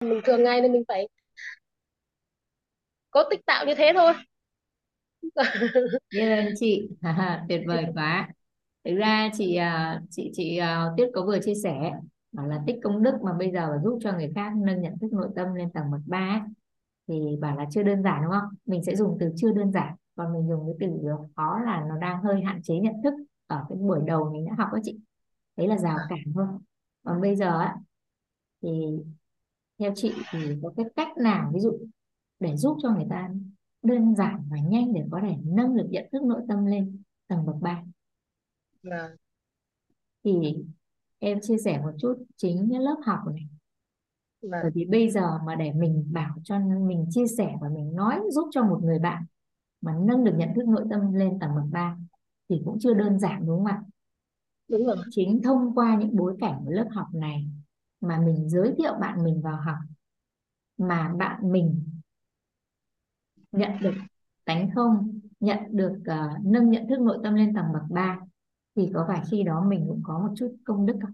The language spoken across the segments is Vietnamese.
mình thường ngày nên mình phải có tích tạo như thế thôi. Biết ơn chị. Tuyệt vời quá. Thực ra chị à, chị chị à, Tuyết có vừa chia sẻ bảo là tích công đức mà bây giờ phải giúp cho người khác nâng nhận thức nội tâm lên tầng bậc ba thì bảo là chưa đơn giản đúng không? Mình sẽ dùng từ chưa đơn giản còn mình dùng cái từ khó là nó đang hơi hạn chế nhận thức ở cái buổi đầu mình đã học đó chị. Đấy là rào cản thôi. Còn bây giờ á thì theo chị thì có cái cách nào ví dụ để giúp cho người ta đơn giản và nhanh để có thể nâng được nhận thức nội tâm lên tầng bậc ba? Vâng, thì em chia sẻ một chút chính cái lớp học này. Bởi vâng, vì bây giờ mà để mình bảo cho mình chia sẻ và mình nói giúp cho một người bạn mà nâng được nhận thức nội tâm lên tầng bậc ba thì cũng chưa đơn giản đúng không ạ? Đúng rồi. Chính thông qua những bối cảnh của lớp học này mà mình giới thiệu bạn mình vào học mà bạn mình nhận được tánh không nhận được ờ, nâng nhận thức nội tâm lên tầng bậc ba thì có phải khi đó mình cũng có một chút công đức không?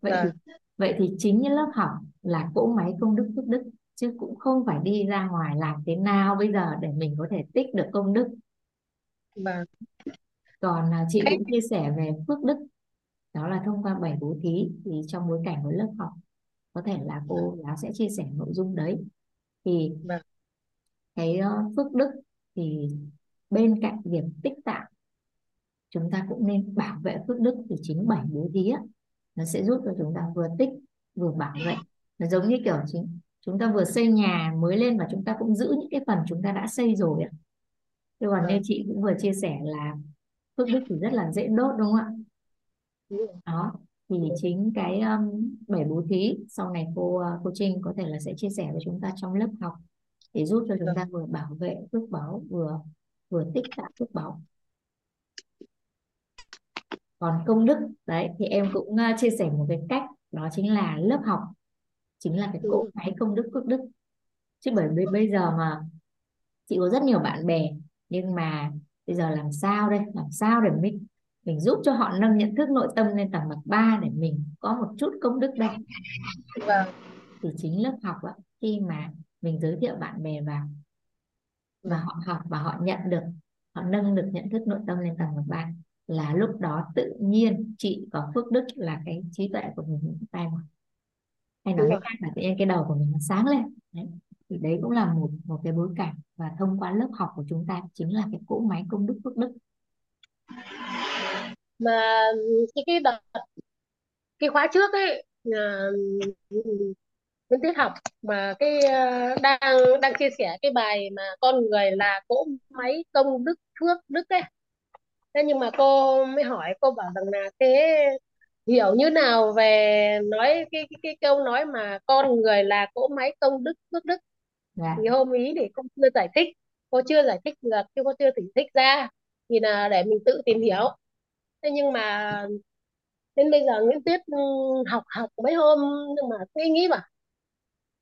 Vậy thì vâng. vậy thì chính những lớp học là cỗ máy công đức phước đức chứ cũng không phải đi ra ngoài làm thế nào bây giờ để mình có thể tích được công đức. Vâng. Còn à, chị cũng chia sẻ về phước đức đó là thông qua bảy bố thí thì trong bối cảnh của lớp học có thể là cô giáo sẽ chia sẻ nội dung đấy. Thì vâng. cái ờ, phước đức thì bên cạnh việc tích tạo chúng ta cũng nên bảo vệ phước đức thì chính bảy bố thí á, nó sẽ giúp cho chúng ta vừa tích vừa bảo vệ. Nó giống như kiểu chính chúng ta vừa xây nhà mới lên và chúng ta cũng giữ những cái phần chúng ta đã xây rồi ạ thế còn như vâng. chị cũng vừa chia sẻ là phước đức thì rất là dễ đốt đúng không ạ. Đó thì chính cái um, bảy bố thí sau này cô uh, cô Trinh có thể là sẽ chia sẻ với chúng ta trong lớp học để giúp cho chúng ta vừa bảo vệ phước báu vừa vừa tích tạo phước báu còn công đức đấy thì em cũng uh, chia sẻ một cái cách đó chính là lớp học chính là cái cỗ rồi. máy công đức phước đức chứ bởi vì bây giờ mà chị có rất nhiều bạn bè nhưng mà bây giờ làm sao đây làm sao để mình mình giúp cho họ nâng nhận thức nội tâm lên tầng bậc ba để mình có một chút công đức đây. Vâng. Thì chính lớp học ạ khi mà mình giới thiệu bạn bè vào và họ học và họ nhận được họ nâng được nhận thức nội tâm lên tầng bậc ba là lúc đó tự nhiên chị có phước đức là cái trí tuệ của mình tay mà. Hay nói cách khác là tự nhiên cái đầu của mình nó sáng lên. Đấy. thì đấy cũng là một một cái bối cảnh và thông qua lớp học của chúng ta chính là cái cỗ máy công đức phước đức mà cái cái đợt cái khóa trước ấy là những tiết học mà cái ờ, đang đang chia sẻ cái bài mà con người là cỗ máy công đức phước đức ấy. Thế nhưng mà cô mới hỏi cô bảo rằng là thế hiểu như nào về nói cái cái, cái câu nói mà con người là cỗ máy công đức phước đức? Dạ. Thì hôm ý thì cô chưa giải thích cô chưa giải thích được chứ cô chưa giải thích ra. Thì là để mình tự tìm hiểu thế nhưng mà đến bây giờ Nguyễn Tuyết ừ, học học mấy hôm nhưng mà nghĩ nghĩ mà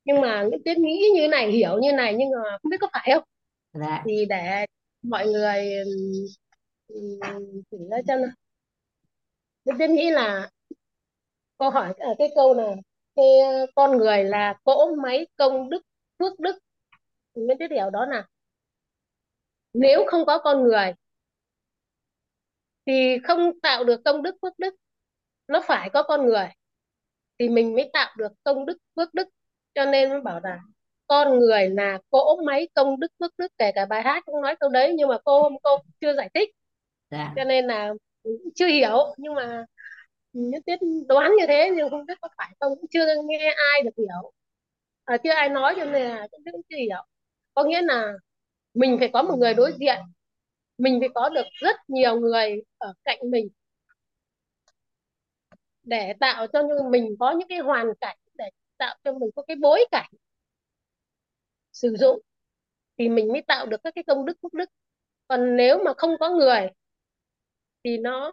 nhưng mà Nguyễn Tuyết nghĩ như này hiểu như này nhưng mà không biết có phải không? Dạ. Thì để mọi người ừ, chỉ ra cho Nguyễn Tuyết nghĩ là câu hỏi ở cái câu này cái con người là cỗ máy công đức phước đức. Nguyễn Tuyết hiểu đó là nếu không có con người thì không tạo được công đức phước đức nó phải có con người. Thì mình mới tạo được công đức phước đức cho nên mới bảo là con người là cỗ máy công đức phước đức kể cả bài hát cũng nói câu đấy nhưng mà cô cô chưa giải thích. Dạ. Cho nên là chưa hiểu nhưng mà nhất tiết đoán như thế nhưng không biết có phải không cũng chưa nghe ai được hiểu. À, chưa ai nói cho nên là cũng cũng chưa hiểu. Có nghĩa là mình phải có một người đối diện mình phải có được rất nhiều người ở cạnh mình để tạo cho mình có những cái hoàn cảnh để tạo cho mình có cái bối cảnh sử dụng thì mình mới tạo được các cái công đức phước đức. Còn nếu mà không có người thì nó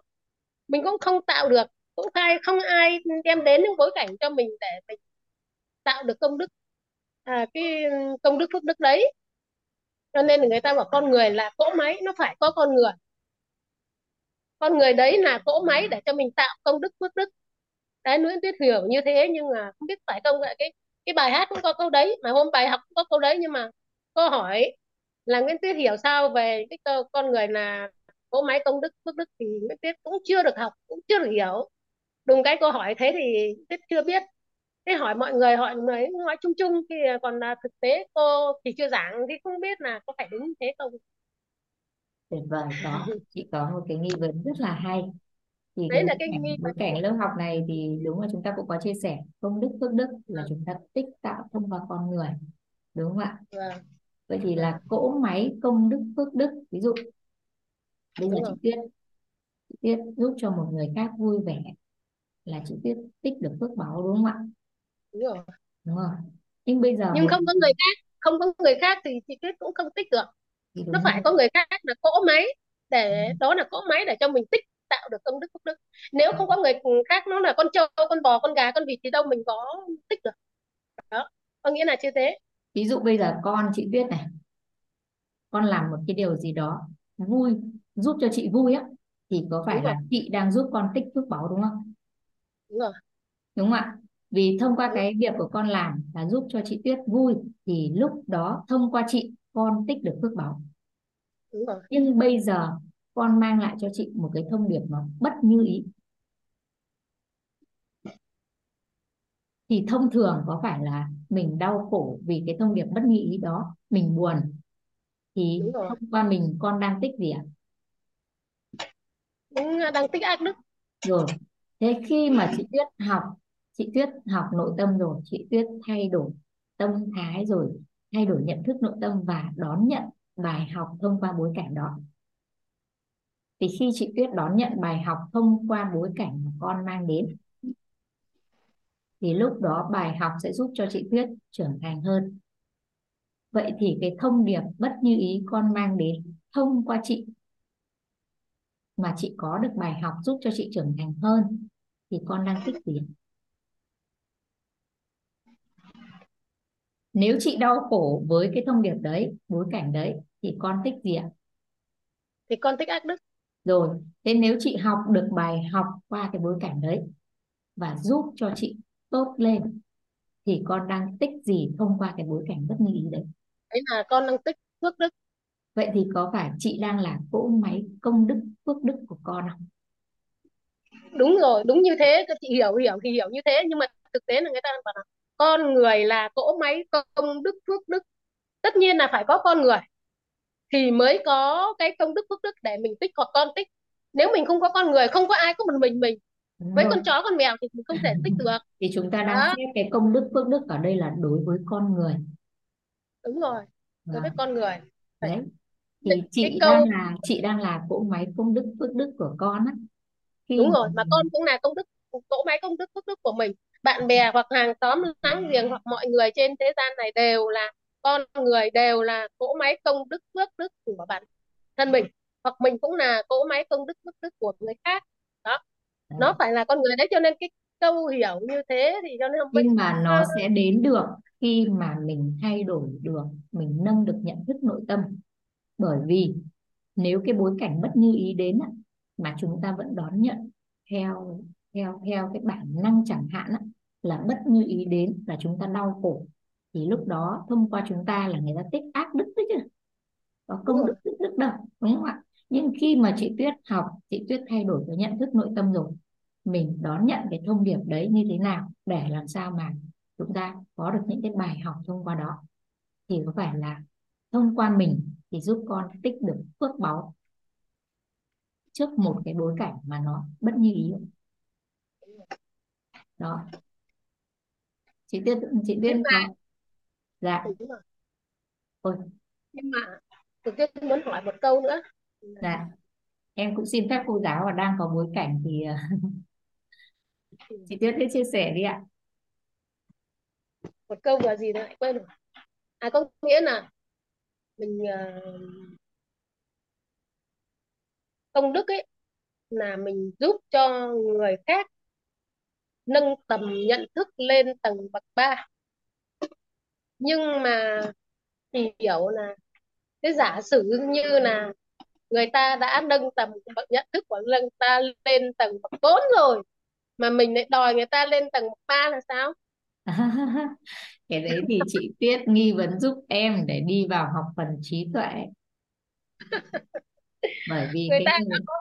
mình cũng không tạo được cũng ai không ai đem đến những bối cảnh cho mình để mình tạo được công đức à, cái công đức phước đức đấy cho nên người ta bảo con người là cỗ máy, nó phải có con người. Con người đấy là cỗ máy để cho mình tạo công đức phước đức. Đấy, Nguyễn Tuyết hiểu như thế nhưng mà không biết phải không? Vậy cái cái bài hát cũng có câu đấy, mà hôm bài học cũng có câu đấy nhưng mà câu hỏi là Nguyễn Tuyết hiểu sao về cái câu con người là cỗ máy công đức phước đức thì Nguyễn Tuyết cũng chưa được học, cũng chưa được hiểu. Đúng cái câu hỏi thế thì Tuyết chưa biết thế hỏi mọi người hỏi người nói chung chung thì còn là thực tế cô thì chưa giảng thì không biết là có phải đúng thế không? Tuyệt vời có. Chị có một cái nghi vấn rất là hay. Thì đấy là cái nghi bối vấn cảnh lớp học này thì đúng là chúng ta cũng có chia sẻ công đức phước đức là chúng ta tích tạo thông qua con người đúng không ạ? Vâng. Vậy thì vâng là cỗ máy công đức phước đức ví dụ bây giờ chị Tuyết chị Tuyết giúp cho một người khác vui vẻ là chị Tuyết tích được phước báu đúng không ạ đúng rồi. Đúng nhưng bây giờ nhưng không có người khác không có người khác thì chị Tuyết cũng không tích được. Thì nó đúng phải rồi. có người khác là cỗ máy để đó là cỗ máy để cho mình tích tạo được công đức phúc đức. Nếu không có người khác nó là con trâu con bò con gà con vịt thì đâu mình có tích được. Đó có nghĩa là như thế. Ví dụ bây giờ con chị Tuyết này con làm một cái điều gì đó vui giúp cho chị vui á thì có đúng phải rồi. là chị đang giúp con tích phước báu đúng không? Đúng rồi. Đúng không ạ vì thông qua cái việc của con làm là giúp cho chị Tuyết vui thì lúc đó thông qua chị con tích được phước đúng rồi. Nhưng bây giờ con mang lại cho chị một cái thông điệp nó bất như ý. Thì thông thường có phải là mình đau khổ vì cái thông điệp bất như ý đó mình buồn. Thì thông qua mình con đang tích gì ạ? Đúng đang tích ác đức. Rồi thế khi mà chị Tuyết học chị Tuyết học nội tâm rồi, chị Tuyết thay đổi tâm thái rồi, thay đổi nhận thức nội tâm và đón nhận bài học thông qua bối cảnh đó. Thì khi chị Tuyết đón nhận bài học thông qua bối cảnh mà con mang đến, thì lúc đó bài học sẽ giúp cho chị Tuyết trưởng thành hơn. Vậy thì cái thông điệp bất như ý con mang đến thông qua chị, mà chị có được bài học giúp cho chị trưởng thành hơn, thì con đang tích gì? Nếu chị đau khổ với cái thông điệp đấy bối cảnh đấy thì con tích gì ạ? Thì con tích ác đức. Rồi thế nếu chị học được bài học qua cái bối cảnh đấy và giúp cho chị tốt lên thì con đang tích gì thông qua cái bối cảnh bất như ý đấy đấy là con đang tích phước đức. Vậy thì có phải chị đang là cỗ máy công đức phước đức của con không? Đúng rồi đúng như thế. Các chị hiểu hiểu thì hiểu như thế. Nhưng mà thực tế là người ta bảo là con người là cỗ máy công đức phước đức. Tất nhiên là phải có con người thì mới có cái công đức phước đức để mình tích hoặc con tích. Nếu mình không có con người không có ai có một mình mình. Đúng với rồi. con chó con mèo thì mình không thể tích được. Thì chúng ta đang đó. xét cái công đức phước đức ở đây là đối với con người. Đúng rồi đối với Vâng. con người. Đấy. Thì cái chị đang câu là chị đang là cỗ máy công đức phước đức của con á. Khi đúng rồi mà con cũng là công đức cỗ máy công đức phước đức của mình bạn bè hoặc hàng xóm láng giềng hoặc mọi người trên thế gian này đều là con người đều là cỗ máy công đức phước đức của bản thân mình. Hoặc mình cũng là cỗ máy công đức phước đức của người khác. Đó. Đấy. nó phải là con người đấy cho nên cái câu hiểu như thế thì cho nên mình nhưng mà nó sẽ đến được khi mà mình thay đổi được mình nâng được nhận thức nội tâm. Bởi vì nếu cái bối cảnh bất như ý đến mà chúng ta vẫn đón nhận theo theo theo cái bản năng chẳng hạn là bất như ý đến là chúng ta đau khổ. Thì lúc đó thông qua chúng ta là người ta tích ác đức đấy chứ. Có công đức tích đức đâu đúng không ạ? Nhưng khi mà chị Tuyết học chị Tuyết thay đổi cái nhận thức nội tâm rồi mình đón nhận cái thông điệp đấy như thế nào để làm sao mà chúng ta có được những cái bài học thông qua đó. Thì có phải là thông qua mình thì giúp con tích được phước báu trước một cái bối cảnh mà nó bất như ý. Đó chị Tuyết chị Tuyết nhưng mà dạ. Ôi. Nhưng mà thực tôi muốn hỏi một câu nữa. Dạ. Em cũng xin phép cô giáo và đang có bối cảnh thì ờ, chị Tuyết cứ chia sẻ đi ạ. Một câu vừa gì nữa quên rồi. À có nghĩa là mình ờ, công đức ấy là mình giúp cho người khác nâng tầm nhận thức lên tầng bậc ba. Nhưng mà thì hiểu là cái giả sử như là người ta đã nâng tầm bậc nhận thức của người ta lên tầng bậc 4 rồi mà mình lại đòi người ta lên tầng bậc ba là sao? Cái đấy thì chị Tuyết nghi vấn giúp em để đi vào học phần trí tuệ. Bởi vì người cái ta đã người có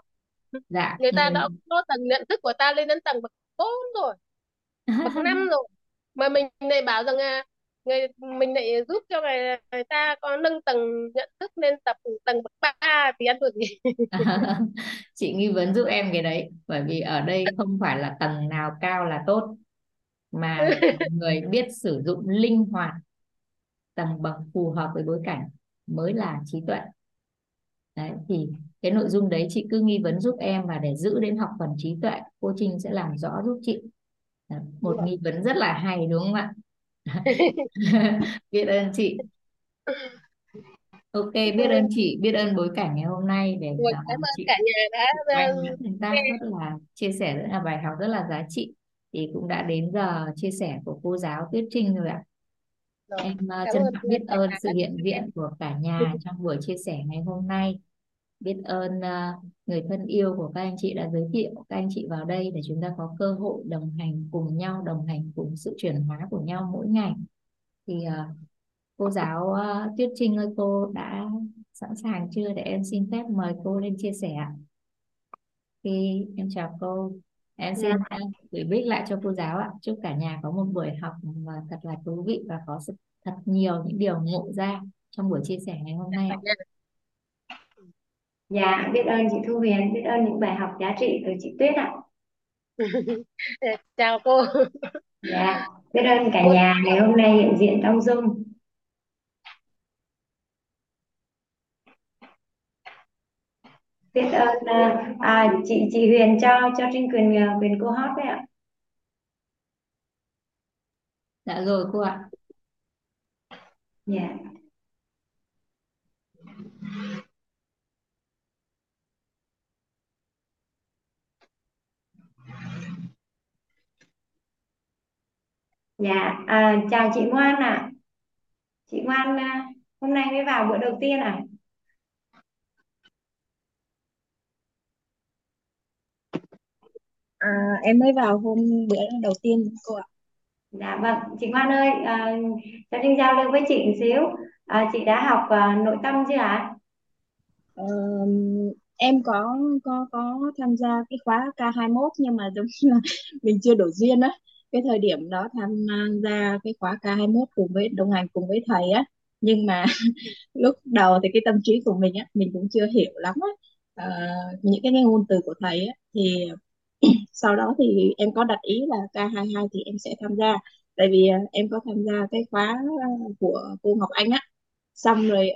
dạ người ta đã có tầng nhận thức của ta lên đến tầng bậc 4 rồi. Bậc 5 rồi. Mà mình lại bảo rằng à người mình lại giúp cho người, người ta có nâng tầng nhận thức lên tập tầng bậc ba thì ăn được gì chị nghi vấn giúp em cái đấy bởi vì ở đây không phải là tầng nào cao là tốt mà người biết sử dụng linh hoạt tầng bậc phù hợp với bối cảnh mới là trí tuệ đấy thì cái nội dung đấy chị cứ nghi vấn giúp em và để giữ đến học phần trí tuệ cô Trinh sẽ làm rõ giúp chị. Đấy, một nghi vấn rất là hay đúng không ạ? Biết ơn chị. Ok biết ơn chị biết ơn bối cảnh ngày hôm nay để à, cảm ơn chị cả nhà đã ờ, chúng ta rất là chia sẻ rất là bài học rất là giá trị. Thì cũng đã đến giờ chia sẻ của cô giáo Tuyết Trinh rồi ạ. Rồi em trân ơn trọng biết ơn sự hiện diện của cả nhà trong buổi chia sẻ ngày hôm nay biết ơn uh, người thân yêu của các anh chị đã giới thiệu các anh chị vào đây để chúng ta có cơ hội đồng hành cùng nhau đồng hành cùng sự chuyển hóa của nhau mỗi ngày. Thì uh, cô giáo uh, Tuyết Trinh ơi cô đã sẵn sàng chưa? Để em xin phép mời cô lên chia sẻ thì em chào cô. Em xin Dạ, gửi mic lại cho cô giáo ạ. Chúc cả nhà có một buổi học mà thật là thú vị và có thật nhiều những điều ngộ ra trong buổi chia sẻ ngày hôm nay cả ạ nhà. Dạ, biết ơn chị Thu Huyền, biết ơn những bài học giá trị từ chị Tuyết ạ. chào cô Dạ, biết ơn cả cô nhà ngày hôm nay hiện diện trong Zoom. Biết ơn à, à, chị chị Huyền cho cho Trinh quyền à, quyền cô hót đấy ạ. dạ rồi cô ạ Dạ. Dạ, à, chào chị Ngoan ạ. Chị Ngoan à, hôm nay mới vào bữa đầu tiên à? À, em mới vào hôm bữa đầu tiên cô ạ. Dạ vâng, chị Ngoan ơi, à, cho Trinh giao lưu với chị một xíu. À, chị đã học à, nội tâm chưa ạ? Ờ, em có có có tham gia cái khóa K21 nhưng mà giống như là mình chưa đủ duyên á. Cái thời điểm đó tham gia cái khóa K21 cùng với đồng hành cùng với thầy á. Nhưng mà lúc đầu thì cái tâm trí của mình á, mình cũng chưa hiểu lắm á. à, những cái ngôn từ của thầy á thì sau đó thì em có đặt ý là K22 thì em sẽ tham gia. Tại vì ờ, em có tham gia cái khóa ờ, của cô Ngọc Anh á xong rồi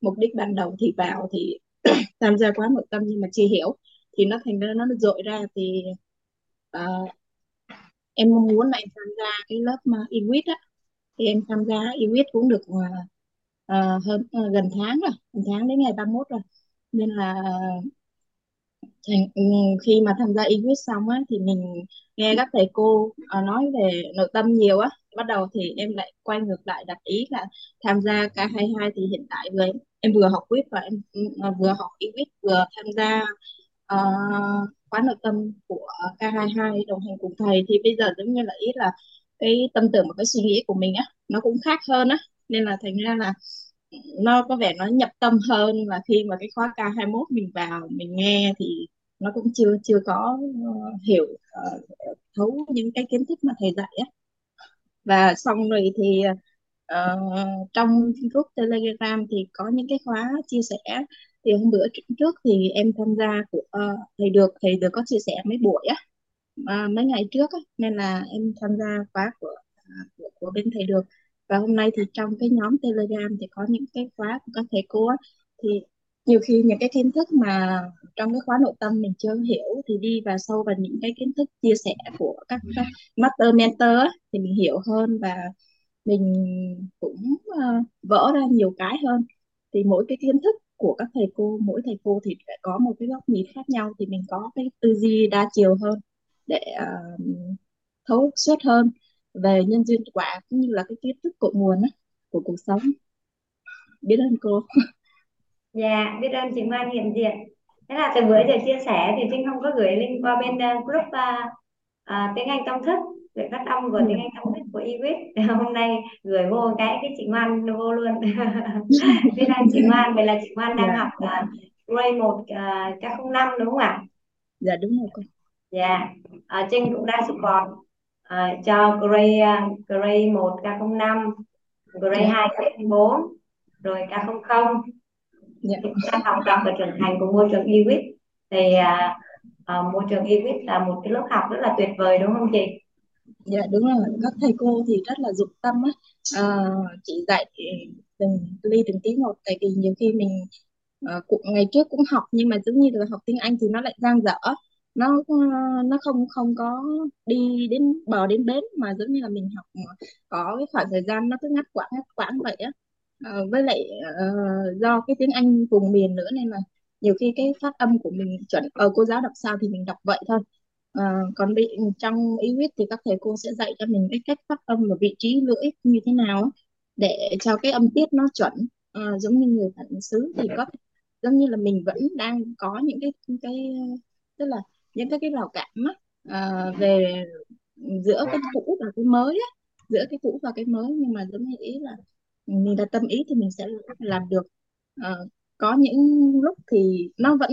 mục đích ban đầu thì vào thì tham gia khóa nội tâm nhưng mà chưa hiểu thì nó thành ra nó dội ra thì uh, em mong muốn là em tham gia cái lớp mà EWIT á. Thì em tham gia EWIT cũng được uh, hơn uh, gần tháng rồi gần tháng đến ngày 31 rồi. Nên là thành, ừ, khi mà tham gia EWIT xong á thì mình nghe các thầy cô uh, nói về nội tâm nhiều á. Bắt đầu thì em lại quay ngược lại đặt ý là tham gia K22 thì hiện tại vừa em vừa học quýt và em ừ, vừa học EWIT vừa tham gia uh, khóa nội tâm của K22 đồng hành cùng thầy thì bây giờ giống như là ý là cái tâm tưởng và cái suy nghĩ của mình á nó cũng khác hơn á. Nên là thành ra là nó có vẻ nó nhập tâm hơn và khi mà cái khóa K21 mình vào mình nghe thì nó cũng chưa chưa có ờ, hiểu ờ, thấu những cái kiến thức mà thầy dạy á. Và xong rồi thì uh, trong group Telegram thì có những cái khóa chia sẻ thì hôm bữa trước thì em tham gia của ờ, thầy được thầy được có chia sẻ mấy buổi á à, mấy ngày trước á, nên là em tham gia khóa của, à, của của bên thầy được. Và hôm nay thì trong cái nhóm Telegram thì có những cái khóa của các thầy cô á, thì nhiều khi những cái kiến thức mà trong cái khóa nội tâm mình chưa hiểu thì đi vào sâu vào những cái kiến thức chia sẻ của các, các master mentor á, thì mình hiểu hơn và mình cũng ờ, vỡ ra nhiều cái hơn. Thì mỗi cái kiến thức của các thầy cô mỗi thầy cô thì sẽ có một cái góc nhìn khác nhau thì mình có cái tư duy đa chiều hơn để ờ, thấu suốt hơn về nhân duyên quả cũng như là cái kiến thức cội nguồn á, của cuộc sống. Biết ơn cô. Dạ, biết ơn chị Mai hiện diện. Thế là từ bữa giờ chia sẻ thì Trinh không có gửi link qua bên uh, group uh, uh, tiếng Anh tâm thức để phát âm của tiếng Anh tâm thức của Iwis hôm nay gửi vô cái cái chị Ngoan vô luôn. Thế là chị Ngoan vậy là chị Ngoan đang Dạ. học uh, grade 1 uh, K05 đúng không ạ? Dạ đúng rồi Dạ, à, Trinh cũng đã support à, cho grade à, grade 1 K05, grade Dạ. 2 K04, rồi K00 dạ. Thì chúng ta học tập và trưởng thành của môi trường EWIT thì à, à, môi trường EWIT là một cái lớp học rất là tuyệt vời đúng không chị? Dạ đúng rồi. Các thầy cô thì rất là dụng tâm á. À, chỉ dạy ừ, từng ly từng tí một. Tại vì nhiều khi mình ờ, à, cũng ngày trước cũng học nhưng mà giống như là học tiếng Anh thì nó lại dang dở. Nó ờ, nó không không có đi đến bờ đến bến mà giống như là mình học có cái khoảng thời gian nó cứ ngắt quãng ngắt quãng vậy á. À, với lại ờ, do cái tiếng Anh vùng miền nữa nên là nhiều khi cái phát âm của mình chuẩn ở cô giáo đọc sao thì mình đọc vậy thôi. À, còn bị trong ý viết thì các thầy cô sẽ dạy cho mình cái cách phát âm và vị trí lưỡi như thế nào để cho cái âm tiết nó chuẩn. À, giống như người bản xứ thì có giống như là mình vẫn đang có những cái cái tức là những cái cái rào cản á, à, về giữa cái cũ và cái mới á, giữa cái cũ và cái mới. Nhưng mà giống như ý là mình đặt tâm ý thì mình sẽ làm được. À, có những lúc thì nó vẫn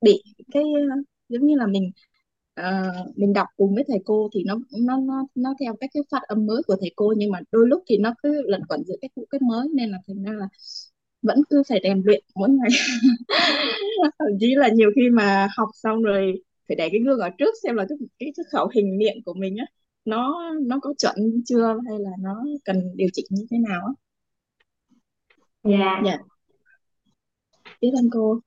bị cái giống như là mình ờ, mình đọc cùng với thầy cô thì nó nó nó nó theo các cái phát âm mới của thầy cô nhưng mà đôi lúc thì nó cứ lẩn quẩn giữa cái cũ cái mới nên là thành ra là vẫn cứ phải rèn luyện mỗi ngày. Thậm chí là nhiều khi mà học xong rồi phải để cái gương ở trước xem là cái cái, cái khẩu hình miệng của mình á nó nó có chuẩn chưa hay là nó cần điều chỉnh như thế nào á. Dạ, dạ. Biết ơn cô.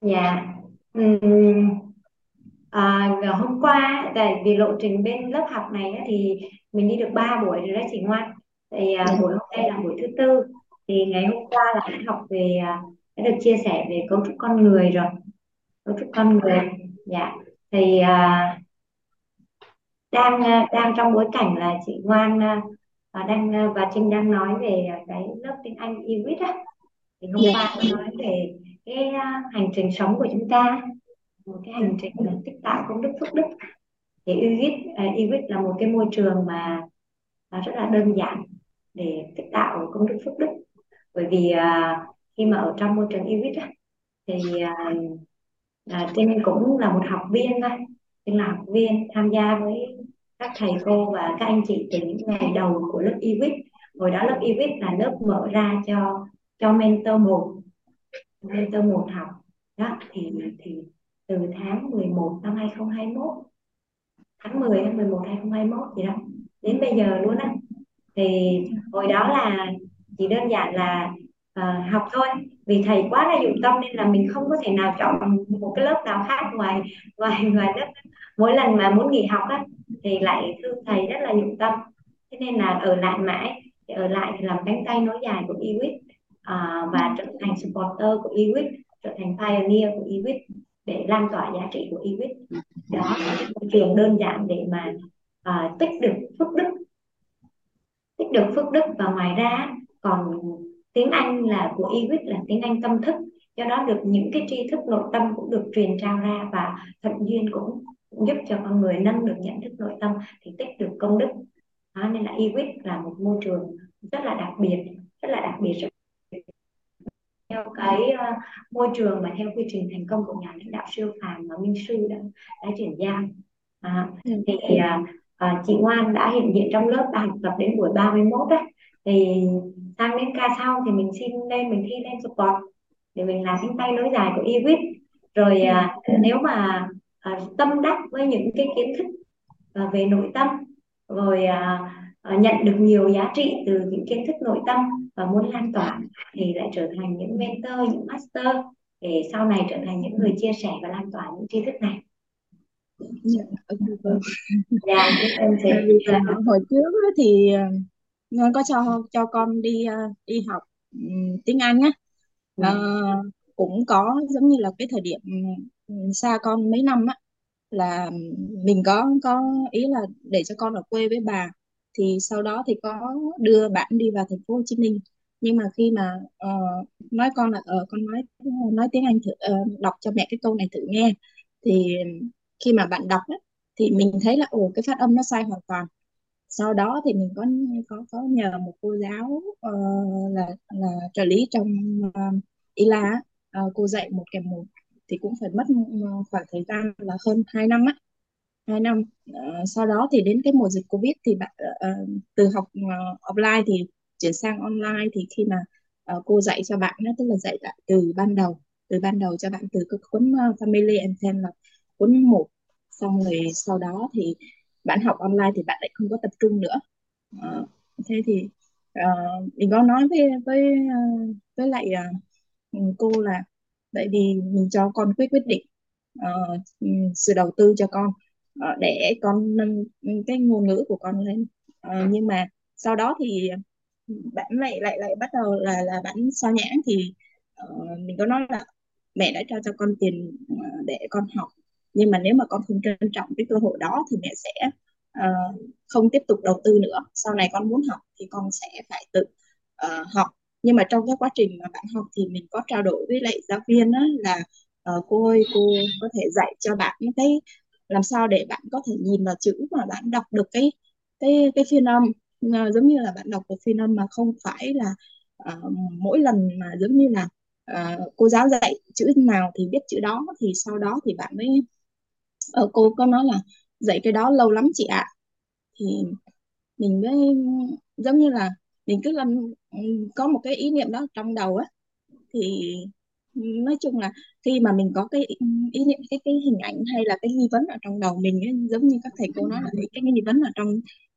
Dạ. Ừm, à, hôm qua tại vì lộ trình bên lớp học này á, thì mình đi được 3 buổi rồi đó chị Ngoan. Thì à, dạ buổi hôm nay là buổi thứ tư. Thì ngày hôm qua là đã học về à, đã được chia sẻ về cấu trúc con người rồi. Cấu trúc con người. Dạ. Thì à, đang à, đang trong bối cảnh là chị Ngoan à, à, đang và Trinh đang nói về cái lớp tiếng Anh EWIT á thì hôm dạ qua nói về cái hành trình sống của chúng ta một cái hành trình là tích tạo công đức phước đức thì EWIT à, EWIT là một cái môi trường mà à, rất là đơn giản để tích tạo công đức phước đức bởi vì à, khi mà ở trong môi trường EWIT á, thì à, à, Trinh cũng là một học viên thôi. Trinh là học viên tham gia với các thầy cô và các anh chị từ những ngày đầu của lớp EWIT hồi đó lớp EWIT là lớp mở ra cho cho mentor một mentor một học. Đó thì thì từ tháng 11 năm 2021 tháng 10 tháng 11 2021 gì đó. Đến bây giờ luôn á. Thì hồi đó là chỉ đơn giản là uh, học thôi. Vì thầy quá là dụng tâm nên là mình không có thể nào chọn một cái lớp nào khác ngoài ngoài ngoài lớp mỗi lần mà muốn nghỉ học á thì lại thương thầy rất là dụng tâm. Thế nên là ở lại mãi thì ở lại thì làm cánh tay nối dài của EWIT uh, ờ, và trở thành supporter của EWIT trở thành pioneer của EWIT để lan tỏa giá trị của EWIT đó là cái trường đơn giản để mà uh, tích được phước đức. Tích được phước đức và ngoài ra còn tiếng Anh là của EWIT là tiếng Anh tâm thức. Do đó được những cái tri thức nội tâm cũng được truyền trao ra và thuận duyên cũng, cũng giúp cho con người nâng được nhận thức nội tâm thì tích được công đức. Đó, nên là EWIT là một môi trường rất là đặc biệt rất là đặc biệt rất theo cái uh, môi trường mà theo quy trình thành công của nhà lãnh đạo siêu phàm mà Minh Sư đã đã chuyển giao à, thì uh, uh, chị Ngoan đã hiện diện trong lớp đã học tập đến buổi 31 đấy thì sang đến ca sau thì mình xin lên mình thi lên support để mình làm cánh tay nối dài của EWIT. Rồi uh, nếu mà uh, tâm đắc với những cái kiến thức uh, về nội tâm rồi uh, uh, nhận được nhiều giá trị từ những kiến thức nội tâm và muốn lan tỏa thì lại trở thành những mentor những master để sau này trở thành những người chia sẻ và lan tỏa những tri thức này. Dạ dạ Tại vì là hồi trước thì ờ, Ngoan có cho cho con đi ờ, đi học tiếng Anh á. Ờ, cũng có giống như là cái thời điểm xa con mấy năm á là mình có có ý là để cho con ở quê với bà thì sau đó thì có đưa bạn đi vào thành phố Hồ Chí Minh. Nhưng mà khi mà uh, nói con là uh, con nói nói tiếng Anh thử uh, đọc cho mẹ cái câu này thử nghe. Thì khi mà bạn đọc ấy, thì mình thấy là ồ cái phát âm nó sai hoàn toàn. Sau đó thì mình có có có nhờ một cô giáo uh, là là trợ lý trong uh, ILA uh, cô dạy một kèm một. Thì cũng phải mất khoảng thời gian là hơn 2 năm á hai năm. Uh, sau đó thì đến cái mùa dịch Covid thì bạn uh, từ học uh, offline thì chuyển sang online thì khi mà uh, cô dạy cho bạn đó, tức là dạy lại từ ban đầu từ ban đầu cho bạn từ cái cuốn uh, Family and Friends là cuốn một. Xong rồi sau đó thì bạn học online thì bạn lại không có tập trung nữa. Uh, thế thì uh, mình có nói với với với lại uh, cô là tại vì mình cho con quyết quyết định uh, sự đầu tư cho con. Ờ, để con nâng cái ngôn ngữ của con lên. Ờ, nhưng mà sau đó thì bạn lại lại lại bắt đầu là là bạn sao nhãng thì uh, mình có nói là mẹ đã trao cho con tiền ờ, để con học. Nhưng mà nếu mà con không trân trọng cái cơ hội đó thì mẹ sẽ uh, không tiếp tục đầu tư nữa. Sau này con muốn học thì con sẽ phải tự uh, học. Nhưng mà trong cái quá trình mà bạn học thì mình có trao đổi với lại giáo viên đó là uh, cô ơi cô có thể dạy cho bạn những cái làm sao để bạn có thể nhìn vào chữ mà bạn đọc được cái cái cái phiên âm? À, giống như là bạn đọc được phiên âm mà không phải là à, mỗi lần mà giống như là à, cô giáo dạy chữ nào thì biết chữ đó thì sau đó thì bạn mới ờ, cô có nói là dạy cái đó lâu lắm chị ạ. Thì mình mới giống như là mình cứ làm ừ, có một cái ý niệm đó trong đầu á thì nói chung là khi mà mình có cái ý niệm cái cái hình ảnh hay là cái nghi vấn ở trong đầu mình ấy, giống như các thầy cô nói là cái nghi vấn ở trong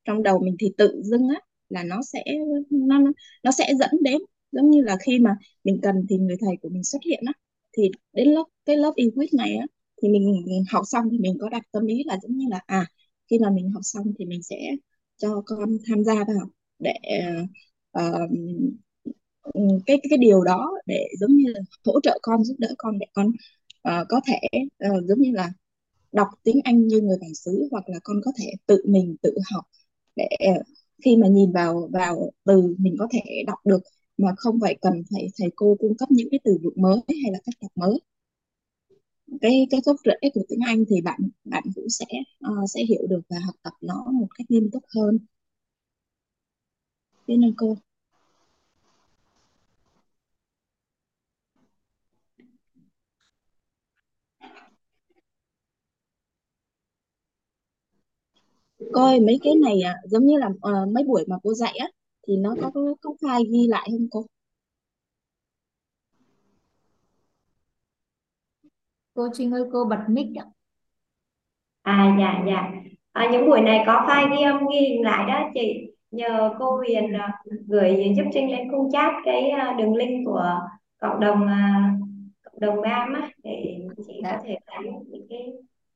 trong đầu mình thì tự dưng á là nó sẽ nó nó sẽ dẫn đến. Giống như là khi mà mình cần thì người thầy của mình xuất hiện á thì đến lớp cái lớp quyết này á thì mình học xong thì mình có đặt tâm ý là giống như là à khi mà mình học xong thì mình sẽ cho con tham gia vào để uh, Ừ, cái cái điều đó để giống như là hỗ trợ con giúp đỡ con để con uh, có thể uh, giống như là đọc tiếng Anh như người bản xứ hoặc là con có thể tự mình tự học để ờ, khi mà nhìn vào vào từ mình có thể đọc được mà không phải cần phải thầy cô cung cấp những cái từ vựng mới hay là cách đọc mới cái cái gốc rễ của tiếng Anh thì bạn bạn cũng sẽ uh, sẽ hiểu được và học tập nó một cách nghiêm túc hơn. thế nên cô. Cô ơi, mấy cái này à, giống như là ờ, mấy buổi mà cô dạy á thì nó có có, có file ghi lại không cô? cô Trinh ơi cô bật mic ạ À dạ dạ. À, những buổi này có file ghi âm ghi hình lại đó chị. Nhờ cô Huyền à, gửi giúp Trinh lên khung chat cái à, đường link của cộng đồng à, cộng đồng BAM á để chị có dạ thể thấy những cái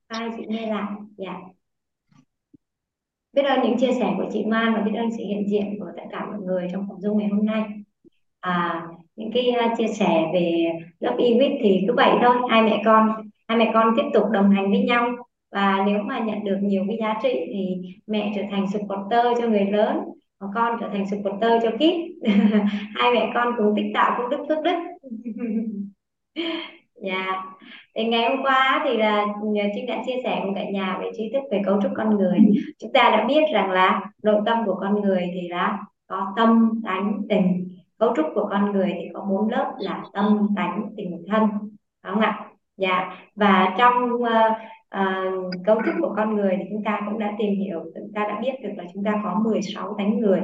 file chị nghe lại. Dạ. Biết ơn những chia sẻ của chị Mai và biết ơn sự hiện diện của tất cả mọi người trong phòng Zoom ngày hôm nay. À, những cái à, chia sẻ về lớp e thì cứ vậy thôi, hai mẹ con hai mẹ con tiếp tục đồng hành với nhau. Và nếu mà nhận được nhiều cái giá trị thì mẹ trở thành supporter cho người lớn còn con trở thành supporter cho kids. Hai mẹ con cùng tích tạo công đức phước đức. dạ. Yeah. ngày hôm qua thì là ừ, Trinh đã chia sẻ cùng cả nhà về tri thức về cấu trúc con người. Chúng ta đã biết rằng là nội tâm của con người thì là có tâm tánh tình. Cấu trúc của con người thì có bốn lớp là tâm tánh tình thân. Đúng không ạ? Dạ. Và trong uh, uh, cấu trúc của con người thì chúng ta cũng đã tìm hiểu chúng ta đã biết được là chúng ta có 16 tánh người.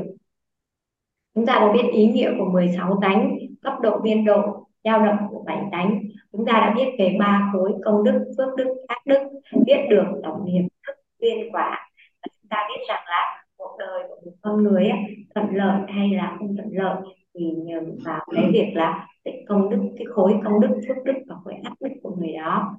Chúng ta đã biết ý nghĩa của 16 tánh cấp độ biên độ dao động của bảy tánh chúng ta đã biết về ba khối công đức phước đức ác đức biết được tổng nghiệp thức duyên quả. Và chúng ta biết rằng là cuộc đời của một con người ấy, thuận lợi hay là không thuận lợi thì nhờ vào cái việc là cái công đức cái khối công đức phước đức và khối ác đức của người đó.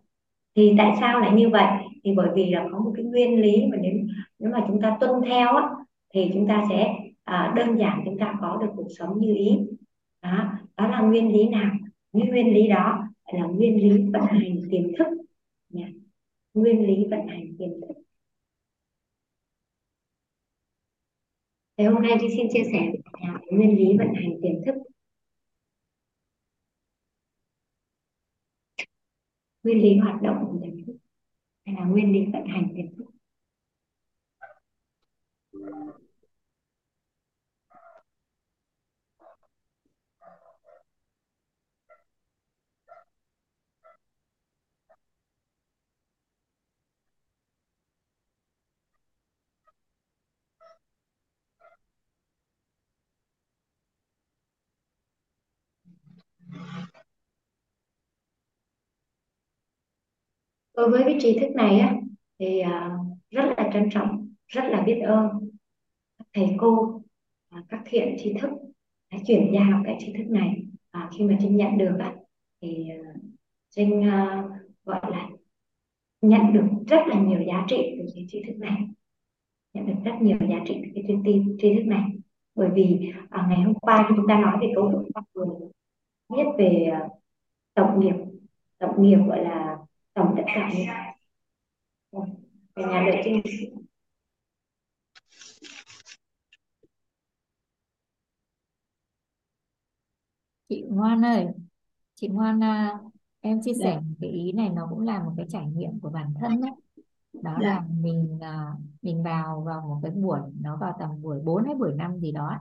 Thì tại sao lại như vậy? Thì bởi vì là có một cái nguyên lý mà nếu nếu mà chúng ta tuân theo á, thì chúng ta sẽ à, đơn giản chúng ta có được cuộc sống như ý. Đó, đó là nguyên lý nào? Những nguyên lý đó là nguyên lý vận hành tiềm thức. Nha. nguyên lý vận hành tiềm thức. Thế hôm nay tôi xin chia sẻ với cả nhà về nguyên lý vận hành tiềm thức. Nguyên lý hoạt động của tiềm thức hay là nguyên lý vận hành tiềm thức. Đối với cái tri thức này á thì à, rất là trân trọng rất là biết ơn các thầy cô à, các thiện tri thức đã chuyển giao cái tri thức này. À, khi mà trinh nhận được á thì à, trinh à, gọi là nhận được rất là nhiều giá trị từ cái tri thức này. Nhận được rất nhiều giá trị từ cái tri, tri, tri thức này. Bởi vì à, ngày hôm qua khi chúng ta nói về cấu trúc con người biết về à, tổng nghiệp tổng nghiệp gọi là tổng tất cả về nhà đợi trinh chị Ngoan ơi chị Ngoan à, em chia Dạ. sẻ một cái ý này nó cũng là một cái trải nghiệm của bản thân đấy đó Dạ. là mình à, mình vào vào một cái buổi nó vào tầm buổi 4 hay buổi 5 gì đó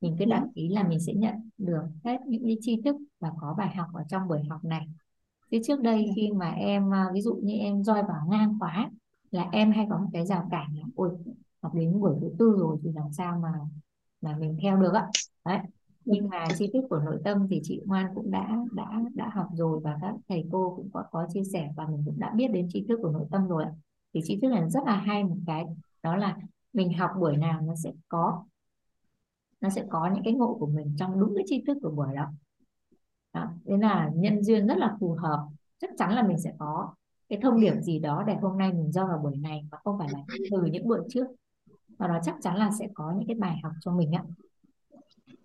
mình cứ Dạ. đăng ký là mình sẽ nhận được hết những cái tri thức và có bài học ở trong buổi học này chứ trước đây khi mà em à, ví dụ như em roi vào ngang khóa là em hay có một cái rào cản là ôi học đến buổi thứ tư rồi thì làm sao mà mà mình theo được ạ đấy. Nhưng mà chi tiết của nội tâm thì chị Ngoan cũng đã đã đã học rồi và các thầy cô cũng có có chia sẻ và mình cũng đã biết đến tri thức của nội tâm rồi ạ. Thì tri thức này rất là hay một cái đó là mình học buổi nào nó sẽ có nó sẽ có những cái ngộ của mình trong đúng cái tri thức của buổi đó đó. Thế là nhân duyên rất là phù hợp chắc chắn là mình sẽ có cái thông điệp gì đó để hôm nay mình do vào buổi này và không phải là từ những buổi trước và nó chắc chắn là sẽ có những cái bài học cho mình ạ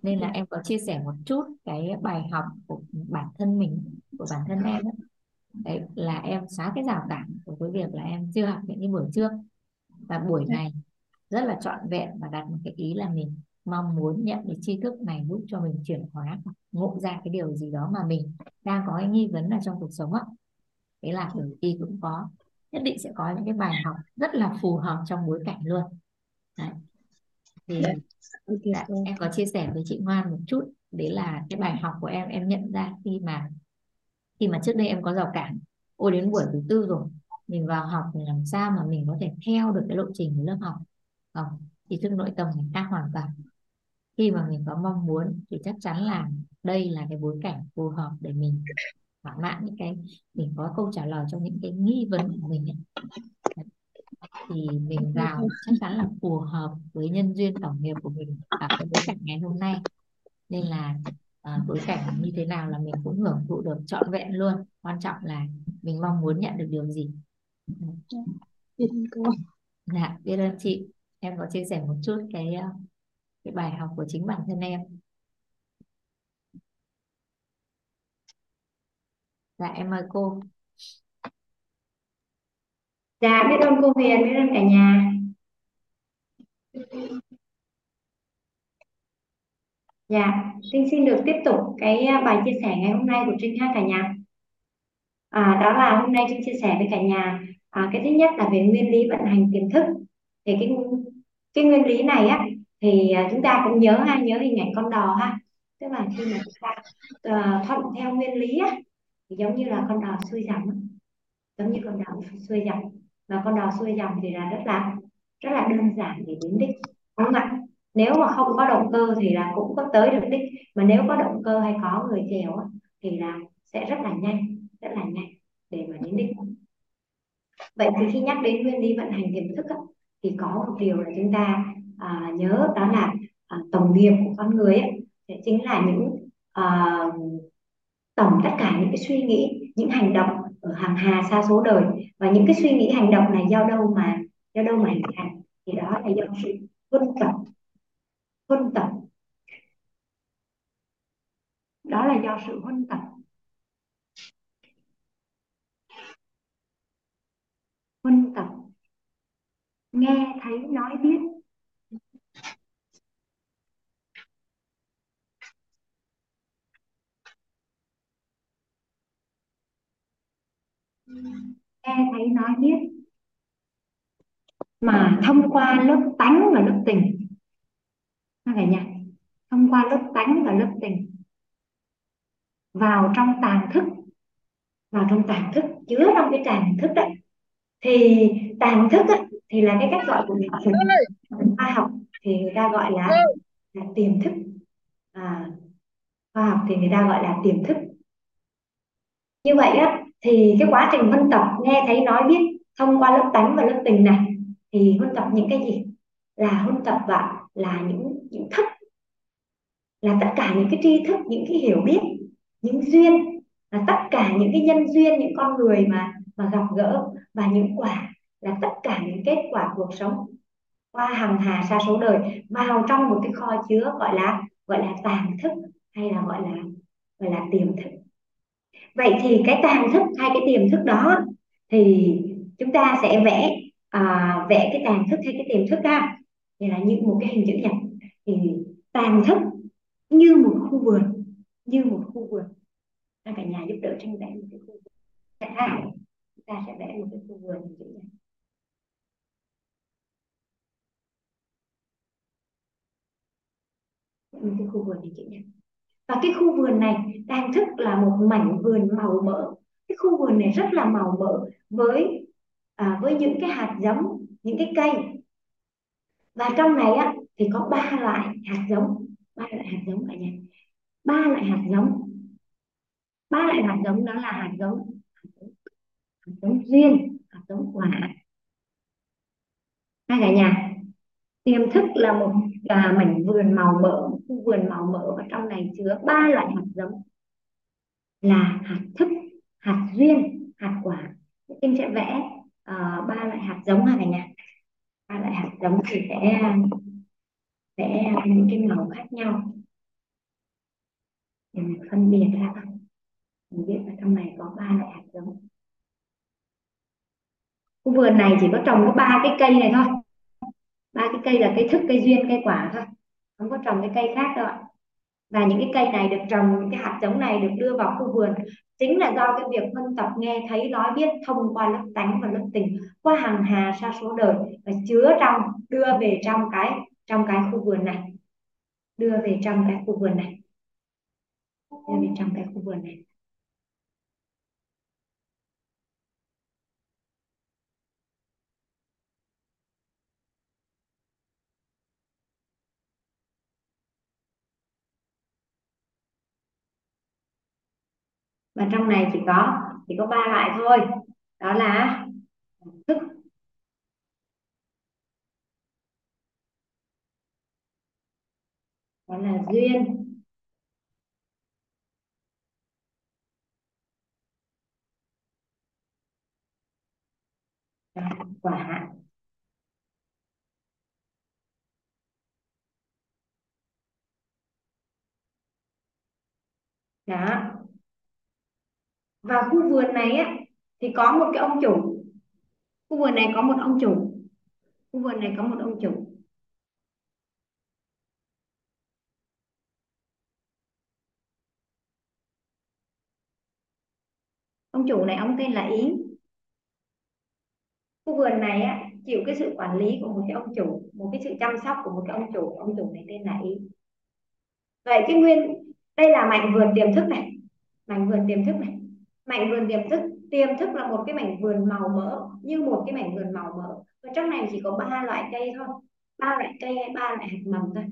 nên là em có chia sẻ một chút cái bài học của bản thân mình của bản thân em ấy. đấy là em xóa cái rào cản của cái việc là em chưa học những cái buổi trước và buổi này rất là trọn vẹn và đặt một cái ý là mình mong muốn nhận cái tri thức này giúp cho mình chuyển hóa ngộ ra cái điều gì đó mà mình đang có cái nghi vấn ở trong cuộc sống ạ. Thế là tử thi cũng có nhất định sẽ có những cái bài học rất là phù hợp trong bối cảnh luôn. Đấy. thì Dạ. Ok dạ, em có chia sẻ với chị Ngoan một chút đấy là cái bài học của em em nhận ra khi mà khi mà trước đây em có rào cản. Ôi đến buổi thứ tư rồi mình vào học thì làm sao mà mình có thể theo được cái lộ trình của lớp học. Không thì thức nội tâm khác hoàn toàn khi mà mình có mong muốn thì chắc chắn là đây là cái bối cảnh phù hợp để mình thỏa mãn những cái mình có câu trả lời cho những cái nghi vấn của mình ấy. thì mình vào chắc chắn là phù hợp với nhân duyên tổng nghiệp của mình ở cái bối cảnh ngày hôm nay. Nên là à, bối cảnh như thế nào là mình cũng hưởng thụ được trọn vẹn luôn. Quan trọng là mình mong muốn nhận được điều gì. Biết ơn cô. dạ biết ơn chị. Em có chia sẻ một chút cái ờ, cái bài học của chính bản thân em. Dạ em mời cô. Dạ biết ơn cô Huyền biết ơn cả nhà. Dạ Trinh xin được tiếp tục cái à, bài chia sẻ ngày hôm nay của Trinh ha cả nhà. À, đó là hôm nay Trinh chia sẻ với cả nhà. À, cái thứ nhất là về nguyên lý vận hành tiềm thức. Thì cái cái nguyên lý này á thì à, chúng ta cũng nhớ ha nhớ hình ảnh con đò ha. Tức là khi mà chúng ta ờ, uh, thuận theo nguyên lý á thì giống như là con đò xuôi dòng giống như con đò xuôi dòng. Và con đò xuôi dòng thì là rất là rất là đơn giản để đến đích đúng không ạ? Nếu mà không có động cơ thì là cũng có tới được đích. Mà nếu có động cơ hay có người chèo á, thì là sẽ rất là nhanh rất là nhanh để mà đến đích. Vậy thì khi nhắc đến nguyên lý vận hành tiềm thức á, thì có một điều là chúng ta à, nhớ đó là à, tổng nghiệp của con người ấy, sẽ chính là những à, tổng tất cả những cái suy nghĩ những hành động ở hàng hà xa số đời. Và những cái suy nghĩ hành động này do đâu mà do đâu mà hình thành? Thì đó là do sự huân tập. Huân tập. Đó là do sự huân tập. Huân tập. Nghe thấy nói biết. Nghe thấy nói biết mà thông qua lớp tánh và lớp tình. Cả nhà thông qua lớp tánh và lớp tình. Vào trong tàng thức. Vào trong tàng thức chứa trong cái tàng thức đấy. Thì tàng thức ấy, thì là cái cách gọi của nhà phật khoa học thì người ta gọi là là tiềm thức. À, khoa học thì người ta gọi là tiềm thức. Như vậy á thì cái quá trình huân tập nghe thấy nói biết thông qua lớp tánh và lớp tình này, thì huân tập những cái gì? Là huân tập và là những những thức, là tất cả những cái tri thức, những cái hiểu biết, những duyên, là tất cả những cái nhân duyên, những con người mà mà gặp gỡ và những quả, là tất cả những kết quả cuộc sống qua hàng hà sa số đời vào trong một cái kho chứa gọi là gọi là tàng thức hay là gọi là gọi là tiềm thức vậy thì cái tàng thức hay cái tiềm thức đó thì chúng ta sẽ vẽ à, vẽ cái tàng thức hay cái tiềm thức ra. Thì là như một cái hình chữ nhật. Thì tàng thức như một khu vườn như một khu vườn. Các cả nhà giúp đỡ tranh vẽ một cái khu vườn. Ha chúng ta sẽ vẽ một cái khu vườn hình chữ nhật. Một cái khu vườn hình chữ nhật và cái khu vườn này đang thức là một mảnh vườn màu mỡ. Cái khu vườn này rất là màu mỡ với à, với những cái hạt giống những cái cây. Và trong này á thì có ba loại hạt giống. Ba loại hạt giống cả nhà. Ba loại hạt giống. Ba loại hạt giống đó là hạt giống hạt giống duyên hạt giống quả. Hai cả nhà tiềm thức là một à, mảnh vườn màu mỡ khu vườn màu mỡ và trong này chứa ba loại hạt giống là hạt thức hạt duyên hạt quả. Em sẽ vẽ uh, ba loại hạt giống này cả nhà ba loại hạt giống thì sẽ vẽ những cái màu khác nhau. Để mình phân biệt ra. Mình biết là trong này có ba loại hạt giống. Khu vườn này chỉ có trồng có ba cái cây này thôi. Ba cái cây là cây thức cây duyên cây quả thôi không có trồng cái cây khác đâu ạ. Và những cái cây này được trồng, những cái hạt giống này được đưa vào khu vườn, chính là do cái việc phân tập nghe thấy, nói biết, thông qua lớp tánh và lớp tình, qua hàng hà sa số đời, và chứa trong, đưa về trong cái trong cái khu vườn này. Đưa về trong cái khu vườn này. Đưa về trong cái khu vườn này. Và trong này chỉ có chỉ có ba loại thôi. Đó là thức, đó là duyên quả đó và khu vườn này á, thì có một cái ông chủ. Khu vườn này có một ông chủ. Khu vườn này có một ông chủ. Ông chủ này, ông tên là ý khu vườn này á, chịu cái sự quản lý của một cái ông chủ, một cái sự chăm sóc của một cái ông chủ. Ông chủ này tên là ý vậy cái nguyên, đây là mảnh vườn tiềm thức này. Mảnh vườn tiềm thức này mảnh vườn tiềm thức tiềm thức là một cái mảnh vườn màu mỡ như một cái mảnh vườn màu mỡ. Và trong này chỉ có ba loại cây thôi ba loại cây hay ba loại hạt mầm thôi.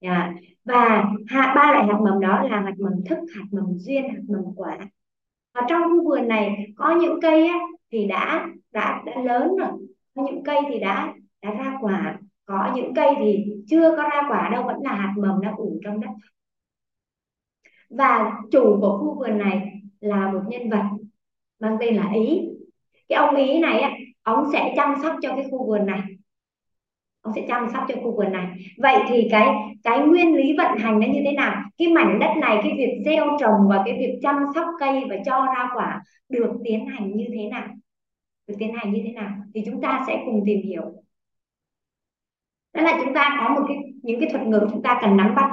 Yeah. và ba loại hạt mầm đó là hạt mầm thức hạt mầm duyên hạt mầm quả. Và trong khu vườn này có những cây á, thì đã đã đã lớn rồi. Có những cây thì đã đã ra quả. Có những cây thì chưa có ra quả đâu vẫn là hạt mầm đang ủ trong đất. Và chủ của khu vườn này là một nhân vật mang tên là ý. Cái ông ý này ông sẽ chăm sóc cho cái khu vườn này. Ông sẽ chăm sóc cho khu vườn này. Vậy thì cái cái nguyên lý vận hành nó như thế nào? Cái mảnh đất này, cái việc gieo trồng và cái việc chăm sóc cây và cho ra quả được tiến hành như thế nào? Được tiến hành như thế nào? Thì chúng ta sẽ cùng tìm hiểu. Đó là chúng ta có một cái, những cái thuật ngữ chúng ta cần nắm bắt.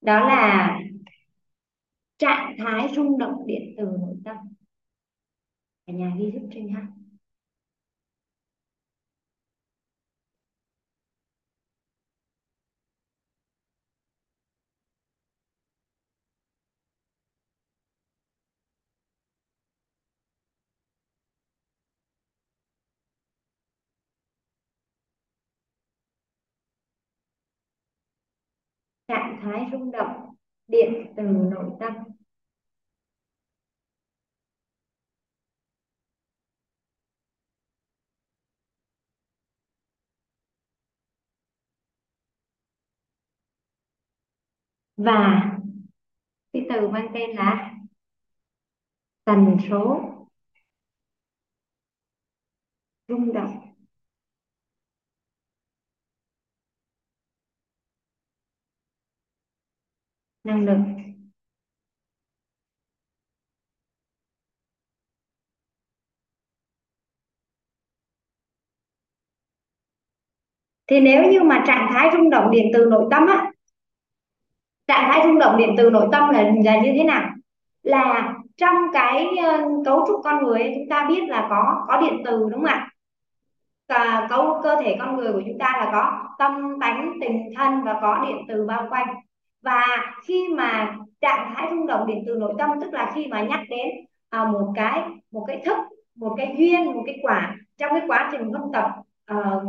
Đó là trạng thái rung động điện từ nội tâm. Cả nhà ghi giúp trinh ha trạng thái rung động điện từ nội tâm. Và cái từ mang tên là tần số rung động. Năng lượng thì nếu như mà trạng thái rung động điện từ nội tâm á trạng thái rung động điện từ nội tâm là là như thế nào? Là trong cái uh, cấu trúc con người ấy, chúng ta biết là có có điện từ đúng không ạ? Cả cấu cơ thể con người của chúng ta là có tâm tánh tình thân và có điện từ bao quanh. Và khi mà trạng thái rung động điện từ nội tâm tức là khi mà nhắc đến à, một cái một cái thức một cái duyên một cái quả trong cái quá trình học tập uh,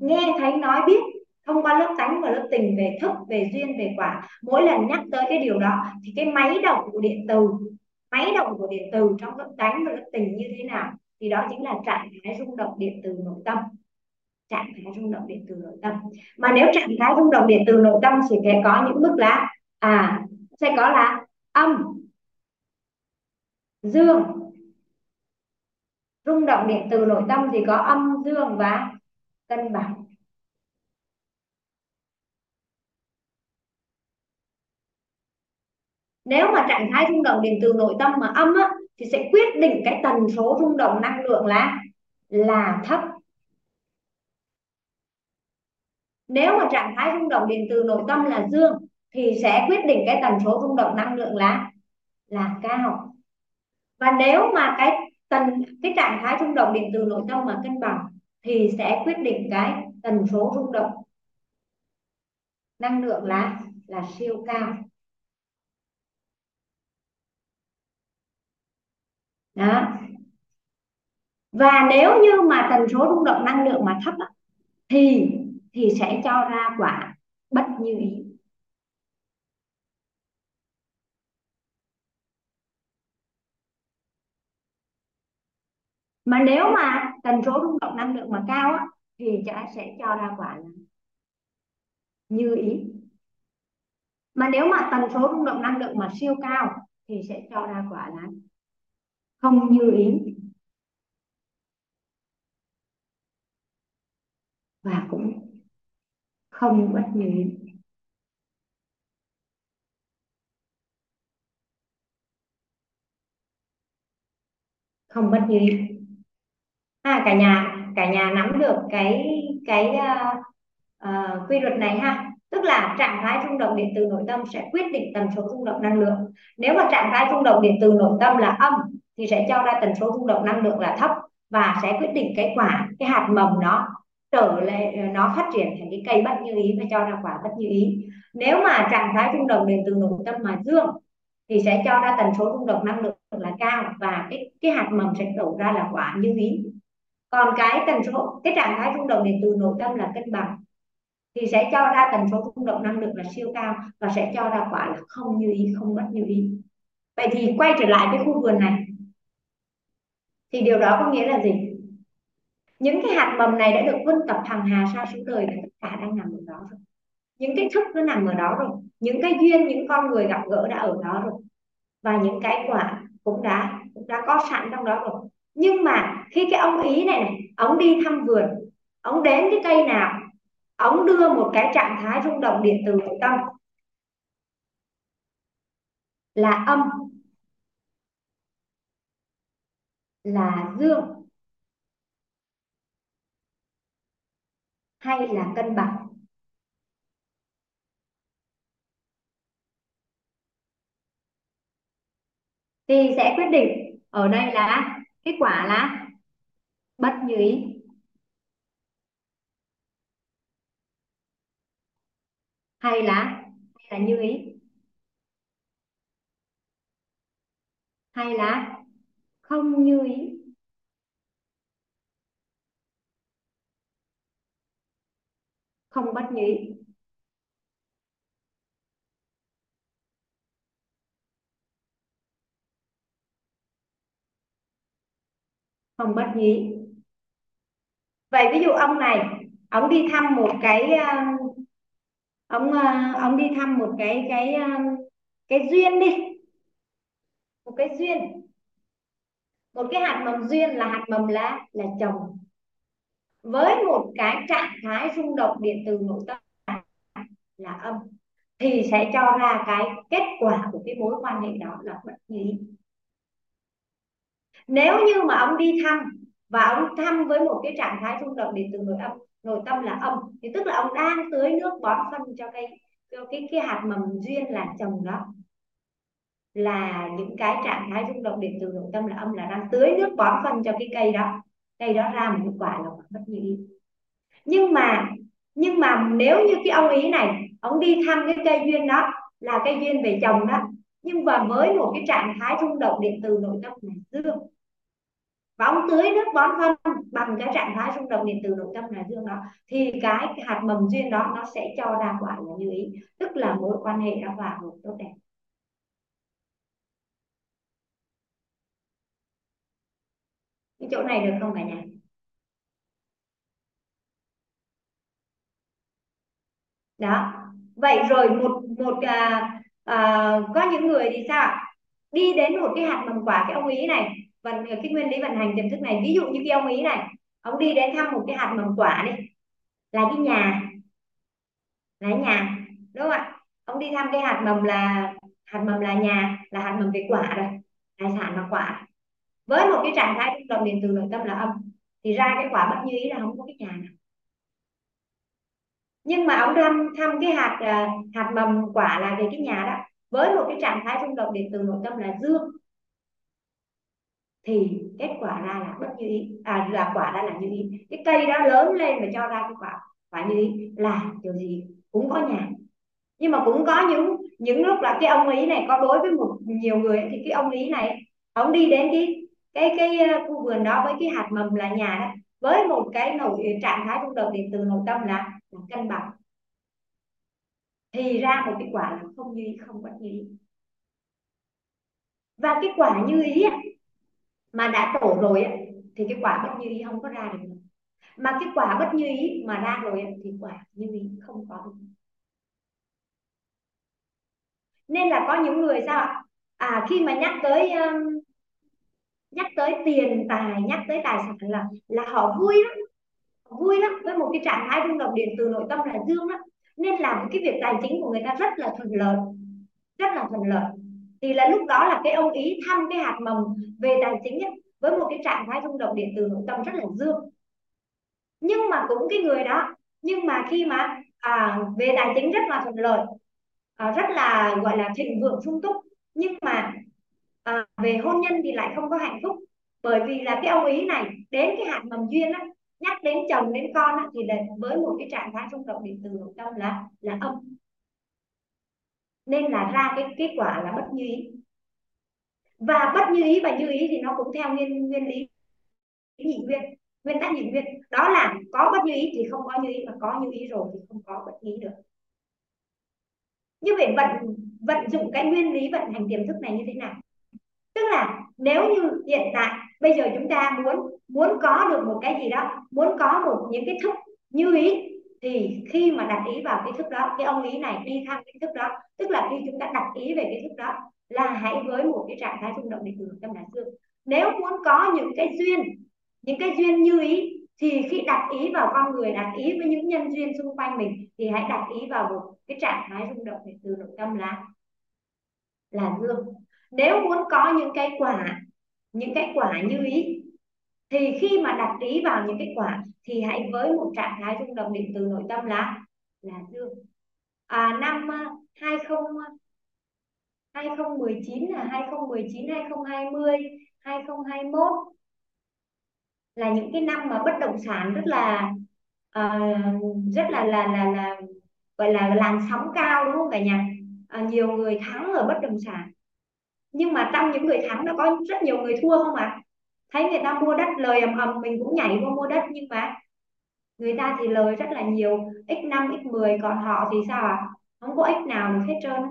nghe thấy nói biết thông qua lớp tánh và lớp tình về thức, về duyên, về quả, mỗi lần nhắc tới cái điều đó thì cái máy động của điện từ, máy động của điện từ trong lớp tánh và lớp tình như thế nào thì đó chính là trạng thái rung động điện từ nội tâm. Trạng thái rung động điện từ nội tâm. Mà nếu trạng thái rung động điện từ nội tâm thì sẽ có những mức là à sẽ có là âm, dương. Rung động điện từ nội tâm thì có âm, dương và cân bằng. Nếu mà trạng thái rung động điện từ nội tâm mà âm á, thì sẽ quyết định cái tần số rung động năng lượng là là thấp. Nếu mà trạng thái rung động điện từ nội tâm là dương thì sẽ quyết định cái tần số rung động năng lượng là là cao và nếu mà cái tần cái trạng thái rung động điện từ nội tâm mà cân bằng thì sẽ quyết định cái tần số rung động năng lượng là là siêu cao. Đó. Và nếu như mà tần số rung động năng lượng mà thấp thì thì sẽ cho ra quả bất như ý. Mà nếu mà tần số rung động năng lượng mà cao á, thì sẽ cho ra quả là như ý. Mà nếu mà tần số rung động năng lượng mà siêu cao thì sẽ cho ra quả là không như ý. Và cũng không bất như ý. Không bất như ý. À cả nhà cả nhà nắm được cái cái uh, uh, quy luật này ha. Tức là trạng thái rung động điện từ nội tâm sẽ quyết định tần số rung động năng lượng. Nếu mà trạng thái rung động điện từ nội tâm là âm thì sẽ cho ra tần số rung động năng lượng là thấp và sẽ quyết định cái quả, cái hạt mầm nó trở lại, nó phát triển thành cái cây bất như ý và cho ra quả bất như ý. Nếu mà trạng thái rung động điện từ nội tâm mà dương thì sẽ cho ra tần số rung động năng lượng là cao và cái cái hạt mầm sẽ đổ ra là quả như ý. Còn cái tần số, cái trạng thái rung động điện từ nội tâm là cân bằng thì sẽ cho ra tần số rung động năng lượng là siêu cao và sẽ cho ra quả là không như ý, không bất như ý. Vậy thì quay trở lại cái khu vườn này thì điều đó có nghĩa là gì? Những cái hạt mầm này đã được vun tập hàng hà sa số đời và tất cả đang nằm ở đó rồi. Những cái thức nó nằm ở đó rồi. Những cái duyên, những con người gặp gỡ đã ở đó rồi. Và những cái quả cũng đã cũng đã có sẵn trong đó rồi. Nhưng mà khi cái ông ý này này, ông đi thăm vườn, ông đến cái cây nào, ông đưa một cái trạng thái rung động điện từ nội tâm. Là âm. Là dương hay là cân bằng? Thì sẽ quyết định. Ở đây là kết quả là bất như ý. Hay là hay là như ý? Hay là không như ý. Không bất như ý. Không bất như ý. Vậy ví dụ ông này, ông đi thăm một cái ờ, ông ờ, ông đi thăm một cái cái ờ, cái duyên đi. Một cái duyên một cái hạt mầm duyên là hạt mầm lá, là chồng. Với một cái trạng thái rung động điện từ nội tâm là âm, thì sẽ cho ra cái kết quả của cái mối quan hệ đó là bất nhị nếu như mà ông đi thăm và ông thăm với một cái trạng thái rung động điện từ nội âm, nội tâm là âm, thì tức là ông đang tưới nước bón phân cho cây cho cái cái hạt mầm duyên là chồng đó là những cái trạng thái rung động điện từ nội tâm là âm là đang tưới nước bón phân cho cái cây đó. Cây đó ra một quả là quả bất như ý. Nhưng mà nhưng mà nếu như cái ông ý này ông đi thăm cái cây duyên đó là cây duyên về chồng đó nhưng mà với một cái trạng thái rung động điện từ nội tâm là dương và ông tưới nước bón phân bằng cái trạng thái rung động điện từ nội tâm là dương đó thì cái, cái hạt mầm duyên đó nó sẽ cho ra quả là như ý. Tức là mối quan hệ đã hòa hợp tốt đẹp. Chỗ này được không cả nhà? Đó. Vậy rồi một một à, à, có những người thì sao đi đến một cái hạt mầm quả cái ông ý này vận cái nguyên lý vận hành tiềm thức này. Ví dụ như cái ông ý này ông đi đến thăm một cái hạt mầm quả đi là cái nhà là nhà đúng không ạ? Ông đi thăm cái hạt mầm là hạt mầm là nhà là hạt mầm về quả rồi tài sản và quả với một cái trạng thái trung đồng điện từ nội tâm là âm, thì ra cái quả bất như ý là không có cái nhà nào. Nhưng mà ông thăm thăm cái hạt à, hạt mầm quả là về cái nhà đó. Với một cái trạng thái rung động điện từ nội tâm là dương, thì kết quả ra là bất như ý. À là quả ra là như ý. Cái cây đó lớn lên và cho ra cái quả quả như ý là điều gì? Cũng có nhà. Nhưng mà cũng có những những lúc là cái ông ý này có đối với một nhiều người thì cái ông ý này, ông đi đến cái cái cái ờ, khu vườn đó với cái hạt mầm là nhà đó với một cái nội ờ, trạng thái rung động điện từ nội tâm là, là cân bằng. Thì ra một cái quả là không như ý không bất như ý. Và cái quả như ý mà đã đổ rồi thì cái quả bất như ý không có ra được mà cái quả bất như ý mà ra rồi thì quả như ý không có được. Nên là có những người sao ạ? À khi mà nhắc tới um, nhắc tới tiền tài nhắc tới tài sản là là họ vui lắm. Vui lắm với một cái trạng thái rung động điện từ nội tâm là dương lắm. Nên làm cái việc tài chính của người ta rất là thuận lợi rất là thuận lợi. Thì là lúc đó là cái ông ý thăm cái hạt mầm về tài chính ấy, với một cái trạng thái rung động điện từ nội tâm rất là dương. Nhưng mà cũng cái người đó nhưng mà khi mà à, về tài chính rất là thuận lợi à, rất là gọi là thịnh vượng sung túc nhưng mà à, về hôn nhân thì lại không có hạnh phúc. Bởi vì là cái ông ý này đến cái hạt mầm duyên á nhắc đến chồng đến con á, thì là với một cái trạng thái trong động điện từ nội tâm là là âm. Nên là ra cái kết quả là bất như ý. Và bất như ý và như ý thì nó cũng theo nguyên nguyên lý nhị nguyên nguyên tắc nhị nguyên. Đó là có bất như ý thì không có như ý mà có như ý rồi thì không có bất như ý được. Như vậy vận vận dụng cái nguyên lý vận hành tiềm thức này như thế nào? Tức là nếu như hiện tại, bây giờ chúng ta muốn muốn có được một cái gì đó, muốn có một những cái thức như ý, thì khi mà đặt ý vào cái thức đó, cái ông ý này đi thăm cái thức đó, tức là khi chúng ta đặt ý về cái thức đó, là hãy với một cái trạng thái rung động điện từ tâm đại dương nếu muốn có những cái duyên, những cái duyên như ý, thì khi đặt ý vào con người, đặt ý với những nhân duyên xung quanh mình, thì hãy đặt ý vào một cái trạng thái rung động điện từ nội tâm là là dương nếu muốn có những cái quả những cái quả như ý thì khi mà đặt ý vào những cái quả thì hãy với một trạng thái rung động định từ nội tâm là là dương à, năm 20 2019 là 2019 2020 2021 là những cái năm mà bất động sản rất là uh, rất là là là là gọi là làn sóng cao đúng không cả nhà? À, nhiều người thắng ở bất động sản nhưng mà trong những người thắng nó có rất nhiều người thua không ạ? À? thấy người ta mua đất lời ầm ầm mình cũng nhảy vô mua đất nhưng mà người ta thì lời rất là nhiều. X5 x10 còn họ thì sao ạ? À? không có x nào được hết trơn.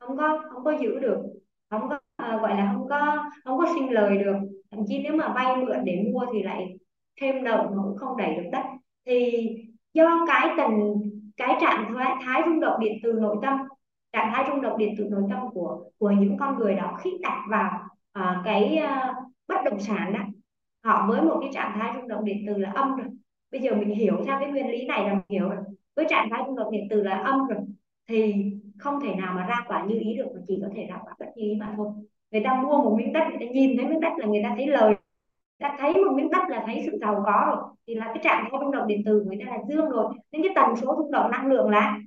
Không có không có giữ được. Không có à, gọi là không có không có sinh lời được. Thậm chí nếu mà vay mượn để mua thì lại thêm nợ mà cũng không đẩy được đất. Thì do cái tình cái trạng thái, thái rung động điện từ nội tâm trạng thái rung động điện từ nội tâm của của những con người đó khi đặt vào uh, cái uh, bất động sản đó. Họ với một cái trạng thái rung động điện từ là âm rồi. Bây giờ mình hiểu theo cái nguyên lý này là mình hiểu rồi. Với trạng thái rung động điện từ là âm rồi thì không thể nào mà ra quả như ý được mà chỉ có thể ra quả bất như ý mà thôi. Người ta mua một miếng đất người ta nhìn thấy miếng đất là người ta thấy lời ta thấy một miếng đất là thấy sự giàu có rồi thì là cái trạng thái rung động điện từ người ta là dương rồi. Nên cái tần số rung động năng lượng là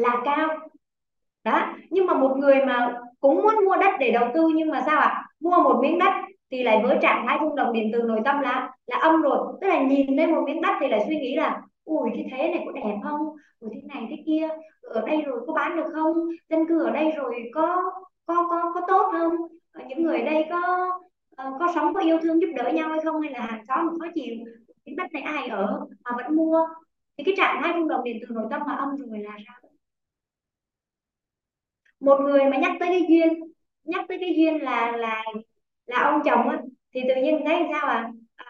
là cao. Đó, nhưng mà một người mà cũng muốn mua đất để đầu tư nhưng mà sao ạ? Mua một miếng đất thì lại với trạng thái rung động điện từ nội tâm là là âm rồi. Tức là nhìn lên một miếng đất thì lại suy nghĩ là ui cái thế này có đẹp không? Ui thế này, thế kia, ở đây rồi có bán được không? Dân cư ở đây rồi có có có có tốt không? Ờ, những người ở đây có ờ, có sống, có yêu thương giúp đỡ nhau hay không? Hay là hàng xóm khó chịu, miếng đất này ai ở mà vẫn mua? Thì cái trạng thái rung động điện từ nội tâm mà âm rồi là sao một người mà nhắc tới cái duyên nhắc tới cái duyên là là là ông chồng á thì tự nhiên thấy sao à, à,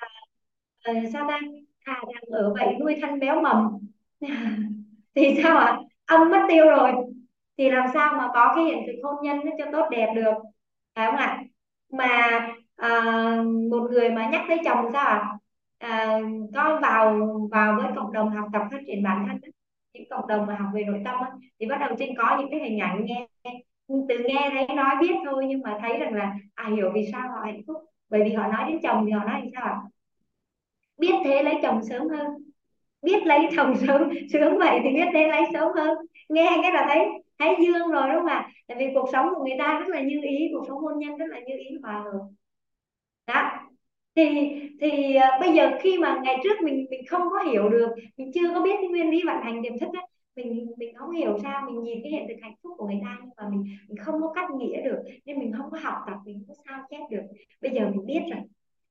à sao ta? À rằng ở vậy nuôi thanh béo mầm. Thì sao ạ? À? âm mất tiêu rồi. Thì làm sao mà có cái hiện thực hôn nhân nó cho tốt đẹp được? Phải không ạ? Mà à, một người mà nhắc tới chồng sao ạ? À? à, có vào vào với cộng đồng học tập phát triển bản thân những cộng đồng mà học về nội tâm á, thì bắt đầu trên có những cái hình ảnh nghe từ nghe thấy nói biết thôi nhưng mà thấy rằng là à hiểu vì sao họ hạnh phúc. Bởi vì họ nói đến chồng thì họ nói như sao ạ? Biết thế lấy chồng sớm hơn. Biết lấy chồng sớm sớm vậy thì biết thế lấy sớm hơn. Nghe cái là thấy thấy dương rồi đúng không ạ? Tại vì cuộc sống của người ta rất là như ý cuộc sống hôn nhân rất là như ý hòa hợp. Đó thì thì uh, bây giờ khi mà ngày trước mình mình không có hiểu được mình chưa có biết cái nguyên lý vận hành tiềm thức ấy, mình mình không hiểu sao mình nhìn cái hiện thực hạnh phúc của người ta nhưng mà mình mình không có cách nghĩa được nên mình không có học tập mình không có sao chép được. Bây giờ mình biết rồi.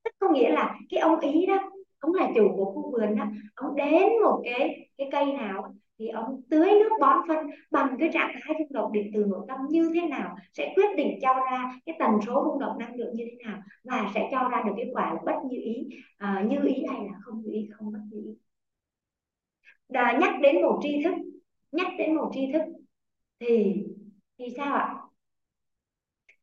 Tức có nghĩa là cái ông ý đó ông là chủ của khu vườn đó ông đến một cái cái cây nào thì ông tưới nước bón phân bằng cái trạng thái rung động điện từ nội tâm như thế nào sẽ quyết định cho ra cái tần số rung động năng lượng như thế nào và sẽ cho ra được kết quả là bất như ý à, như ý hay là không như ý không bất như ý. Đã nhắc đến một tri thức nhắc đến một tri thức thì thì sao ạ?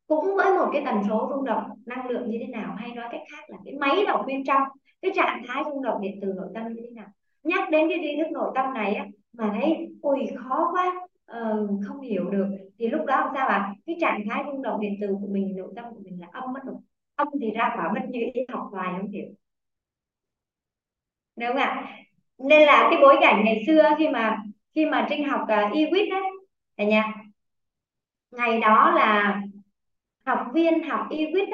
Cũng với một cái tần số rung động năng lượng như thế nào hay nói cách khác là cái máy động bên trong cái trạng thái rung động điện từ nội tâm như thế nào. Nhắc đến cái tri thức nội tâm này á mà thấy ui khó quá. Ờ, không hiểu được. Thì lúc đó làm sao ạ? Cái trạng thái rung động điện từ của mình nội tâm của mình là âm mất rồi. Âm thì ra quả mất như ý học hoài không hiểu. Đúng không ạ? Nên là cái bối cảnh ngày xưa khi mà khi mà trinh học uh, e-wit đấy cả nhà. Ngày đó là học viên học y quýt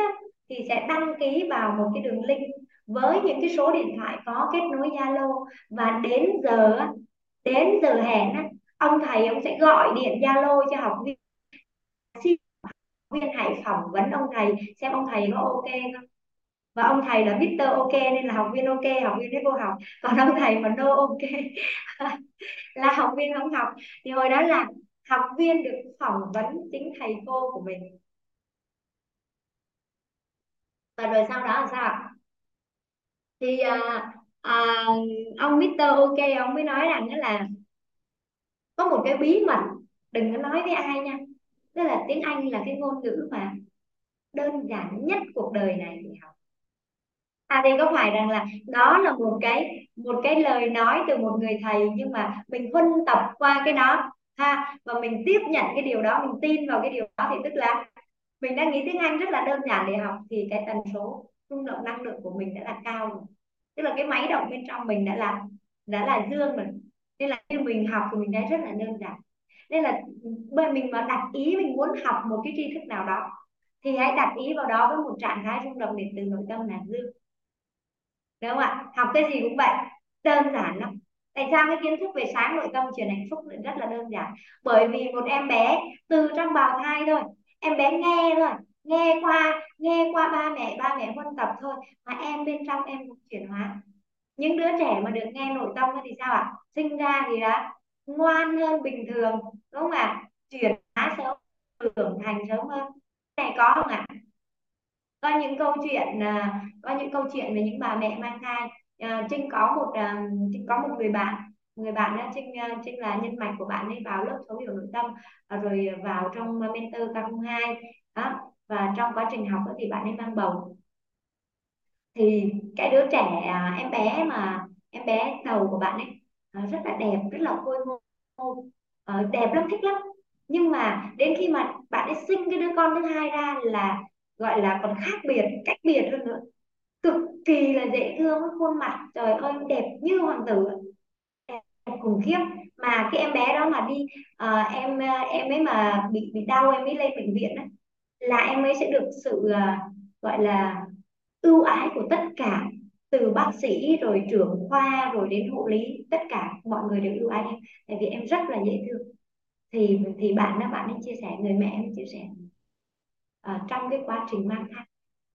thì sẽ đăng ký vào một cái đường link với những cái số điện thoại có kết nối Zalo. Và đến giờ đến giờ hẹn ông thầy ông sẽ gọi điện Zalo cho học viên. Xin học viên hãy phỏng vấn ông thầy xem ông thầy có ok không. Và ông thầy là Mr. ok nên là học viên ok học viên hết vô học. Còn ông thầy mà no ok là học viên không học. Thì hồi đó là học viên được phỏng vấn chính thầy cô của mình. Và rồi sau đó là sao thì à, à, ông Mr. Ok ông mới nói rằng đó là có một cái bí mật đừng có nói với ai nha tức là tiếng Anh là cái ngôn ngữ mà đơn giản nhất cuộc đời này để học à thì có phải rằng là đó là một cái một cái lời nói từ một người thầy nhưng mà mình huân tập qua cái đó ha và mình tiếp nhận cái điều đó mình tin vào cái điều đó thì tức là mình đang nghĩ tiếng Anh rất là đơn giản để học thì cái tần số rung động năng lượng của mình đã là cao rồi tức là cái máy động bên trong mình đã là đã là dương rồi. Nên là khi mình học thì mình thấy rất là đơn giản. Nên là bởi mình mà đặt ý mình muốn học một cái tri thức nào đó, thì hãy đặt ý vào đó với một trạng thái rung động điện từ nội tâm là dương. Đúng không ạ? Học cái gì cũng vậy. Đơn giản lắm. Tại sao cái kiến thức về sáng nội tâm truyền hạnh phúc rất là đơn giản? Bởi vì một em bé, từ trong bào thai thôi, em bé nghe thôi nghe qua nghe qua ba mẹ ba mẹ huân tập thôi mà em bên trong em cũng chuyển hóa. Những đứa trẻ mà được nghe nội tâm thì sao ạ? Sinh ra thì đã ngoan hơn bình thường đúng không ạ? Chuyển hóa sớm trưởng thành sớm hơn. Này có không ạ? Có những câu chuyện à, có những câu chuyện về những bà mẹ mang thai. À, trinh có một à, trinh có một người bạn người bạn đó Trinh à, Trinh là nhân mạch của bạn ấy vào lớp thấu hiểu nội tâm à, rồi vào trong mentor K02 đó và trong quá trình học thì bạn ấy mang bầu. Thì cái đứa trẻ à, em bé mà em bé đầu của bạn ấy à, rất là đẹp rất là khôi ngô ờ, đẹp lắm thích lắm. Nhưng mà đến khi mà bạn ấy sinh cái đứa con thứ hai ra là gọi là còn khác biệt cách biệt hơn nữa. Cực kỳ là dễ thương cái khuôn mặt trời ơi đẹp như hoàng tử đẹp khủng khiếp. Mà cái em bé đó mà đi à, em em ấy mà bị bị đau em ấy lên bệnh viện ấy, là em ấy sẽ được sự ờ, gọi là ưu ái của tất cả từ bác sĩ rồi trưởng khoa rồi đến hộ lý tất cả mọi người đều ưu ái em tại vì em rất là dễ thương. Thì thì bạn đó bạn ấy chia sẻ người mẹ em chia sẻ à, trong cái quá trình mang thai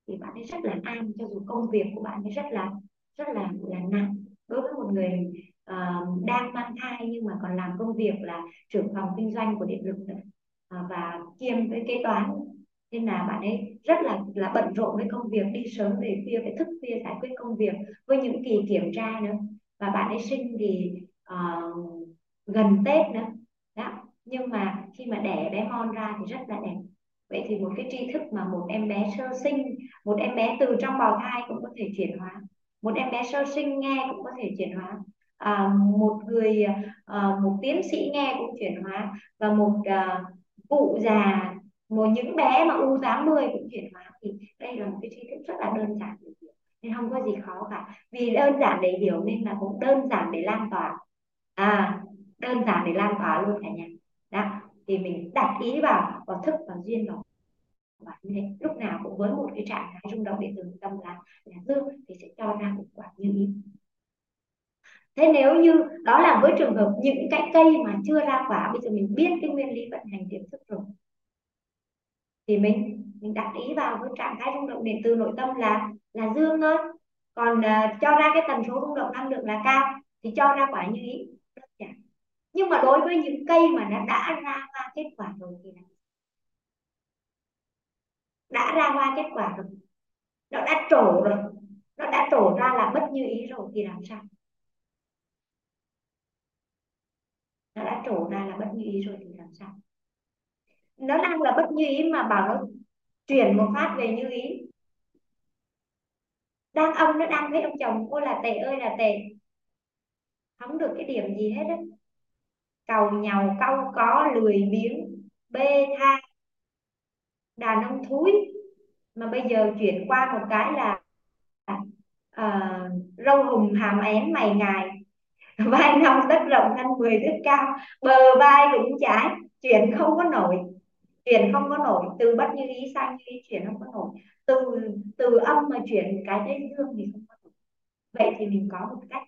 thì bạn ấy rất là an cho dù công việc của bạn ấy rất là rất là là nặng. Đối với một người uh, đang mang thai nhưng mà còn làm công việc là trưởng phòng kinh doanh của điện lực uh, và kiêm với kế toán nên là bạn ấy rất là là bận rộn với công việc đi sớm về khuya phải thức khuya giải quyết công việc với những kỳ kiểm tra nữa. Và bạn ấy sinh thì uh, gần Tết nữa. Đó. Nhưng mà khi mà đẻ bé mon ra thì rất là đẹp. Vậy thì một cái tri thức mà một em bé sơ sinh một em bé từ trong bào thai cũng có thể chuyển hóa. Một em bé sơ sinh nghe cũng có thể chuyển hóa. À, một người à, một tiến sĩ nghe cũng chuyển hóa. Và một à, cụ già một những bé mà u 80 cũng chuyển hóa thì đây là một cái tri thức rất là đơn giản để hiểu. Nên không có gì khó cả. Vì đơn giản để hiểu nên là cũng đơn giản để lan tỏa. À đơn giản để lan tỏa luôn cả nhà. Đó, thì mình đặt ý vào vào thức vào duyên vào và như thế. Lúc nào cũng với một cái trạng thái rung động điện từ tâm là là dương thì sẽ cho ra một quả như ý. Thế nếu như đó là với trường hợp những cái cây mà chưa ra quả, bây giờ mình biết cái nguyên lý vận hành tiềm thức rồi thì mình mình đặt ý vào với trạng thái rung động điện từ nội tâm là là dương thôi. Còn uh, cho ra cái tần số rung động năng lượng là cao thì cho ra quả như ý. Nhưng mà đối với những cây mà nó đã ra hoa kết quả rồi thì là đã ra hoa kết quả rồi nó đã trổ rồi nó đã trổ ra là bất như ý rồi thì làm sao? Nó đã trổ ra là bất như ý rồi thì làm sao? Nó đang là bất như ý mà bảo nó chuyển một phát về như ý. Đang ông nó đang với ông chồng cô là tệ ơi là tệ không được cái điểm gì hết á, cầu nhàu câu có lười biếng bê tha. Đàn ông thúi mà bây giờ chuyển qua một cái là à, râu hùng hàm én mày ngài. Vai nông đất rộng thân mười thước cao bờ vai vững chãi chuyển không có nổi chuyển không có nổi, từ bất như ý sang như ý chuyển không có nổi. Từ từ âm mà chuyển cái đến dương thì không có nổi. Vậy thì mình có một cách.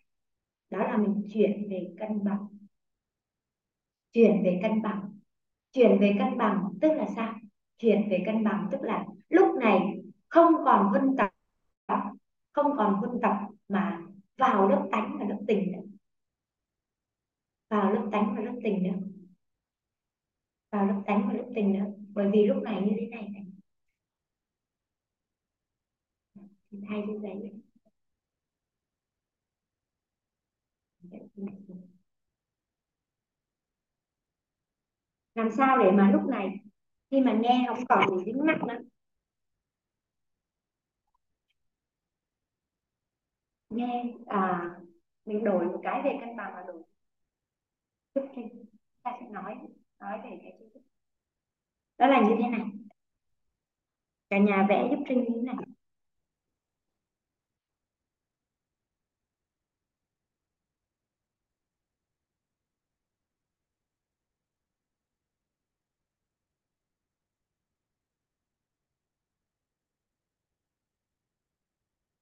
Đó là mình chuyển về cân bằng. Chuyển về cân bằng. Chuyển về cân bằng tức là sao? Chuyển về cân bằng tức là lúc này không còn huân tập, không còn huân tập mà vào lớp tánh và lớp tình nữa. Vào lớp tánh và lớp tình nữa vào lúc tánh và lúc tình nữa bởi vì lúc này như thế này này. Thì thay như giấy làm sao để mà lúc này, khi mà nghe không còn bị dính mắt nữa nghe à mình đổi một cái về cân bằng là đổi. Chút trên ta sẽ nói nói về cái chi đó là như thế này. Cả nhà vẽ giúp trinh như thế này.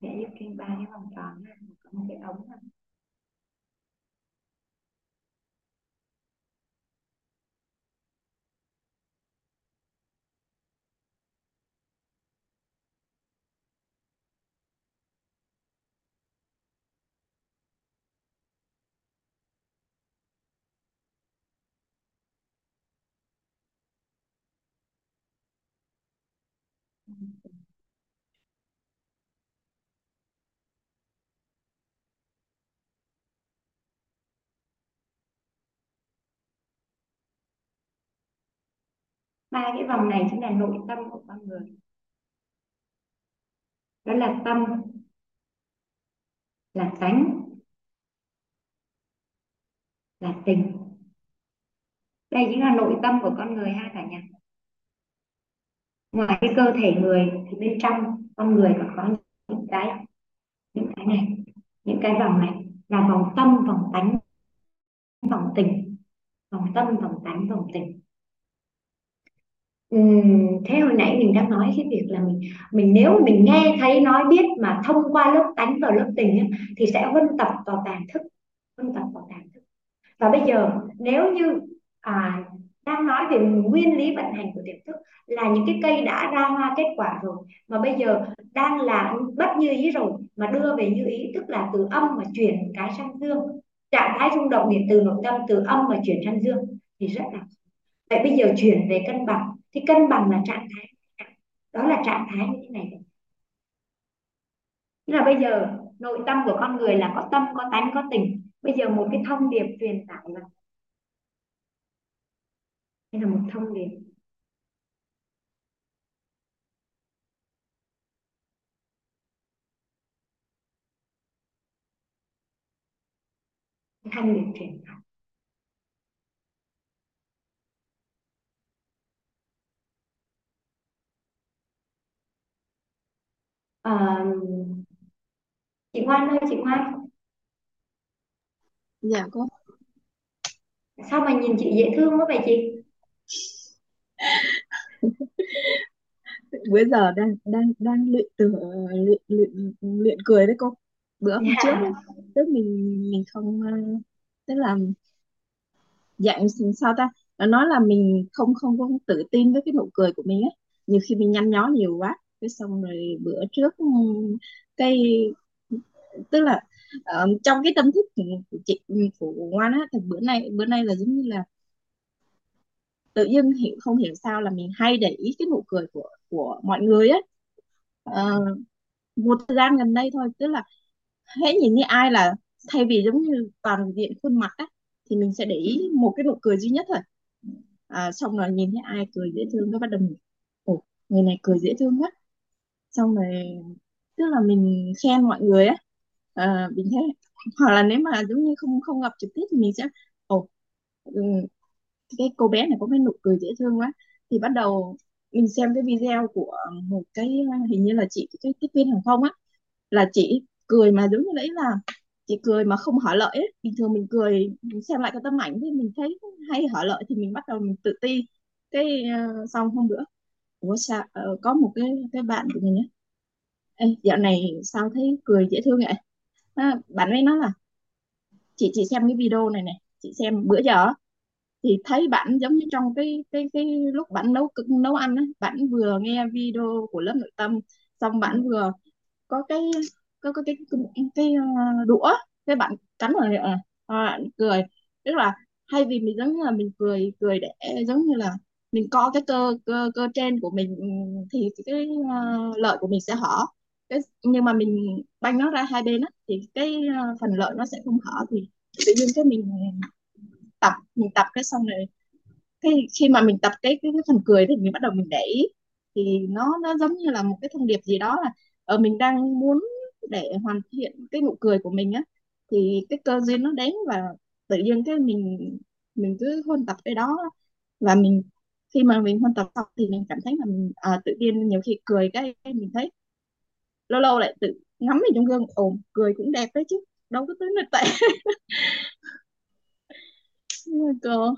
Vẽ giúp trinh ba cái vòng tròn có một cái ống này ba cái vòng này chính là nội tâm của con người. Đó là tâm, là tánh, là tình. Đây chính là nội tâm của con người ha cả nhà ngoài cái cơ thể người thì bên trong con người còn có những cái những cái này những cái vòng này là vòng tâm vòng tánh vòng tình. Vòng tâm vòng tánh vòng tình. Uhm, thế hồi nãy mình đang nói cái việc là mình mình nếu mình nghe thấy nói biết mà thông qua lớp tánh và lớp tình ấy, thì sẽ huân tập vào tàn thức huân tập vào tàn thức. Và bây giờ nếu như à, đang nói về nguyên lý vận hành của tiềm thức là những cái cây đã ra hoa kết quả rồi, mà bây giờ đang là bất như ý rồi, mà đưa về như ý, tức là từ âm mà chuyển cái sang dương. Trạng thái rung động điện từ nội tâm, từ âm mà chuyển sang dương thì rất là vậy bây giờ chuyển về cân bằng, thì cân bằng là trạng thái đó là trạng thái như thế này Tức là bây giờ nội tâm của con người là có tâm, có tánh, có tình. Bây giờ một cái thông điệp truyền tải là đây là một thông điệp. Thông điệp truyền tải à, chị Ngoan ơi chị Ngoan. Dạ cô. Sao mà nhìn chị dễ thương quá vậy chị bữa giờ đang đang đang luyện từ luyện luyện luyện cười đấy cô. Bữa hôm trước dạ. trước mình mình không ờ, tức là dạng sao ta? Nó nói là mình không không không tự tin với cái nụ cười của mình á. Nhiều khi mình nhăn nhó nhiều quá. Cái xong rồi bữa trước cái tức là uh, trong cái tâm thức của chị của Ngoan á thì bữa nay bữa nay là giống như là tự dưng hiểu không hiểu sao là mình hay để ý cái nụ cười của của mọi người á. Uh, một thời gian gần đây thôi tức là hễ nhìn như ai là thay vì giống như toàn diện khuôn mặt á thì mình sẽ để ý một cái nụ cười duy nhất thôi. À, xong rồi nhìn thấy ai cười dễ thương cái bắt đầu mình ồ người này cười dễ thương quá. Xong rồi tức là mình khen mọi người á. À, mình thấy hoặc là nếu mà giống như không không gặp trực tiếp thì mình sẽ ồ ừ, cái cô bé này có cái nụ cười dễ thương quá. Thì bắt đầu mình xem cái video của một cái hình như là chị cái tiếp viên hàng không á là chị cười mà giống như đấy là chị cười mà không hở lợi ấy. bình thường mình cười mình xem lại cái tấm ảnh thì mình thấy hay hở lợi thì mình bắt đầu mình tự ti. Cái uh, xong hôm bữa ủa sao uh, có một cái cái bạn của mình nhé Ê, dạo này sao thấy cười dễ thương vậy? À, bạn ấy nói là chị chị xem cái video này này chị xem bữa giờ thì thấy bạn giống như trong cái cái cái lúc bạn nấu nấu ăn á bạn vừa nghe video của lớp nội tâm xong bạn vừa có cái có, có cái cái, cái đũa cái bạn cắn vào miệng ờ, bạn cười. Tức là thay vì mình giống như là mình cười cười để giống như là mình co cái cơ cơ cơ trên của mình ừ, thì cái uh, lợi của mình sẽ hở. Cái nhưng mà mình banh nó ra hai bên á thì cái uh, phần lợi nó sẽ không hở thì tự nhiên cái mình tập mình tập cái xong rồi cái khi mà mình tập cái cái, cái phần cười thì mình bắt đầu mình để ý. Thì nó nó giống như là một cái thông điệp gì đó là ở mình đang muốn để hoàn thiện cái nụ cười của mình á thì cái cơ duyên nó đến và tự nhiên cái mình mình cứ huân tập cái đó. Và mình khi mà mình huân tập xong thì mình cảm thấy là mình à, tự nhiên nhiều khi cười cái, cái mình thấy lâu lâu lại tự ngắm mình trong gương ồ cười cũng đẹp đấy chứ đâu có tới nơi tệ cô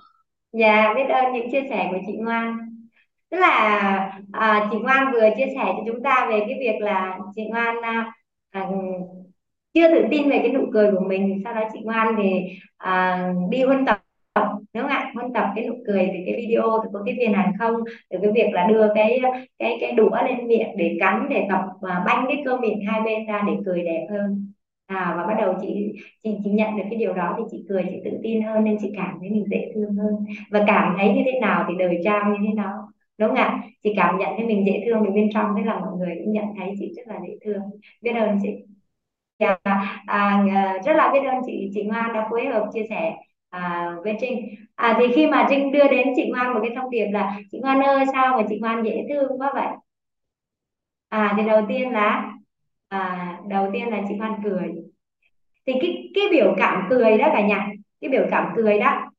dạ biết ơn những chia sẻ của chị Ngoan. Tức là à, chị Ngoan vừa chia sẻ cho chúng ta về cái việc là chị Ngoan à, à chưa tự tin về cái nụ cười của mình. Sau đó chị Ngoan thì à, đi huân tập đúng không ạ? Huân tập cái nụ cười từ cái video từ cô tiếp viên hàng không từ cái việc là đưa cái cái cái đũa lên miệng để cắn để tập và banh cái cơ miệng hai bên ra để cười đẹp hơn à, và bắt đầu chị chị chị nhận được cái điều đó thì chị cười chị tự tin hơn nên chị cảm thấy mình dễ thương hơn. Và cảm thấy như thế nào thì đời trao như thế nào đúng không ạ? Chị cảm nhận thấy mình dễ thương mình bên trong thế là mọi người cũng nhận thấy chị rất là dễ thương. Biết ơn chị. Dạ, à, à, rất là biết ơn chị chị Ngoan đã phối hợp chia sẻ à, với Trinh. À, thì khi mà Trinh đưa đến chị Ngoan một cái thông điệp là chị Ngoan ơi sao mà chị Ngoan dễ thương quá vậy? À thì đầu tiên là à, đầu tiên là chị hoan cười. Thì cái cái biểu cảm cười đó cả nhà cái biểu cảm cười đó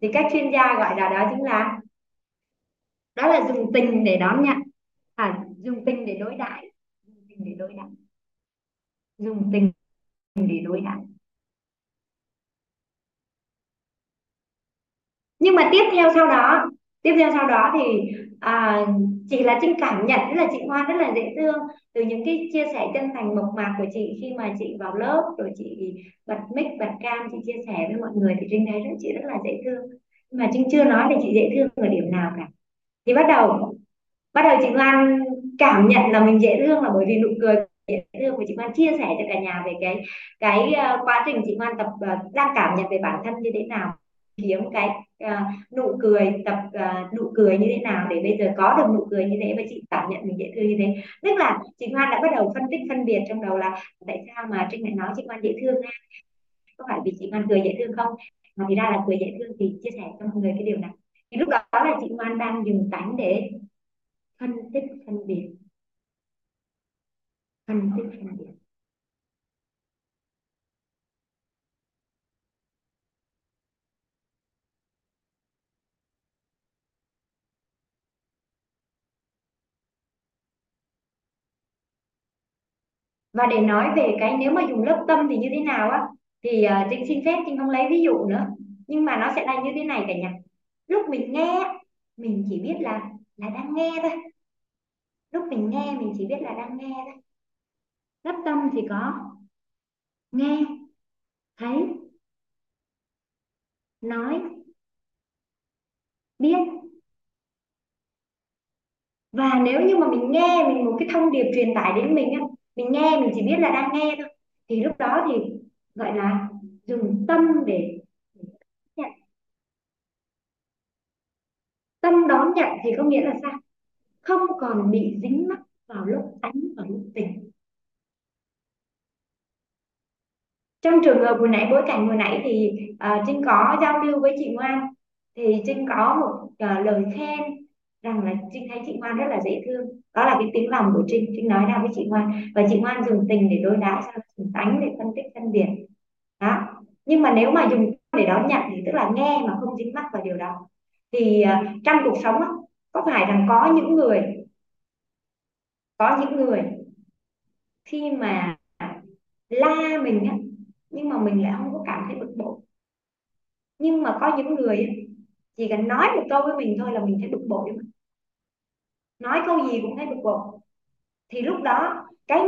thì các chuyên gia gọi là đó chính là đó là dùng tình để đón nhận. À, dùng tình để đối đãi dùng tình để đối đãi. Dùng tình để đối đãi. Nhưng mà tiếp theo sau đó tiếp theo sau đó thì à, chị là Trinh cảm nhận rất là chị Hoa rất là dễ thương từ những cái chia sẻ chân thành mộc mạc của chị khi mà chị vào lớp rồi chị bật mic bật cam chị chia sẻ với mọi người thì Trinh thấy rất chị rất là dễ thương. Nhưng mà Trinh chưa nói thì chị dễ thương ở điểm nào cả. Thì bắt đầu bắt đầu chị Ngoan cảm nhận là mình dễ thương là bởi vì nụ cười dễ thương của chị Ngoan chia sẻ cho cả nhà về cái cái uh, quá trình chị Ngoan tập uh, đang cảm nhận về bản thân như thế nào kiếm cái uh, nụ cười tập uh, nụ cười như thế nào để bây giờ có được nụ cười như thế và chị cảm nhận mình dễ thương như thế. Tức là chị Ngoan đã bắt đầu phân tích phân biệt trong đầu là tại sao mà Trinh lại nói chị Ngoan dễ thương ha? Có phải vì chị Ngoan cười dễ thương không? Mà thì ra là cười dễ thương thì chia sẻ cho mọi người cái điều này. Thì lúc đó là chị Ngoan đang dùng tánh để phân tích phân biệt. Phân tích phân biệt. Và để nói về cái nếu mà dùng lớp tâm thì như thế nào á thì uh, Trinh xin phép Trinh không lấy ví dụ nữa. Nhưng mà nó sẽ là như thế này cả nhà lúc mình nghe mình chỉ biết là là đang nghe thôi. Lúc mình nghe mình chỉ biết là đang nghe thôi. Lớp tâm thì có nghe thấy nói biết. Và nếu như mà mình nghe mình một cái thông điệp truyền tải đến mình á mình nghe mình chỉ biết là đang nghe thôi. Thì lúc đó thì gọi là dùng tâm để nhận. Tâm đón nhận thì có nghĩa là sao? Không còn bị dính mắc vào lúc tánh và lúc tình trong trường hợp vừa nãy bối cảnh vừa nãy thì uh, Trinh có giao lưu với chị Ngoan. Thì Trinh có một uh, lời khen Vâng, rằng là Trinh thấy chị Ngoan rất là dễ thương. Đó là cái tiếng lòng của Trinh. Trinh nói ra với chị Ngoan. Và chị Ngoan dùng tình để đối đãi sao dùng tánh để phân tích phân biệt. Đó. Nhưng mà nếu mà dùng để đón nhận thì tức là nghe mà không dính mắc vào điều đó. Thì uh, trong cuộc sống có phải rằng có những người có những người khi mà la mình á nhưng mà mình lại không có cảm thấy bực bội? Nhưng mà có những người chỉ cần nói một câu với mình thôi là mình thấy bực bội mà. Nói câu gì cũng thấy bực bội. Thì lúc đó, cái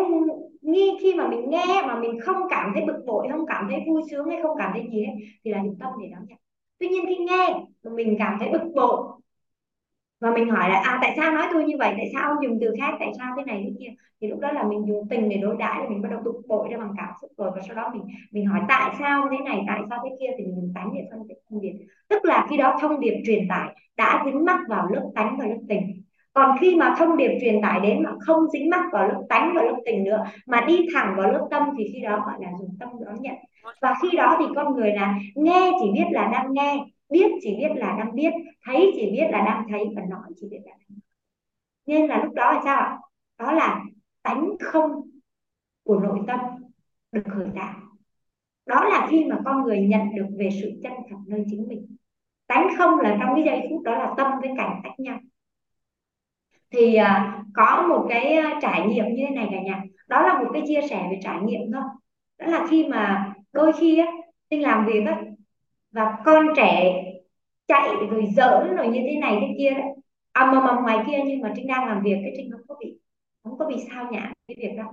nghi, khi mà mình nghe mà mình không cảm thấy bực bội, không cảm thấy vui sướng hay không cảm thấy gì hết, thì là dụng tâm để đón nhận. Tuy nhiên khi nghe mà mình cảm thấy bực bội và mình hỏi là à tại sao nói tôi như vậy? Tại sao ông dùng từ khác? Tại sao thế này thế kia? Thì lúc đó là mình dùng tình để đối đãi mình bắt đầu bực bội ra bằng cảm xúc rồi. Và sau đó mình mình hỏi, tại sao thế này? Tại sao thế kia? Thì mình dùng tánh để phân tích thông điệp tức là khi đó thông điệp truyền tải đã dính mắc vào lớp tánh và lớp tình. Còn khi mà thông điệp truyền tải đến mà không dính mắc vào lớp tánh và lớp tình nữa, mà đi thẳng vào lớp tâm thì khi đó gọi là dùng tâm đón nhận. Và khi đó thì con người là nghe chỉ biết là đang nghe biết chỉ biết là đang biết thấy chỉ biết là đang thấy và nói chỉ biết là đang nên là lúc đó là sao đó là tánh không của nội tâm được khởi tạo. Đó là khi mà con người nhận được về sự chân thật nơi chính mình. Tánh không là trong cái giây phút đó là tâm với cảnh tách nhau. Thì uh, có một cái à, trải nghiệm như thế này cả nhà. Đó là một cái chia sẻ về trải nghiệm thôi. Đó là khi mà đôi khi á tinh làm việc á và con trẻ chạy rồi giỡn rồi như thế này thế kia đấy. À, ầm ầm mà ngoài kia nhưng mà trinh đang làm việc cái trinh không có bị không có bị sao nhãn cái việc đó.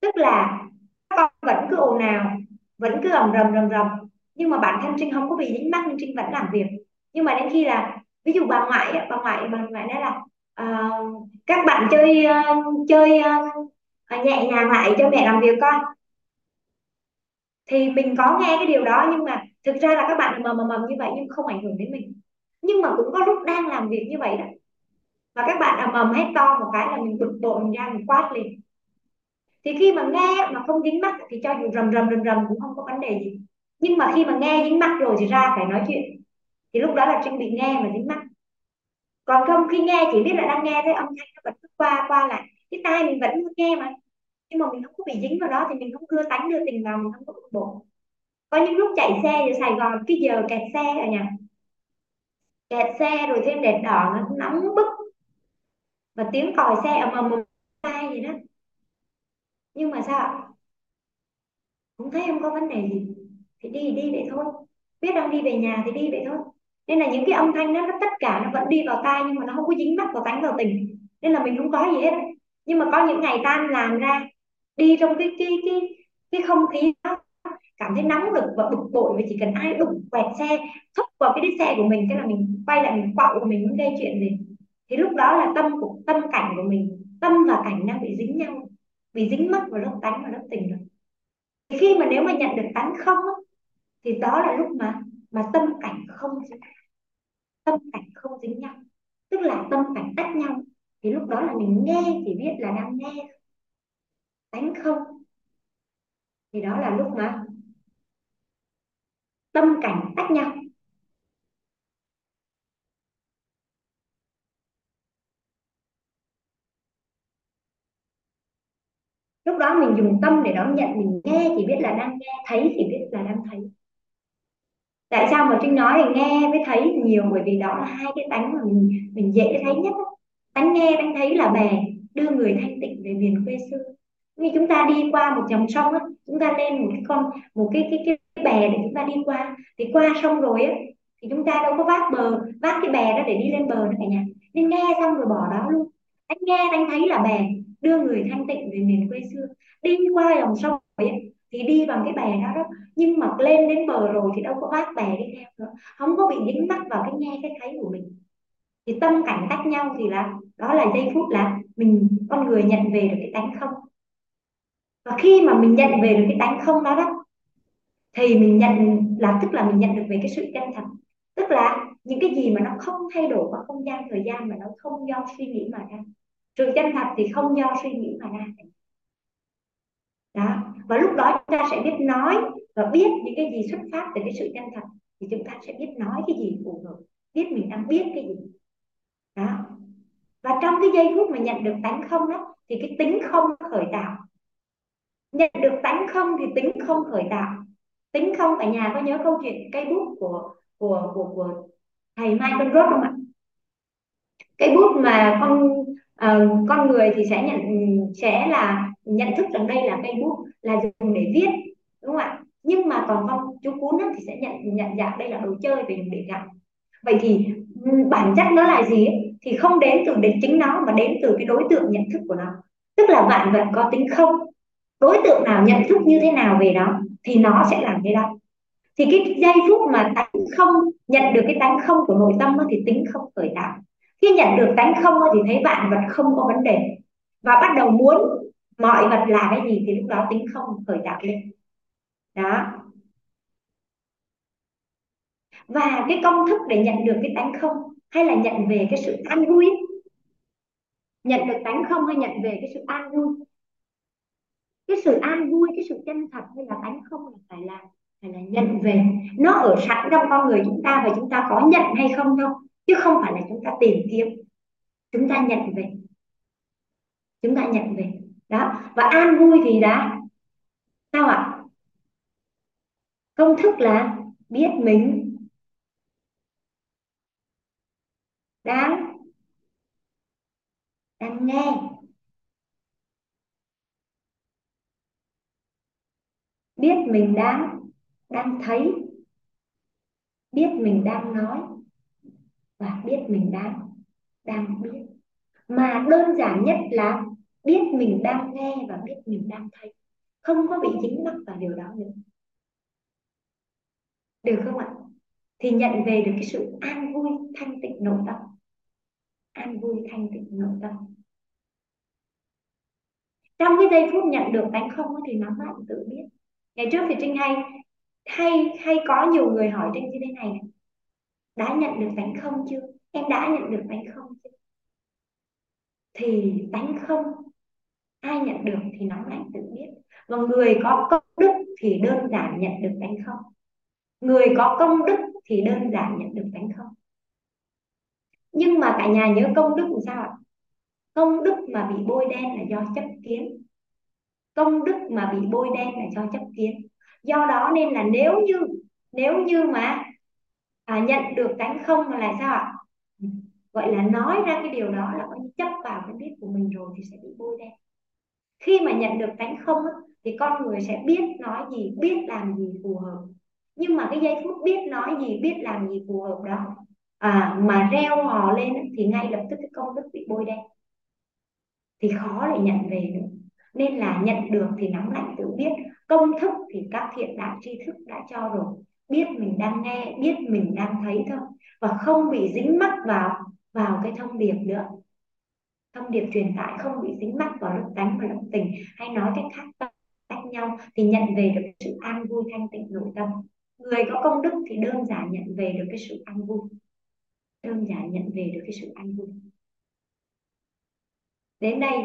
Tức là con vẫn cứ ồn ào vẫn cứ ầm rầm rầm rầm. Nhưng mà bản thân trinh không có bị dính mắc nhưng trinh vẫn làm việc. Nhưng mà đến khi là ví dụ bà ngoại bà ngoại bà ngoại nói là uh, các bạn chơi uh, chơi uh, nhẹ nhàng lại cho mẹ làm việc con thì mình có nghe cái điều đó nhưng mà thực ra là các bạn mầm mầm mầm như vậy nhưng không ảnh hưởng đến mình. Nhưng mà cũng có lúc đang làm việc như vậy đó. Và các bạn là mầm hay to một cái là mình bực bội, mình ra mình quát liền. Thì khi mà nghe mà không dính mắt thì cho dù rầm rầm rầm rầm cũng không có vấn đề gì. Nhưng mà khi mà nghe dính mắt rồi thì ra phải nói chuyện. Thì lúc đó là trinh bị nghe mà dính mắt. Còn không, khi nghe chỉ biết là đang nghe thấy âm thanh nó vẫn cứ qua qua lại. Cái tai mình vẫn nghe mà. Nhưng mà mình không có bị dính vào đó thì mình không cưa tánh, đưa tình vào, mình không có bực bội có những lúc chạy xe ở Sài Gòn cái giờ kẹt xe rồi nha kẹt xe rồi thêm đèn đỏ nó nóng bức. Và tiếng còi xe ầm ầm ầm tai gì đó. Nhưng mà sao cũng thấy không có vấn đề gì. Thì đi đi vậy thôi. Biết đang đi về nhà thì đi vậy thôi. Nên là những cái âm thanh đó, nó tất cả nó vẫn đi vào tai nhưng mà nó không có dính mắt vào tánh vào tình. Nên là mình không có gì hết. Nhưng mà có những ngày tan làm ra, đi trong cái cái cái cái không khí đó cảm thấy nóng lực và bực bội vì chỉ cần ai đụng quẹt xe, thúc vào cái đít xe của mình, cái là mình quay lại mình quạo của mình, muốn gây chuyện gì. Thì lúc đó là tâm của, tâm cảnh của mình, tâm và cảnh đang bị dính nhau, bị dính mất vào lớp tánh và lớp tình rồi. Thì khi mà nếu mà nhận được tánh không thì đó là lúc mà mà tâm cảnh không dính, tâm cảnh không dính nhau. Tức là tâm cảnh tách nhau, thì lúc đó là mình nghe chỉ biết là đang nghe. Tánh không. Thì đó là lúc mà tâm cảnh tách nhau. Lúc đó mình dùng tâm để đón nhận, mình nghe chỉ biết là đang nghe, thấy chỉ biết là đang thấy. Tại sao mà trinh nói là nghe với thấy nhiều? Bởi vì đó là hai cái tánh mà mình mình dễ thấy nhất tánh nghe, tánh thấy là bè, đưa người thanh tịnh về miền quê xưa. Như chúng ta đi qua một dòng sông á, chúng ta lên một cái con, một cái cái cái cái bè để chúng ta đi qua. Thì qua sông rồi á thì chúng ta đâu có vác bờ vác cái bè đó để đi lên bờ nữa cả nhà. Nên nghe xong rồi bỏ đó luôn. Anh nghe anh thấy là bè đưa người thanh tịnh về miền quê xưa. Đi qua dòng sông rồi ấy, thì đi bằng cái bè đó đó. Nhưng mà lên đến bờ rồi thì đâu có vác bè đi theo nữa. Không có bị dính mắc vào cái nghe cái thấy của mình. Thì tâm cảnh tách nhau thì là đó là giây phút là mình con người nhận về được cái tánh không. Và khi mà mình nhận về được cái tánh không đó đó thì mình nhận là tức là mình nhận được về cái sự chân thật. Tức là những cái gì mà nó không thay đổi qua không gian, thời gian mà nó không do suy nghĩ mà ra. Sự chân thật thì không do suy nghĩ mà ra. Đó. Và lúc đó chúng ta sẽ biết nói và biết những cái gì xuất phát từ cái sự chân thật. Thì chúng ta sẽ biết nói cái gì phù hợp, biết mình đang biết cái gì. Đó. Và trong cái giây phút mà nhận được tánh không đó thì cái tính không khởi tạo. Nhận được tánh không thì tính không khởi tạo tính không cả nhà có nhớ câu chuyện cây bút của của của của thầy Michael Roth không ạ? Cây bút mà con uh, con người thì sẽ nhận sẽ là nhận thức rằng đây là cây bút là dùng để viết đúng không ạ? Nhưng mà còn con chú cún thì sẽ nhận nhận dạng đây là đồ chơi về dùng để gặm. Vậy thì bản chất nó là gì ấy? thì không đến từ đến chính nó mà đến từ cái đối tượng nhận thức của nó. Tức là vạn vật có tính không đối tượng nào nhận thức như thế nào về nó? Thì nó sẽ làm cái đó. Thì cái giây phút mà tánh không, nhận được cái tánh không của nội tâm thì tính không khởi tạo khi nhận được tánh không thì thấy vạn vật không có vấn đề. Và bắt đầu muốn mọi vật là cái gì thì lúc đó tính không khởi tạo lên. Đó. Và cái công thức để nhận được cái tánh không hay là nhận về cái sự an vui nhận được tánh không hay nhận về cái sự an vui cái sự an vui, cái sự chân thật hay là tánh không là phải là phải là nhận về. Nó ở sẵn trong con người chúng ta và chúng ta có nhận hay không đâu, chứ không phải là chúng ta tìm kiếm. Chúng ta nhận về. Chúng ta nhận về. Đó, và an vui thì đã sao ạ? Công thức là biết mình. Đang đang nghe. Biết mình đang đang thấy. Biết mình đang nói. Và biết mình đang đang biết. Mà đơn giản nhất là biết mình đang nghe và biết mình đang thấy. Không có bị dính mắc vào điều đó nữa. Được không ạ? Thì nhận về được cái sự an vui, thanh tịnh nội tâm. An vui, thanh tịnh nội tâm. Trong cái giây phút nhận được tánh không thì nó bạn tự biết ngày trước thì trinh hay hay hay có nhiều người hỏi trinh như thế này. Đã nhận được tánh không chưa? Em đã nhận được tánh không chưa? Thì tánh không, ai nhận được thì nó lại tự biết. Và người có công đức thì đơn giản nhận được tánh không. Người có công đức thì đơn giản nhận được tánh không. Nhưng mà cả nhà nhớ công đức làm sao ạ? Công đức mà bị bôi đen là do chấp kiến công đức mà bị bôi đen là do chấp kiến. Do đó nên là nếu như nếu như mà à, nhận được tánh không mà sao ạ? Gọi là nói ra cái điều đó là có chấp vào cái biết của mình rồi thì sẽ bị bôi đen. Khi mà nhận được tánh không thì con người sẽ biết nói gì biết làm gì phù hợp. Nhưng mà cái giây phút biết nói gì biết làm gì phù hợp đó à, mà reo hò lên thì ngay lập tức cái công đức bị bôi đen. Thì khó để nhận về nữa nên là nhận được thì nóng lạnh tự biết, công thức thì các thiện đạo tri thức đã cho rồi. Biết mình đang nghe, biết mình đang thấy thôi. Và không bị dính mắc vào vào cái thông điệp nữa. Thông điệp truyền tải không bị dính mắc vào lúc tánh và lúc tình. Hay nói cách khác, tách nhau thì nhận về được sự an vui, thanh tịnh, nội tâm. Người có công đức thì đơn giản nhận về được cái sự an vui. Đơn giản nhận về được cái sự an vui. Đến đây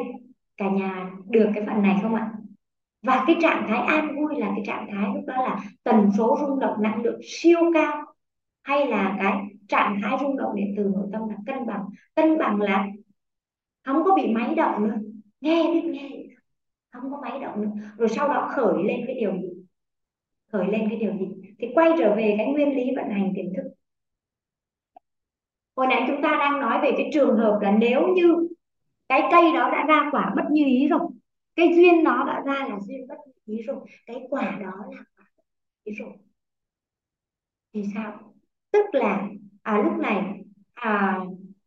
cả nhà được cái phần này không ạ? Và cái trạng thái an vui là cái trạng thái lúc đó là tần số rung động năng lượng siêu cao, hay là cái trạng thái rung động điện từ nội tâm là cân bằng. Cân bằng là không có bị máy động nữa. Nghe biết nghe. Không có máy động nữa. Rồi sau đó khởi lên cái điều gì? Khởi lên cái điều gì? Thì quay trở về cái nguyên lý vận hành tiềm thức. Hồi nãy chúng ta đang nói về cái trường hợp là nếu như cái cây đó đã ra quả bất như ý rồi. Cái duyên nó đã ra là duyên bất như ý rồi. Cái quả đó là quả bất như ý rồi. Thì sao? Tức là à, lúc này à,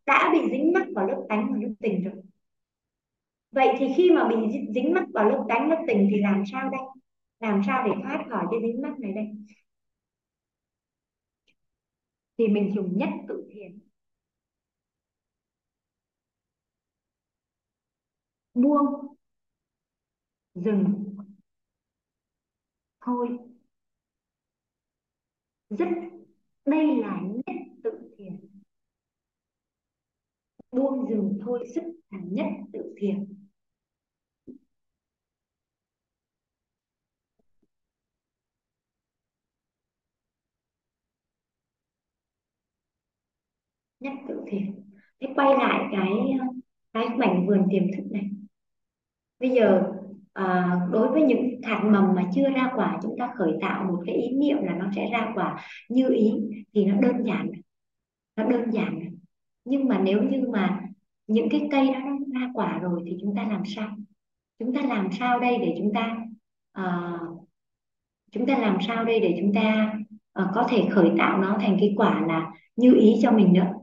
đã bị dính mắc vào lớp tánh và lớp tình rồi. Vậy thì khi mà bị dính mắc vào lớp tánh lớp tình thì làm sao đây? Làm sao để thoát khỏi cái dính mắc này đây? Thì mình dùng nhất tự thiền. Buông, dừng. Thôi. Dứt. Đây là nhất tự thiền. Buông, dừng, thôi. Dứt là nhất tự thiền. Nhất tự thiền. Thế quay lại cái cái mảnh vườn tiềm thức này bây giờ à, đối với những hạt mầm mà chưa ra quả chúng ta khởi tạo một cái ý niệm là nó sẽ ra quả như ý thì nó đơn giản. Nó đơn giản. Nhưng mà nếu như mà những cái cây đó nó ra quả rồi thì chúng ta làm sao? Chúng ta làm sao đây để chúng ta uh, chúng ta làm sao đây để chúng ta uh, có thể khởi tạo nó thành cái quả là như ý cho mình nữa?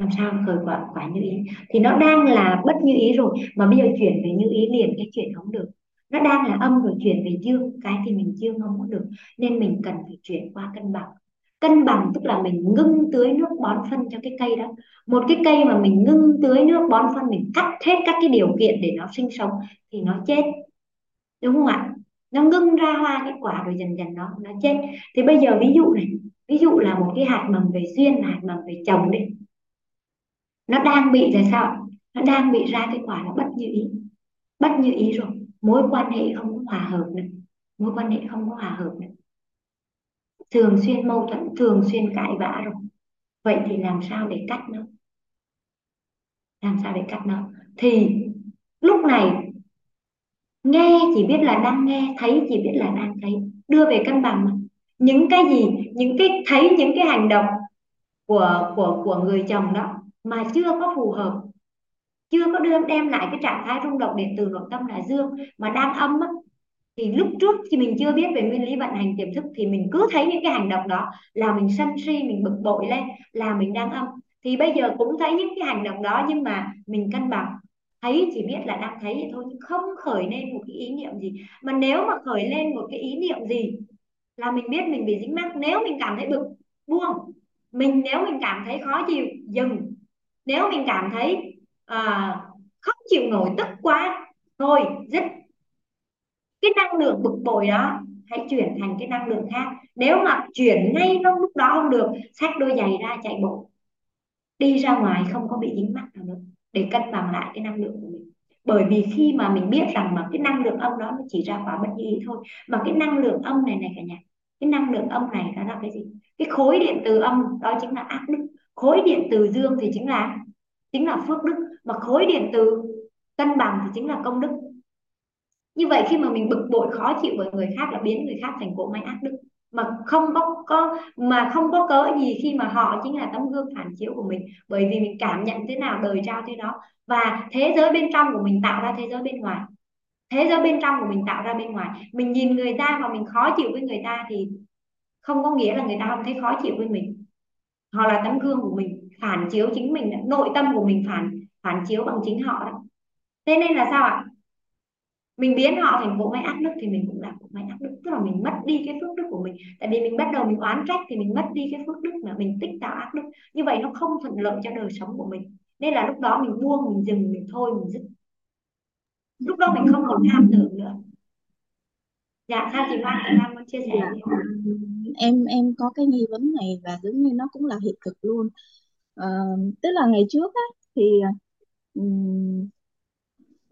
Làm sao khởi quả quả như ý? Thì nó đang là bất như ý rồi, mà bây giờ chuyển về như ý liền cái chuyện không được. Nó đang là âm rồi chuyển về dương, cái thì mình dương không có được, nên mình cần phải chuyển qua cân bằng. Cân bằng tức là mình ngưng tưới nước bón phân cho cái cây đó. Một cái cây mà mình ngưng tưới nước bón phân, mình cắt hết các cái điều kiện để nó sinh sống thì nó chết. Đúng không ạ? Nó ngưng ra hoa cái quả rồi dần dần nó nó chết. Thì bây giờ ví dụ này, ví dụ là một cái hạt mầm về duyên, hạt mầm về chồng đi nó đang bị là sao nó đang bị ra cái quả là bất như ý. Bất như ý rồi. Mối quan hệ không có hòa hợp nữa mối quan hệ không có hòa hợp nữa thường xuyên mâu thuẫn, thường xuyên cãi vã rồi. Vậy thì làm sao để cắt nó? Làm sao để cắt nó? Thì lúc này, nghe chỉ biết là đang nghe, thấy chỉ biết là đang thấy. Đưa về cân bằng mà. Những cái gì, những cái, thấy những cái hành động của của của người chồng đó mà chưa có phù hợp chưa có đưa đem lại cái trạng thái rung động điện từ nội tâm là dương mà đang âm á, thì lúc trước khi mình chưa biết về nguyên lý vận hành tiềm thức thì mình cứ thấy những cái hành động đó là mình sân si mình bực bội lên là mình đang âm. Thì bây giờ cũng thấy những cái hành động đó nhưng mà mình cân bằng thấy chỉ biết là đang thấy vậy thôi nhưng không khởi lên một cái ý niệm gì. Mà nếu mà khởi lên một cái ý niệm gì là mình biết mình bị dính mắc nếu mình cảm thấy bực buông. Mình nếu mình cảm thấy khó chịu dừng nếu mình cảm thấy à, không chịu nổi tức quá thôi dứt. Cái năng lượng bực bội đó hãy chuyển thành cái năng lượng khác. Nếu mà chuyển ngay trong lúc đó không được xách đôi giày ra chạy bộ. Đi ra ngoài không có bị dính mắc nào nữa để cân bằng lại cái năng lượng của mình. Bởi vì khi mà mình biết rằng mà cái năng lượng âm đó nó chỉ ra quả bất như ý thôi mà cái năng lượng âm này này cả nhà cái năng lượng âm này đó là cái gì? Cái khối điện từ âm đó chính là ác đức khối điện từ dương thì chính là chính là phước đức. Mà khối điện từ cân bằng thì chính là công đức. Như vậy khi mà mình bực bội, khó chịu với người khác là biến người khác thành cỗ máy ác đức. Mà không có có, mà không có cớ gì khi mà họ chính là tấm gương phản chiếu của mình. Bởi vì mình cảm nhận thế nào, đời trao thế đó. Và thế giới bên trong của mình tạo ra thế giới bên ngoài. Thế giới bên trong của mình tạo ra bên ngoài. Mình nhìn người ta mà mình khó chịu với người ta thì không có nghĩa là người ta không thấy khó chịu với mình họ là tấm gương của mình phản chiếu chính mình nội tâm của mình phản phản chiếu bằng chính họ đó thế nên là sao ạ? Mình biến họ thành bộ máy ác đức thì mình cũng là bộ máy ác đức tức là mình mất đi cái phước đức của mình. Tại vì mình bắt đầu mình oán trách thì mình mất đi cái phước đức mà mình tích tạo ác đức như vậy nó không thuận lợi cho đời sống của mình. Nên là lúc đó mình buông mình dừng mình thôi mình dứt. Lúc đó mình không còn tham tưởng nữa. Dạ sao chị Loan chị Loan muốn chia sẻ dạ em em có cái nghi vấn này và giống như nó cũng là hiện thực luôn. À, tức là ngày trước á, thì um,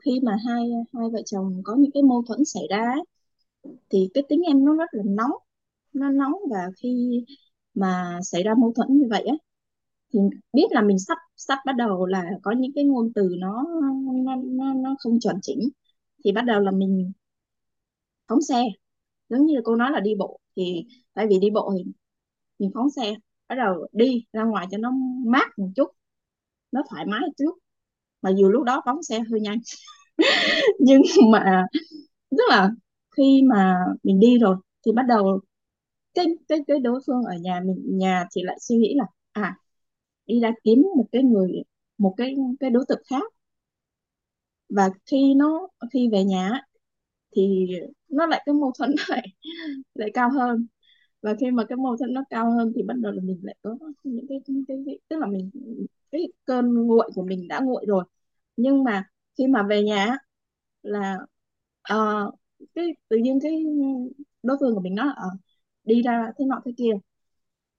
khi mà hai hai vợ chồng có những cái mâu thuẫn xảy ra thì cái tính em nó rất là nóng nó nóng và khi mà xảy ra mâu thuẫn như vậy á thì biết là mình sắp sắp bắt đầu là có những cái ngôn từ nó nó nó, nó không chuẩn chỉnh thì bắt đầu là mình phóng xe giống như là cô nói là đi bộ thì tại vì đi bộ thì mình phóng xe, bắt đầu đi ra ngoài cho nó mát một chút, nó thoải mái một chút. Mà dù lúc đó phóng xe hơi nhanh. Nhưng mà tức là khi mà mình đi rồi thì bắt đầu cái cái cái đối phương ở nhà mình, nhà thì lại suy nghĩ là à đi ra kiếm một cái người, một cái cái đối tượng khác. Và khi nó, khi về nhà thì nó lại cái mâu thuẫn lại lại cao hơn. Và khi mà cái mâu thuẫn nó cao hơn thì bắt đầu là mình lại có những cái, cái, cái, cái tức là mình cái cơn nguội của mình đã nguội rồi. Nhưng mà khi mà về nhà là uh, cái tự nhiên cái đối phương của mình nó uh, ờ, đi ra thế nọ thế kia.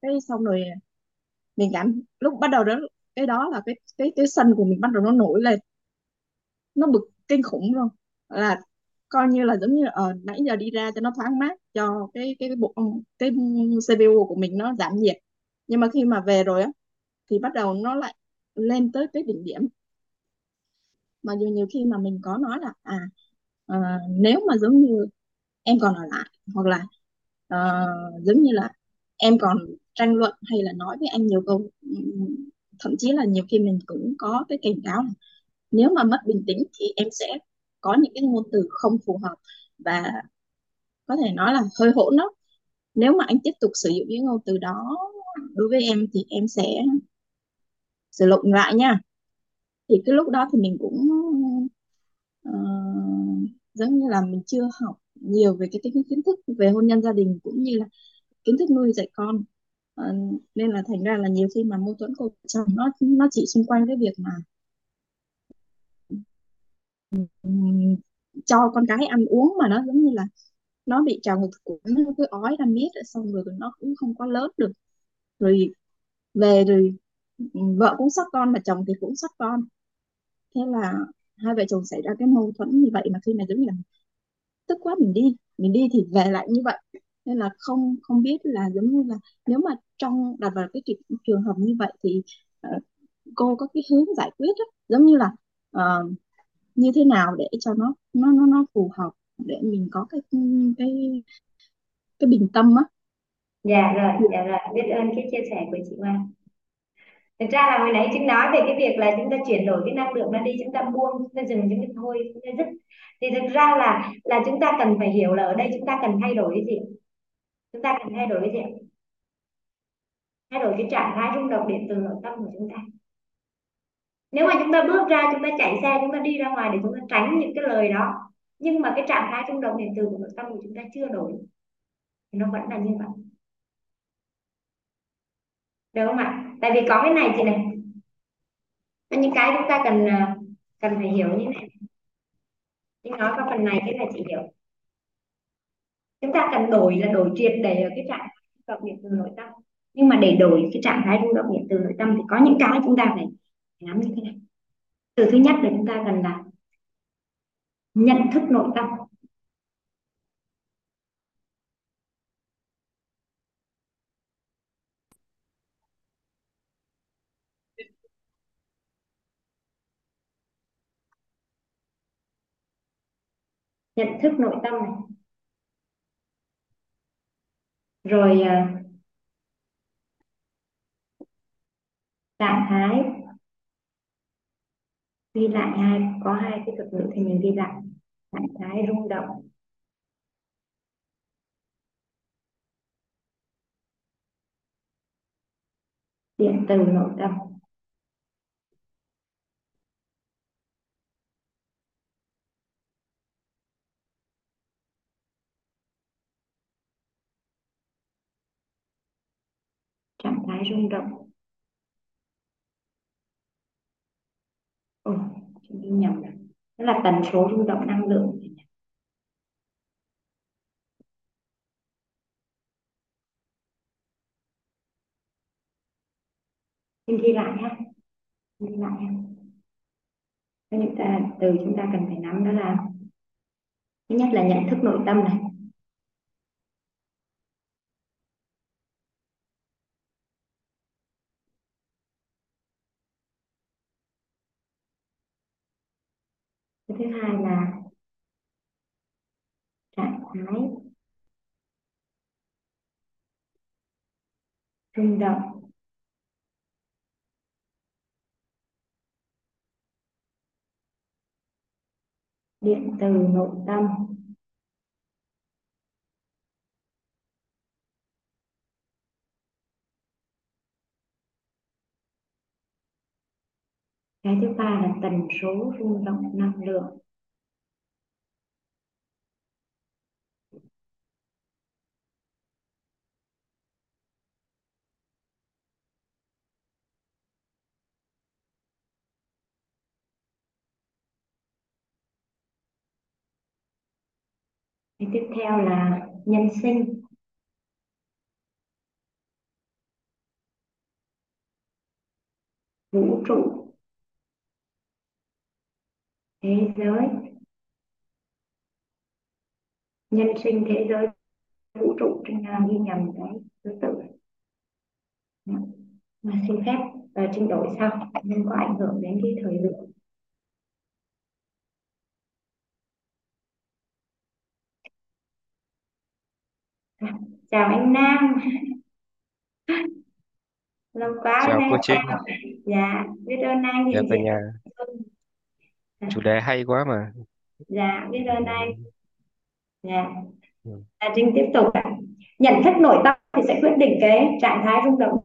Cái xong rồi mình cảm lúc bắt đầu đó cái đó là cái cái cái sân của mình bắt đầu nó nổi lên. Nó bực kinh khủng luôn. Là coi như là giống như ở uh, ờ, nãy giờ đi ra cho nó thoáng mát cho cái cái cái bộ cái CPU của mình nó giảm nhiệt. Nhưng mà khi mà về rồi á thì bắt đầu nó lại lên tới cái đỉnh điểm. Mà nhiều nhiều khi mà mình có nói là à uh, nếu mà giống như em còn ở lại hoặc là uh, giống như là em còn tranh luận hay là nói với anh nhiều câu thậm chí là nhiều khi mình cũng có cái cảnh cáo là nếu mà mất bình tĩnh thì em sẽ có những cái ngôn từ không phù hợp và có thể nói là hơi hỗn đó. Nếu mà anh tiếp tục sử dụng những ngôn từ đó đối với em thì em sẽ sử dụng lại nha. Thì cái lúc đó thì mình cũng uh, giống như là mình chưa học nhiều về cái kiến kiến thức về hôn nhân gia đình cũng như là kiến thức nuôi dạy con. Uh, nên là thành ra là nhiều khi mà mâu thuẫn của chồng nó nó chỉ xung quanh cái việc mà cho con cái ăn uống mà nó giống như là nó bị trào ngược của nó cứ ói ra miết xong rồi nó cũng không có lớn được. Rồi về rồi vợ cũng sắp con mà chồng thì cũng sắp con. Thế là hai vợ chồng xảy ra cái mâu thuẫn như vậy mà khi mà giống như là tức quá mình đi mình đi thì về lại như vậy. Nên là không không biết là giống như là nếu mà trong đặt vào cái trường hợp như vậy thì uh, cô có cái hướng giải quyết đó, giống như là uh, như thế nào để cho nó nó nó nó phù hợp để mình có cái cái cái bình tâm á? Dạ rồi dạ rồi. Biết ơn cái chia sẻ của chị Hoa. Thực ra là hồi nãy chúng nói về cái việc là chúng ta chuyển đổi cái năng lượng nó đi, chúng ta buông, chúng ta dừng chúng ta thôi. Chúng ta dứt. Thì thực ra là là chúng ta cần phải hiểu là ở đây chúng ta cần thay đổi cái gì? Chúng ta cần thay đổi cái gì thay đổi cái trạng thái rung động điện từ nội tâm của chúng ta nếu mà chúng ta bước ra, chúng ta chạy xe, chúng ta đi ra ngoài để chúng ta tránh những cái lời đó. Nhưng mà cái trạng thái rung động điện từ của nội tâm của chúng ta chưa đổi. Thì nó vẫn là như vậy. Được không ạ? Tại vì có cái này chị này. Có những cái chúng ta cần à, cần phải hiểu như này. Nhưng nói có phần này cái này chị hiểu. Chúng ta cần đổi là đổi triệt để ở cái trạng thái động điện từ nội tâm. Nhưng mà để đổi cái trạng thái rung động điện từ nội tâm thì có những cái chúng ta phải ngắn như thế này. Từ thứ nhất là chúng ta cần là nhận thức nội tâm. Nhận thức nội tâm này. Rồi à, trạng thái ghi lại hai, có hai cái thuật ngữ thì mình ghi lại trạng thái rung động. Điện từ nội tâm. Trạng thái rung động ồ chị ghi nhầm rồi đó là tần số rung động năng lượng. Xin ghi lại ha ghi lại ha những ta, từ chúng ta cần phải nắm đó là, thứ nhất là nhận thức nội tâm này cái thứ hai là trạng thái rung động. Điện từ nội tâm. Cái thứ ba là tần số rung động năng lượng. Cái tiếp theo là nhân sinh. Vũ trụ thế giới. Nhân sinh thế giới vũ trụ trên ghi nhầm cái thứ tự. Mà xin phép uh, trình đổi sau nên có ảnh hưởng đến cái thời lượng. À, chào anh Nam. Lâu quá Chào cô Trinh, dạ biết ơn anh. Dạ diện nhà. Chủ đề hay quá mà. dạ biết ơn anh dạ. À, Trinh tiếp tục ạ. nhận thức nội tâm thì sẽ quyết định cái trạng thái rung động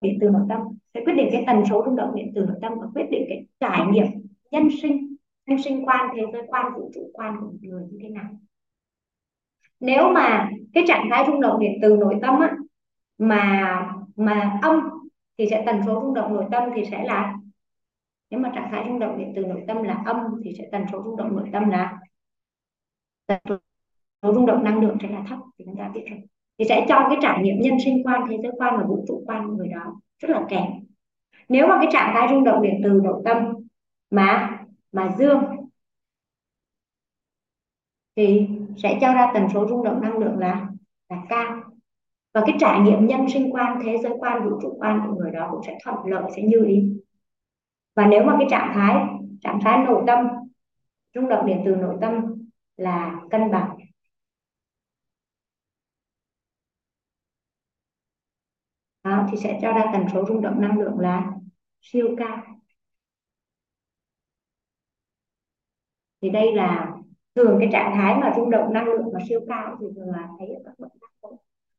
điện từ nội tâm sẽ quyết định cái tần số rung động điện từ nội tâm và quyết định cái trải nghiệm nhân sinh nhân sinh quan thế giới quan vũ trụ quan của một người như thế nào. Nếu mà cái trạng thái rung động điện từ nội tâm á, mà mà âm thì sẽ tần số rung động nội tâm thì sẽ là nếu mà trạng thái rung động điện từ nội tâm là âm thì sẽ tần số rung động nội tâm là tần số rung động năng lượng sẽ là thấp thì chúng ta biết rồi. Thì sẽ cho cái trải nghiệm nhân sinh quan thế giới quan và vũ trụ quan của người đó rất là kém. Nếu mà cái trạng thái rung động điện từ nội tâm mà mà dương thì sẽ cho ra tần số rung động năng lượng là là cao. Và cái trải nghiệm nhân sinh quan thế giới quan vũ trụ quan của người đó cũng sẽ thuận lợi, sẽ như ý và nếu mà cái trạng thái trạng thái nội tâm rung động điện từ nội tâm là cân bằng. Đó, thì sẽ cho ra tần số rung động năng lượng là siêu cao. Thì đây là thường cái trạng thái mà rung động năng lượng mà siêu cao thì thường là thấy ở các bệnh khác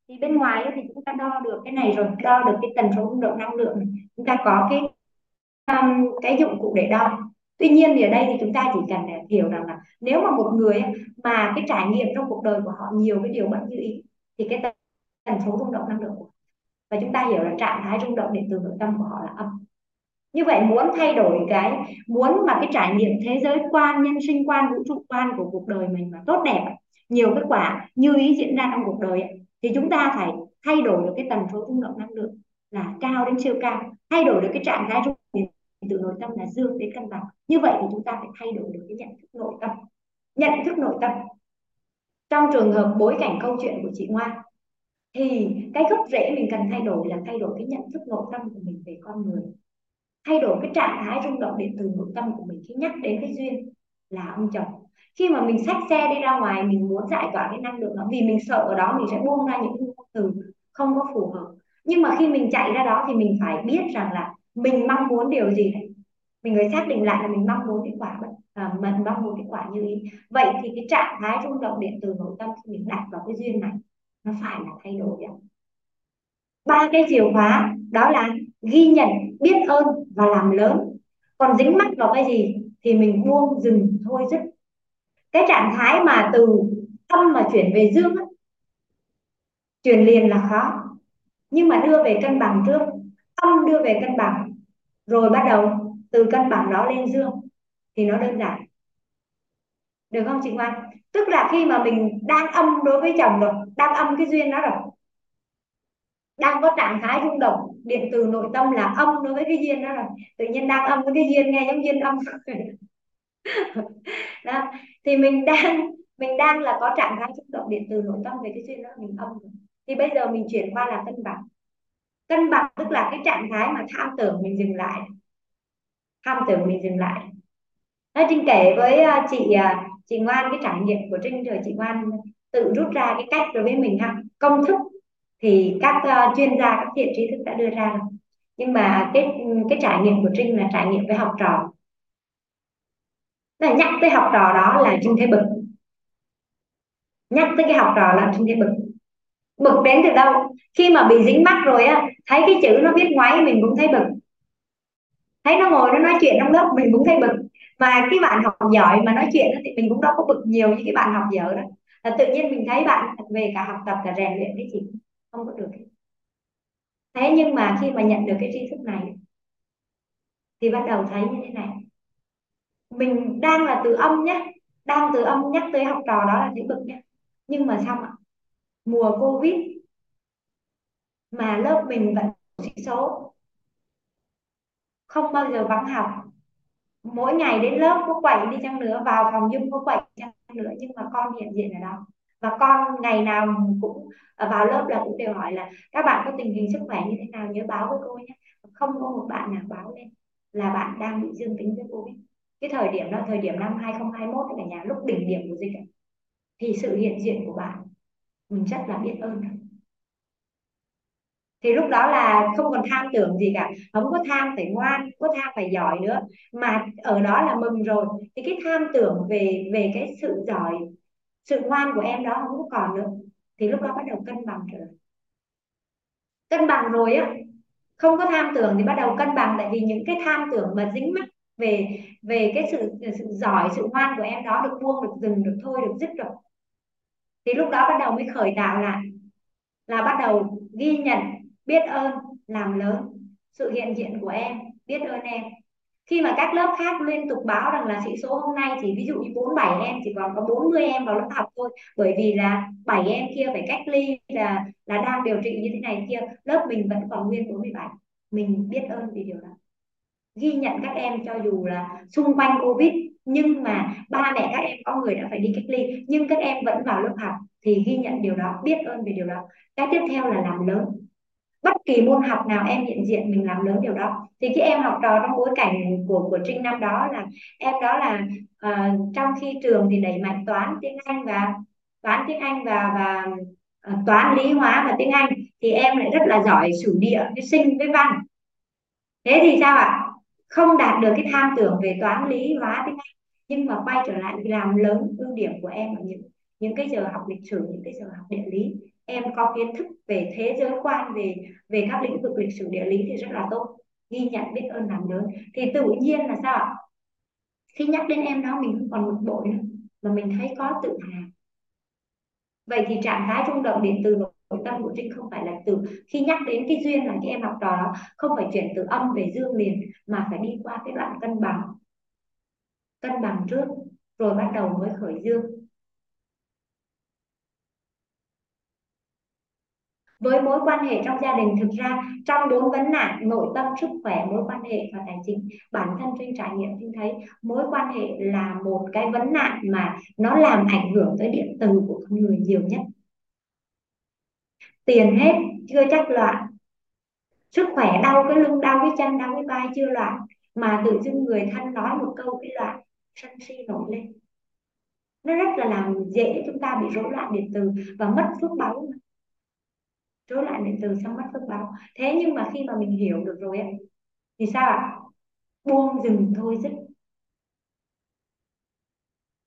thì bên ngoài thì chúng ta đo được cái này rồi đo được cái tần số rung động năng lượng. Chúng ta có cái um, cái dụng cụ để đo. Tuy nhiên thì ở đây thì chúng ta chỉ cần hiểu rằng là nếu mà một người mà cái trải nghiệm trong cuộc đời của họ nhiều cái điều bất như ý thì cái tần số rung động năng lượng của và chúng ta hiểu là trạng thái rung động điện từ nội tâm của họ là âm. Như vậy muốn thay đổi cái muốn mà cái trải nghiệm thế giới quan nhân sinh quan vũ trụ quan của cuộc đời mình mà tốt đẹp nhiều kết quả như ý diễn ra trong cuộc đời thì chúng ta phải thay đổi được cái tần số rung động năng lượng là cao đến siêu cao thay đổi được cái trạng thái rung động từ nội tâm là dương đến cân bằng như vậy thì chúng ta phải thay đổi được cái nhận thức nội tâm. Nhận thức nội tâm. Trong trường hợp bối cảnh câu chuyện của chị Ngoan, thì cái gốc rễ mình cần thay đổi là thay đổi cái nhận thức nội tâm của mình về con người. Thay đổi cái trạng thái rung động điện từ nội tâm của mình. Khi nhắc đến cái duyên là ông chồng. Khi mà mình xách xe đi ra ngoài, mình muốn giải tỏa cái năng lượng đó, vì mình sợ ở đó mình sẽ buông ra những từ không có phù hợp. Nhưng mà khi mình chạy ra đó thì mình phải biết rằng là mình mong muốn điều gì đấy mình phải xác định lại là mình mong muốn kết quả à, mình mong muốn kết quả như ý. Vậy thì cái trạng thái rung động điện từ nội tâm khi mình đặt vào cái duyên này nó phải là thay đổi đó ba cái chìa khóa đó là ghi nhận biết ơn và làm lớn. Còn dính mắc vào cái gì thì mình buông dừng thôi dứt cái trạng thái mà từ âm mà chuyển về dương ấy, chuyển liền là khó. Nhưng mà đưa về cân bằng trước âm đưa về cân bằng rồi bắt đầu từ cân bằng đó lên dương thì nó đơn giản được không chị Ngoan tức là khi mà mình đang âm đối với chồng rồi, đang âm cái duyên đó rồi, đang có trạng thái rung động, điện từ nội tâm là âm đối với cái duyên đó rồi, tự nhiên đang âm với cái duyên, nghe giống duyên âm đó. thì mình đang mình đang là có trạng thái rung động, điện từ nội tâm về cái duyên đó, mình âm rồi. thì bây giờ mình chuyển qua là cân bằng cân bằng tức là cái trạng thái mà tham tưởng mình dừng lại. Tham tưởng mình dừng lại. Nói Trinh kể với à, chị à, chị Ngoan cái trải nghiệm của Trinh rồi chị Ngoan tự rút ra cái cách đối với mình ha. Công thức thì các uh, chuyên gia các thiện trí thức đã đưa ra rồi. Nhưng mà cái cái trải nghiệm của Trinh là trải nghiệm với học trò. Là nhắc tới học trò đó là Trinh thấy bực. Nhắc tới cái học trò là Trinh thấy bực bực đến từ đâu? Khi mà bị dính mắt rồi á, thấy cái chữ nó viết ngoáy, mình cũng thấy bực. Thấy nó ngồi, nó nói chuyện trong lớp, mình cũng thấy bực. Mà cái bạn học giỏi mà nói chuyện thì mình cũng đâu có bực nhiều như cái bạn học dở đó. Là tự nhiên mình thấy bạn về cả học tập cả rèn luyện cái gì không có được. Thế nhưng mà khi mà nhận được cái tri thức này, thì bắt đầu thấy như thế này. Mình đang là từ âm nhé đang từ âm nhắc tới học trò đó là chữ bực nhé nhưng mà xong ạ mùa covid mà lớp mình vẫn sĩ số. Không bao giờ vắng học. Mỗi ngày đến lớp có quậy đi chăng nữa vào phòng dung có quậy chăng nữa nhưng mà con hiện diện ở đó. Và con ngày nào cũng à, vào lớp là cũng đều hỏi là các bạn có tình hình sức khỏe như thế nào? Nhớ báo với cô nhé. Không có một bạn nào báo lên là bạn đang bị dương tính với covid. Cái thời điểm đó thời điểm năm 2021 cả nhà lúc đỉnh điểm của dịch ấy, thì sự hiện diện của bạn mình rất là biết ơn rồi thì lúc đó là không còn tham tưởng gì cả, không có tham phải ngoan có tham phải giỏi nữa, mà ở đó là mừng rồi. Thì cái tham tưởng về về cái sự giỏi, sự ngoan của em đó không có còn nữa. Thì lúc đó bắt đầu cân bằng rồi. cân bằng rồi á, không có tham tưởng thì bắt đầu cân bằng, tại vì những cái tham tưởng mà dính mắc về về cái sự sự giỏi, sự ngoan của em đó được buông, được dừng, được thôi, được dứt rồi thì lúc đó bắt đầu mới khởi tạo lại, là bắt đầu ghi nhận, biết ơn, làm lớn sự hiện diện của em, biết ơn em. Khi mà các lớp khác liên tục báo rằng là sĩ số hôm nay chỉ ví dụ như 47 em, chỉ còn có 40 em vào lớp học thôi, bởi vì là 7 em kia phải cách ly, là là đang điều trị như thế này kia, lớp mình vẫn còn nguyên 47 mình biết ơn vì điều đó. Ghi nhận các em cho dù là xung quanh covid nhưng mà ba mẹ các em có người đã phải đi cách ly. Nhưng các em vẫn vào lớp học thì ghi nhận điều đó biết ơn về điều đó. Cái tiếp theo là làm lớn. Bất kỳ môn học nào em hiện diện mình làm lớn điều đó. Thì cái em học trò trong bối cảnh của của trinh năm đó là em đó là uh, trong khi trường thì đẩy mạnh toán tiếng anh và toán tiếng anh và và uh, toán lý hóa và tiếng anh thì em lại rất là giỏi sử địa với sinh với văn. Thế thì sao ạ? Không đạt được cái tham tưởng về toán lý hóa tiếng anh nhưng mà quay trở lại làm lớn ưu điểm của em ở những những cái giờ học lịch sử, những cái giờ học địa lý. Em có kiến thức về thế giới quan, về về các lĩnh vực lịch sử địa lý thì rất là tốt. Ghi nhận biết ơn làm lớn. Thì tự nhiên là sao khi nhắc đến em đó, mình không còn bực bội nữa, mà mình thấy có tự hào. Vậy thì trạng thái rung động điện từ nội tâm của trinh không phải là từ khi nhắc đến cái duyên là cái em học trò đó, không phải chuyển từ âm về dương liền, mà phải đi qua cái đoạn cân bằng cân bằng trước, rồi bắt đầu mới khởi dương. Với mối quan hệ trong gia đình, thực ra trong bốn vấn nạn, nội tâm, sức khỏe, mối quan hệ và tài chính, bản thân trinh trải nghiệm trinh thấy mối quan hệ là một cái vấn nạn mà nó làm ảnh hưởng tới điện từ của con người nhiều nhất. Tiền hết, chưa chắc loạn. Sức khỏe đau, cái lưng đau, cái chân đau, cái vai chưa loạn. Mà tự dưng người thân nói một câu, cái loạn sân si nổi lên. Nó rất là làm dễ chúng ta bị rối loạn điện từ và mất phước báu rối loạn điện từ xong mất phước báu thế nhưng mà khi mà mình hiểu được rồi ấy, thì sao ạ? Buông dừng thôi dứt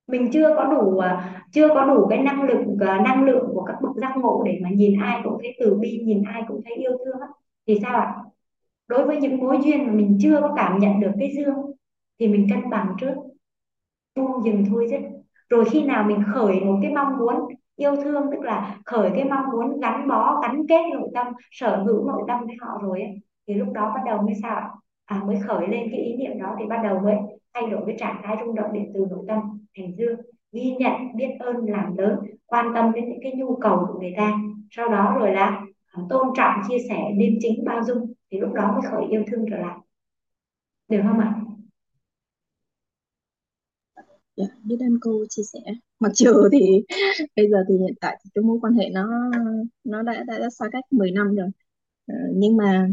mình chưa có đủ à, chưa có đủ cái năng lực à, năng lượng của các bậc giác ngộ để mà nhìn ai cũng thấy từ bi nhìn ai cũng thấy yêu thương thì sao ạ? Đối với những mối duyên mà mình chưa có cảm nhận được cái dương thì mình cân bằng trước buông dừng thôi chứ. Rồi khi nào mình khởi một cái mong muốn yêu thương tức là khởi cái mong muốn gắn bó gắn kết nội tâm sở hữu nội tâm với họ rồi ấy, thì lúc đó bắt đầu mới sao à mới khởi lên cái ý niệm đó thì bắt đầu mới thay đổi cái trạng thái rung động điện từ nội tâm. Thành dương ghi nhận biết ơn làm lớn quan tâm đến những cái nhu cầu của người ta. Sau đó rồi là à, tôn trọng chia sẻ liêm chính bao dung thì lúc đó mới khởi yêu thương trở lại. Được không ạ? Dạ, biết ơn cô chia sẻ. Mặc dù thì bây giờ thì hiện tại thì cái mối quan hệ nó nó đã đã, đã xa cách 10 năm rồi. Ờ, nhưng mà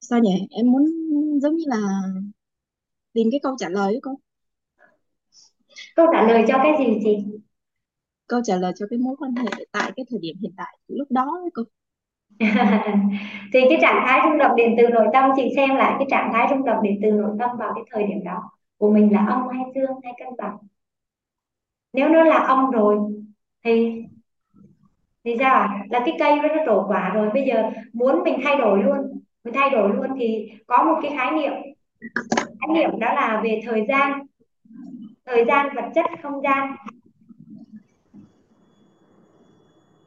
sao nhỉ? Em muốn giống như là tìm cái câu trả lời ấy cô. câu trả lời cho cái gì chị Câu trả lời cho cái mối quan hệ tại cái thời điểm hiện tại lúc đó ấy cô. thì cái trạng thái rung động điện từ nội tâm chị xem lại cái trạng thái rung động điện từ nội tâm vào cái thời điểm đó của mình là âm hay dương hay cân bằng. Nếu nó là âm rồi, thì thì sao ạ? Là cái cây nó đã trổ quả rồi. Bây giờ muốn mình thay đổi luôn, mình thay đổi luôn thì có một cái khái niệm. Khái niệm đó là về thời gian. Thời gian vật chất không gian.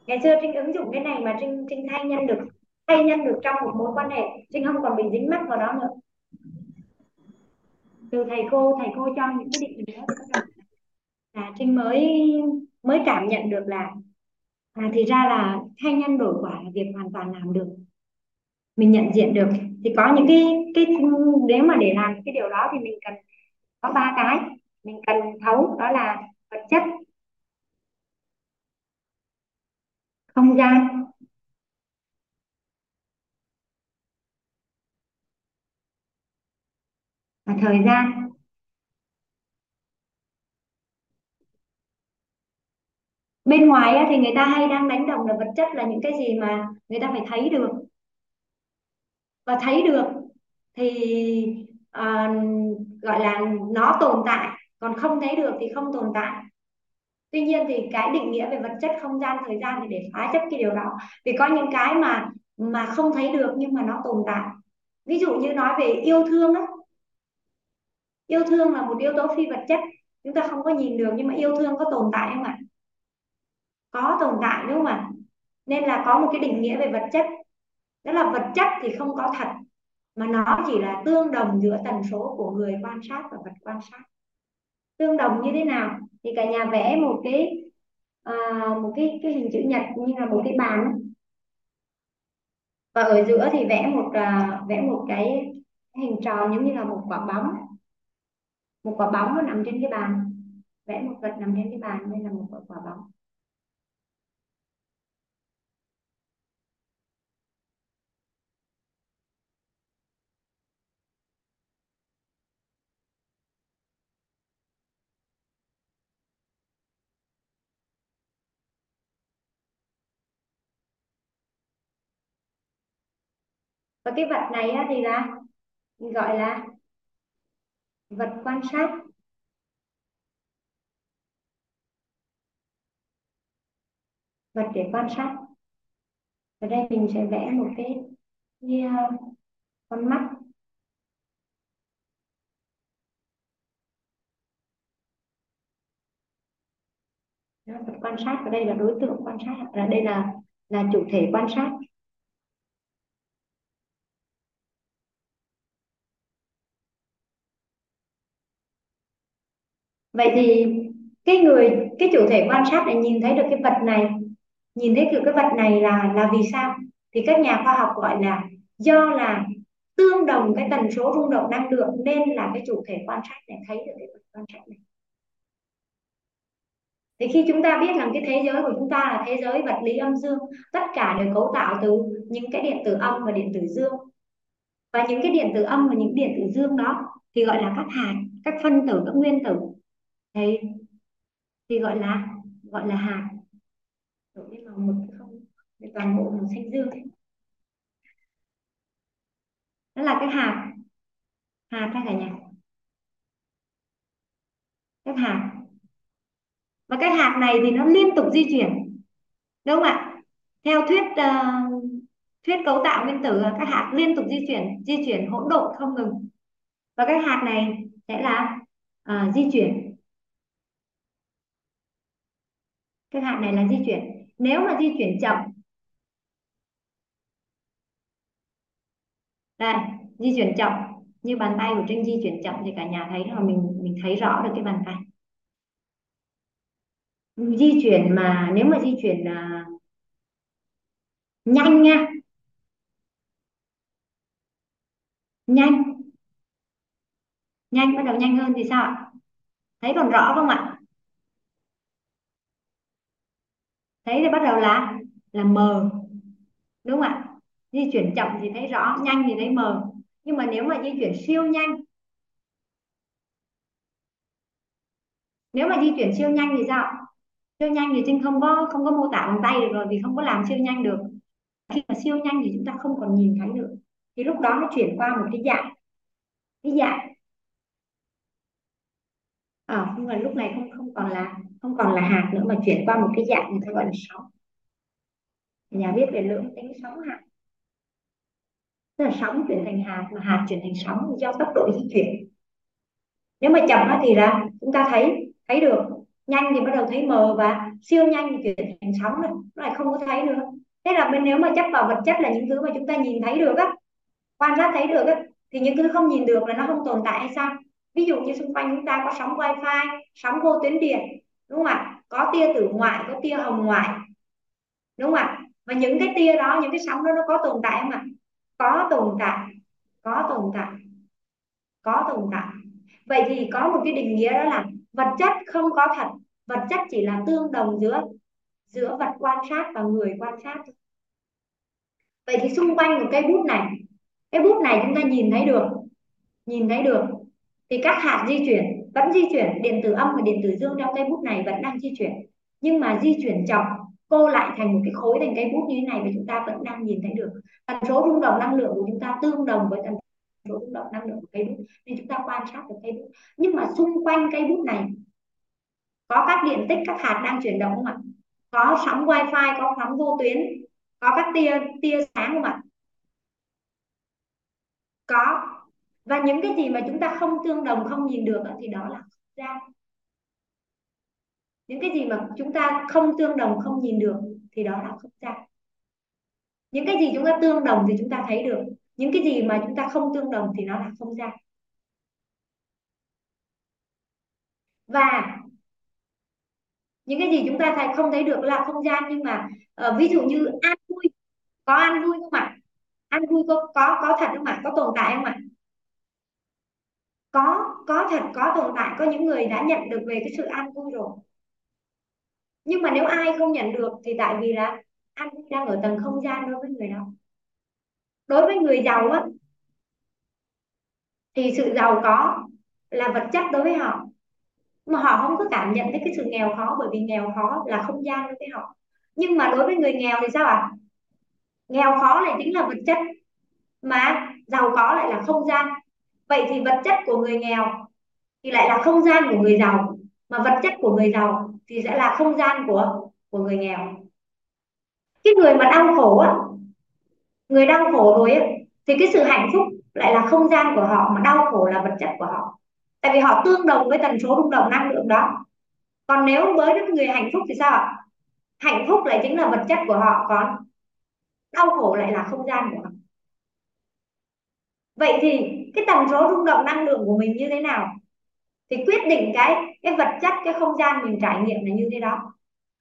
Ngày xưa trinh ứng dụng cái này mà trinh trinh thay nhân được thay nhân được trong một mối quan hệ. Trinh không còn bị dính mắc vào đó nữa từ thầy cô thầy cô cho những cái định nghĩa là trinh mới mới cảm nhận được là à, thì ra là thay nhân đổi quả là việc hoàn toàn làm được. Mình nhận diện được. Thì có những cái cái nếu mà để làm cái điều đó thì mình cần có ba cái. Mình cần thấu đó là vật chất không gian và thời gian. Bên ngoài thì người ta hay đang đánh đồng là vật chất là những cái gì mà người ta phải thấy được. Và thấy được thì uh, gọi là nó tồn tại. Còn không thấy được thì không tồn tại. Tuy nhiên thì cái định nghĩa về vật chất không gian thời gian thì để phá chấp cái điều đó. Vì có những cái mà mà không thấy được nhưng mà nó tồn tại. Ví dụ như nói về yêu thương đó yêu thương là một yếu tố phi vật chất. Chúng ta không có nhìn được nhưng mà yêu thương có tồn tại không ạ? Có tồn tại đúng không ạ? Nên là có một cái định nghĩa về vật chất. Đó là vật chất thì không có thật mà nó chỉ là tương đồng giữa tần số của người quan sát và vật quan sát. Tương đồng như thế nào? Thì cả nhà vẽ một cái uh, một cái cái hình chữ nhật như là một cái bàn. Và ở giữa thì vẽ một uh, vẽ một cái hình tròn giống như là một quả bóng một quả bóng nó nằm trên cái bàn. Vẽ một vật nằm trên cái bàn. Đây là một quả, quả bóng. Và cái vật này thì là gọi là vật quan sát. Vật để quan sát. Ở đây mình sẽ vẽ một cái, cái uh, con mắt. Đó, vật quan sát. Ở đây là đối tượng quan sát. Là đây là là chủ thể quan sát. Vậy thì cái người, cái chủ thể quan sát này nhìn thấy được cái vật này, nhìn thấy được cái vật này là là vì sao? Thì các nhà khoa học gọi là do là tương đồng cái tần số rung động năng lượng nên là cái chủ thể quan sát này thấy được cái vật quan sát này. Thì khi chúng ta biết rằng cái thế giới của chúng ta là thế giới vật lý âm dương, tất cả đều cấu tạo từ những cái điện tử âm và điện tử dương. Và những cái điện tử âm và những điện tử dương đó thì gọi là các hạt, các phân tử, các nguyên tử thì thì gọi là gọi là hạt. Đổi lên màu mực không? Để toàn bộ màu xanh dương. Ấy. đó là cái hạt. Hạt các cả nhà cái hạt. Và cái hạt này thì nó liên tục di chuyển. Đúng không ạ? Theo thuyết uh, thuyết cấu tạo nguyên tử các hạt liên tục di chuyển di chuyển hỗn độn không ngừng. Và cái hạt này sẽ là uh, di chuyển. Cái hạt này là di chuyển. Nếu mà di chuyển chậm, đây, di chuyển chậm, như bàn tay của Trinh di chuyển chậm thì cả nhà thấy là mình mình thấy rõ được cái bàn tay. Di chuyển mà, nếu mà di chuyển là nhanh nha. Nhanh. Nhanh, bắt đầu nhanh hơn thì sao ạ? Thấy còn rõ không ạ? Thấy thì bắt đầu là là mờ. Đúng không ạ? Di chuyển chậm thì thấy rõ nhanh thì thấy mờ. Nhưng mà nếu mà di chuyển siêu nhanh nếu mà di chuyển siêu nhanh thì sao? Siêu nhanh thì trinh không có không có mô tả bằng tay được rồi vì không có làm siêu nhanh được. Khi mà siêu nhanh thì chúng ta không còn nhìn thấy được. Thì lúc đó nó chuyển qua một cái dạng. Cái dạng. À, nhưng mà lúc này không không còn là không còn là hạt nữa mà chuyển qua một cái dạng người ta gọi là sóng. Nhà biết về lượng tính sóng hạt. Tức là sóng chuyển thành hạt mà hạt chuyển thành sóng do tốc độ di chuyển. Nếu mà chậm thì là chúng ta thấy thấy được. Nhanh thì bắt đầu thấy mờ và siêu nhanh thì chuyển thành sóng rồi nó lại không có thấy nữa. Thế là bên nếu mà chấp vào vật chất là những thứ mà chúng ta nhìn thấy được á, quan sát thấy được á, thì những thứ không nhìn được là nó không tồn tại hay sao? Ví dụ như xung quanh chúng ta có sóng wifi, sóng vô tuyến điện đúng không ạ? Có tia tử ngoại có tia hồng ngoại. Đúng không ạ? Và những cái tia đó, những cái sóng đó, nó có tồn tại không ạ? Có tồn tại, có tồn tại, có tồn tại. Vậy thì có một cái định nghĩa đó là vật chất không có thật, vật chất chỉ là tương đồng giữa giữa vật quan sát và người quan sát vậy thì xung quanh một cây bút này, cái bút này chúng ta nhìn thấy được, nhìn thấy được thì các hạt di chuyển vẫn di chuyển điện tử âm và điện tử dương trong cây bút này vẫn đang di chuyển. Nhưng mà di chuyển chậm, cô lại thành một cái khối thành cây bút như thế này và chúng ta vẫn đang nhìn thấy được. Tần số rung động năng lượng của chúng ta tương đồng với tần số rung động năng lượng của cây bút, nên chúng ta quan sát được cây bút. Nhưng mà xung quanh cây bút này, có các điện tích, các hạt đang chuyển động không ạ? Có sóng wifi, có sóng vô tuyến, có các tia tia sáng không ạ? Có và những cái gì mà chúng ta không tương đồng không nhìn được thì đó là không gian. Những cái gì mà chúng ta không tương đồng không nhìn được thì đó là không gian. Những cái gì chúng ta tương đồng thì chúng ta thấy được. Những cái gì mà chúng ta không tương đồng thì nó là không gian. Và những cái gì chúng ta thấy không thấy được là không gian nhưng mà uh, ví dụ như an vui có an vui không ạ? An vui có có có thật không ạ? Có tồn tại không ạ? Có có thật, có tồn tại, có những người đã nhận được về cái sự an vui rồi. Nhưng mà nếu ai không nhận được thì tại vì là an vui đang ở tầng không gian đối với người đó. Đối với người giàu á, thì sự giàu có là vật chất đối với họ. Mà họ không có cảm nhận thấy cái sự nghèo khó, bởi vì nghèo khó là không gian đối với họ. Nhưng mà đối với người nghèo thì sao ạ? À? nghèo khó lại chính là vật chất, mà giàu có lại là không gian vậy thì vật chất của người nghèo thì lại là không gian của người giàu. Mà vật chất của người giàu thì sẽ là không gian của của người nghèo. Cái người mà đau khổ á, người đau khổ rồi á, thì cái sự hạnh phúc lại là không gian của họ, mà đau khổ là vật chất của họ. Tại vì họ tương đồng với tần số rung động năng lượng đó. Còn nếu với những người hạnh phúc thì sao ạ? Hạnh phúc lại chính là vật chất của họ, còn đau khổ lại là không gian của họ. Vậy thì cái tần số rung động năng lượng của mình như thế nào, thì quyết định cái cái vật chất, cái không gian mình trải nghiệm là như thế đó.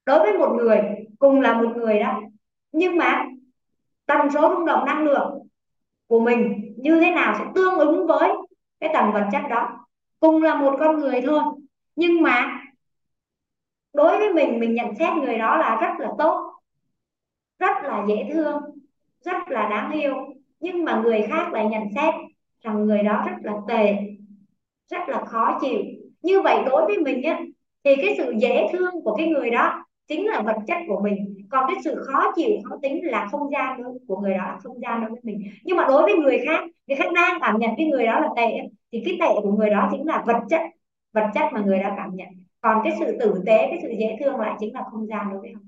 Đối với một người, cùng là một người đó, nhưng mà tần số rung động năng lượng của mình như thế nào sẽ tương ứng với cái tầng vật chất đó. Cùng là một con người thôi, nhưng mà đối với mình mình nhận xét người đó là rất là tốt, rất là dễ thương, rất là đáng yêu, nhưng mà người khác lại nhận xét rằng người đó rất là tệ, rất là khó chịu. Như vậy đối với mình á, thì cái sự dễ thương của cái người đó chính là vật chất của mình. Còn cái sự khó chịu, khó tính là không gian đối của người đó là không gian đối với mình. Nhưng mà đối với người khác người khác đang cảm nhận cái người đó là tệ thì cái tệ của người đó chính là vật chất vật chất mà người đó cảm nhận. Còn cái sự tử tế, cái sự dễ thương lại chính là không gian đối với họ.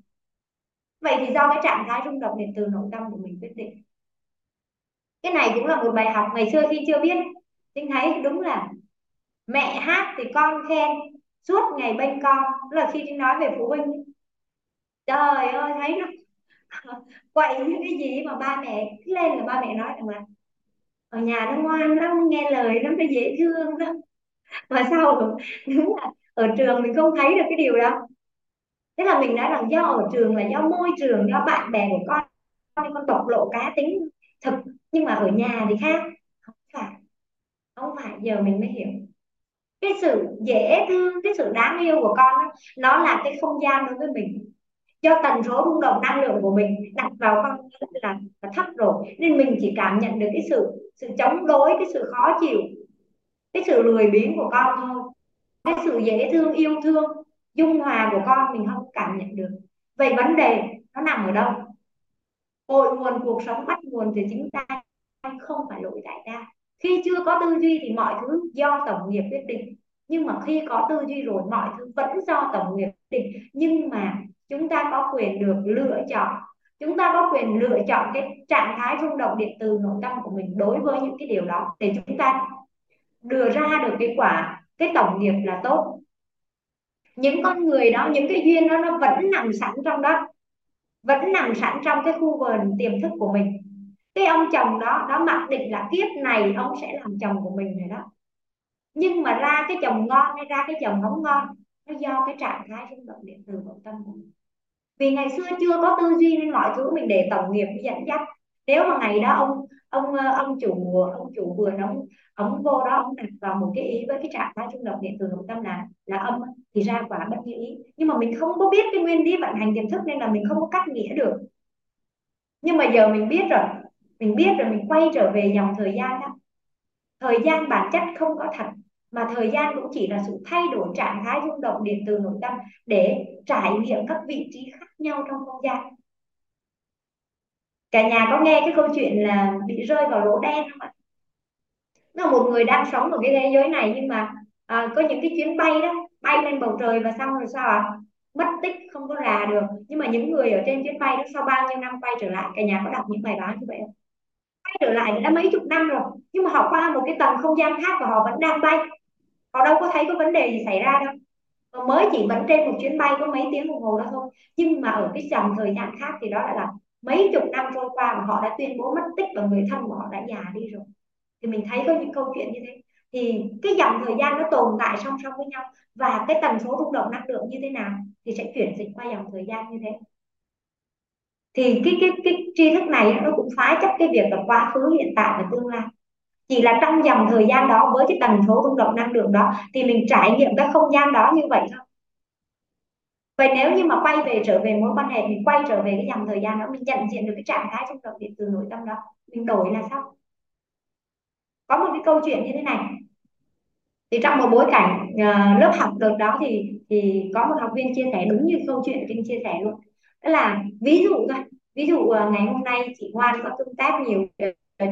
Vậy thì do cái trạng thái rung động điện từ nội tâm của mình quyết định cái này cũng là một bài học ngày xưa khi chưa biết. Chính thấy đúng là mẹ hát thì con khen, suốt ngày bên con. Là khi trinh nói về phụ huynh, trời ơi, thấy nó quậy như cái gì mà ba mẹ lên là ba mẹ nói rằng là, ở nhà nó ngoan lắm, nghe lời nó nó dễ thương lắm. Mà sao đúng là ở trường mình không thấy được cái điều đó. Thế là mình nói rằng do ở trường là do môi trường, do bạn bè của con con con bộc lộ cá tính thực nhưng mà ở nhà thì khác. Không phải. Không phải. Giờ mình mới hiểu. Cái sự dễ thương cái sự đáng yêu của con đó, nó là cái không gian đối với mình. Do tần số rung động năng lượng của mình đặt vào con là, là thấp rồi. Nên mình chỉ cảm nhận được cái sự sự chống đối cái sự khó chịu cái sự lười biếng của con thôi. Cái sự dễ thương yêu thương dung hòa của con mình không cảm nhận được. Vậy vấn đề nó nằm ở đâu? Cội nguồn cuộc sống bắt nguồn từ chính ta, không phải lỗi tại ta. Khi chưa có tư duy thì mọi thứ do tổng nghiệp quyết định. Nhưng mà khi có tư duy rồi, mọi thứ vẫn do tổng nghiệp quyết định. Nhưng mà chúng ta có quyền được lựa chọn. Chúng ta có quyền lựa chọn cái trạng thái rung động điện từ nội tâm của mình đối với những cái điều đó để chúng ta đưa ra được cái quả, cái tổng nghiệp là tốt. Những con người đó, những cái duyên đó, nó vẫn nằm sẵn trong đó vẫn nằm sẵn trong cái khu vườn tiềm thức của mình. Cái ông chồng đó đó mặc định là kiếp này ông sẽ làm chồng của mình rồi đó. Nhưng mà ra cái chồng ngon hay ra cái chồng không ngon, nó do cái trạng thái rung động điện từ nội tâm của mình. Vì ngày xưa chưa có tư duy nên mọi thứ mình để tổng nghiệp, dẫn dắt nếu mà ngày đó ông ông ờ, ông chủ ông chủ vườn, ông ông vô đó, ông đặt vào một cái ý với cái trạng thái trung động điện từ nội tâm là là âm thì ra quả bất như ý. Nhưng mà mình không có biết cái nguyên lý vận hành tiềm thức nên là mình không có cách nghĩa được. Nhưng mà giờ mình biết rồi, mình biết rồi, mình quay trở về dòng thời gian đó. Thời gian bản chất không có thật, mà thời gian cũng chỉ là sự thay đổi trạng thái rung động điện từ nội tâm để trải nghiệm các vị trí khác nhau trong không gian cả nhà có nghe cái câu chuyện là bị rơi vào lỗ đen không ạ? Nó là một người đang sống ở cái thế giới này nhưng mà à, có những cái chuyến bay đó bay lên bầu trời và xong rồi sao ạ? Mất tích không có là được. Nhưng mà những người ở trên chuyến bay đó sau bao nhiêu năm quay trở lại cả nhà có đọc những bài báo như vậy không? Quay trở lại đã mấy chục năm rồi nhưng mà họ qua một cái tầng không gian khác và họ vẫn đang bay. Họ đâu có thấy có vấn đề gì xảy ra đâu. Và mới chỉ vẫn trên một chuyến bay có mấy tiếng đồng hồ đó thôi. Nhưng mà ở cái dòng thời gian khác thì đó lại là mấy chục năm trôi qua mà họ đã tuyên bố mất tích và người thân của họ đã già đi rồi. Thì mình thấy có những câu chuyện như thế. Thì cái dòng thời gian nó tồn tại song song với nhau và cái tần số rung động năng lượng như thế nào thì sẽ chuyển dịch qua dòng thời gian như thế. Thì cái cái cái tri thức này nó cũng phá chấp cái việc là quá khứ, hiện tại và tương lai. Chỉ là trong dòng thời gian đó, với cái tần số rung động năng lượng đó, thì mình trải nghiệm cái không gian đó như vậy thôi vậy nếu như mà quay về trở về mối quan hệ mình quay trở về cái dòng thời gian đó mình nhận diện được cái trạng thái trong động điện từ nội tâm đó mình đổi là sao? Có một cái câu chuyện như thế này. Thì trong một bối cảnh uh, lớp học đợt đó thì thì có một học viên chia sẻ đúng như câu chuyện Trinh chia sẻ luôn. Đó là ví dụ thôi ví dụ uh, ngày hôm nay chị Ngoan có tương tác nhiều uh,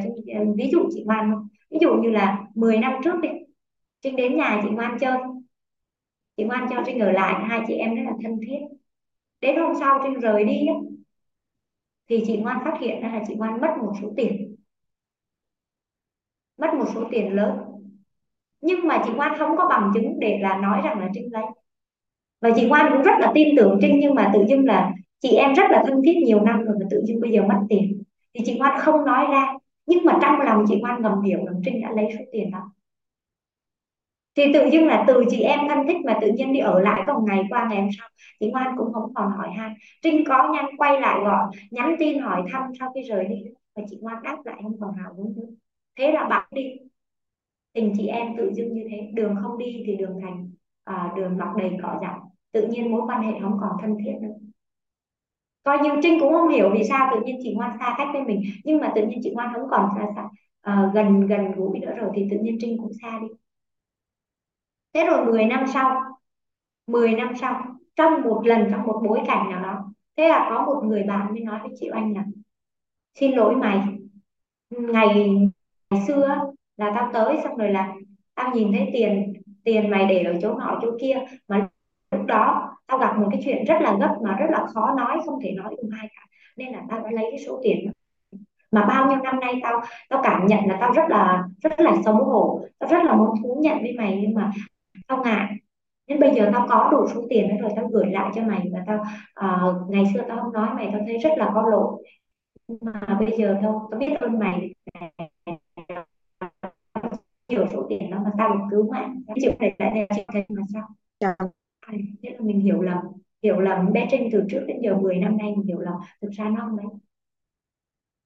ví dụ chị Ngoan ví dụ như là 10 năm trước đi Trinh đến nhà chị Ngoan chơi chị Ngoan cho Trinh ở lại hai chị em rất là thân thiết. Đến hôm sau Trinh rời đi ấy, thì chị Ngoan phát hiện ra là chị Ngoan mất một số tiền. Mất một số tiền lớn. Nhưng mà chị Ngoan không có bằng chứng để là nói rằng là Trinh lấy. Và chị Ngoan cũng rất là tin tưởng Trinh nhưng mà tự dưng là chị em rất là thân thiết nhiều năm rồi mà tự dưng bây giờ mất tiền. Thì chị Ngoan không nói ra. Nhưng mà trong lòng chị Ngoan ngầm hiểu rằng Trinh đã lấy số tiền đó thì tự dưng là từ chị em thân thích mà tự nhiên đi ở lại còn ngày qua ngày hôm sau. Chị Ngoan cũng không còn hỏi han. Trinh có nhắn quay lại gọi nhắn tin hỏi thăm sau khi rời đi. Và chị Ngoan đáp lại không còn hào hứng nữa. Thế là bạn đi. Tình chị em tự dưng như thế. Đường không đi thì đường thành à, đường mọc đầy cỏ dại. Tự nhiên mối quan hệ không còn thân thiết nữa. Coi như trinh cũng không hiểu vì sao tự nhiên chị ngoan xa cách với mình. Nhưng mà tự nhiên chị ngoan không còn xa xa à, gần gần gũi nữa rồi thì tự nhiên trinh cũng xa đi thế rồi 10 năm sau 10 năm sau trong một lần trong một bối cảnh nào đó thế là có một người bạn mới nói với chị Oanh là xin lỗi mày ngày, ngày xưa là tao tới xong rồi là tao nhìn thấy tiền tiền mày để ở chỗ nọ chỗ kia mà lúc đó tao gặp một cái chuyện rất là gấp mà rất là khó nói không thể nói cùng ai cả nên là tao đã lấy cái số tiền mà bao nhiêu năm nay tao tao cảm nhận là tao rất là rất là xấu hổ tao rất là muốn thú nhận với mày nhưng mà tao ngại. Nên bây giờ tao có đủ số tiền đó rồi tao gửi lại cho mày và tao uh, ngày xưa tao không nói mày tao thấy rất là có lỗi. Mà bây giờ tao tao biết ơn mày. Nhiều số tiền đó mà tao được cứu mạng. Ví dụ này lại là chuyện mà sao? Thế là mình hiểu lầm. Hiểu lầm bé Trinh từ trước đến giờ 10 năm nay mình hiểu lầm. Thực ra nó không đấy.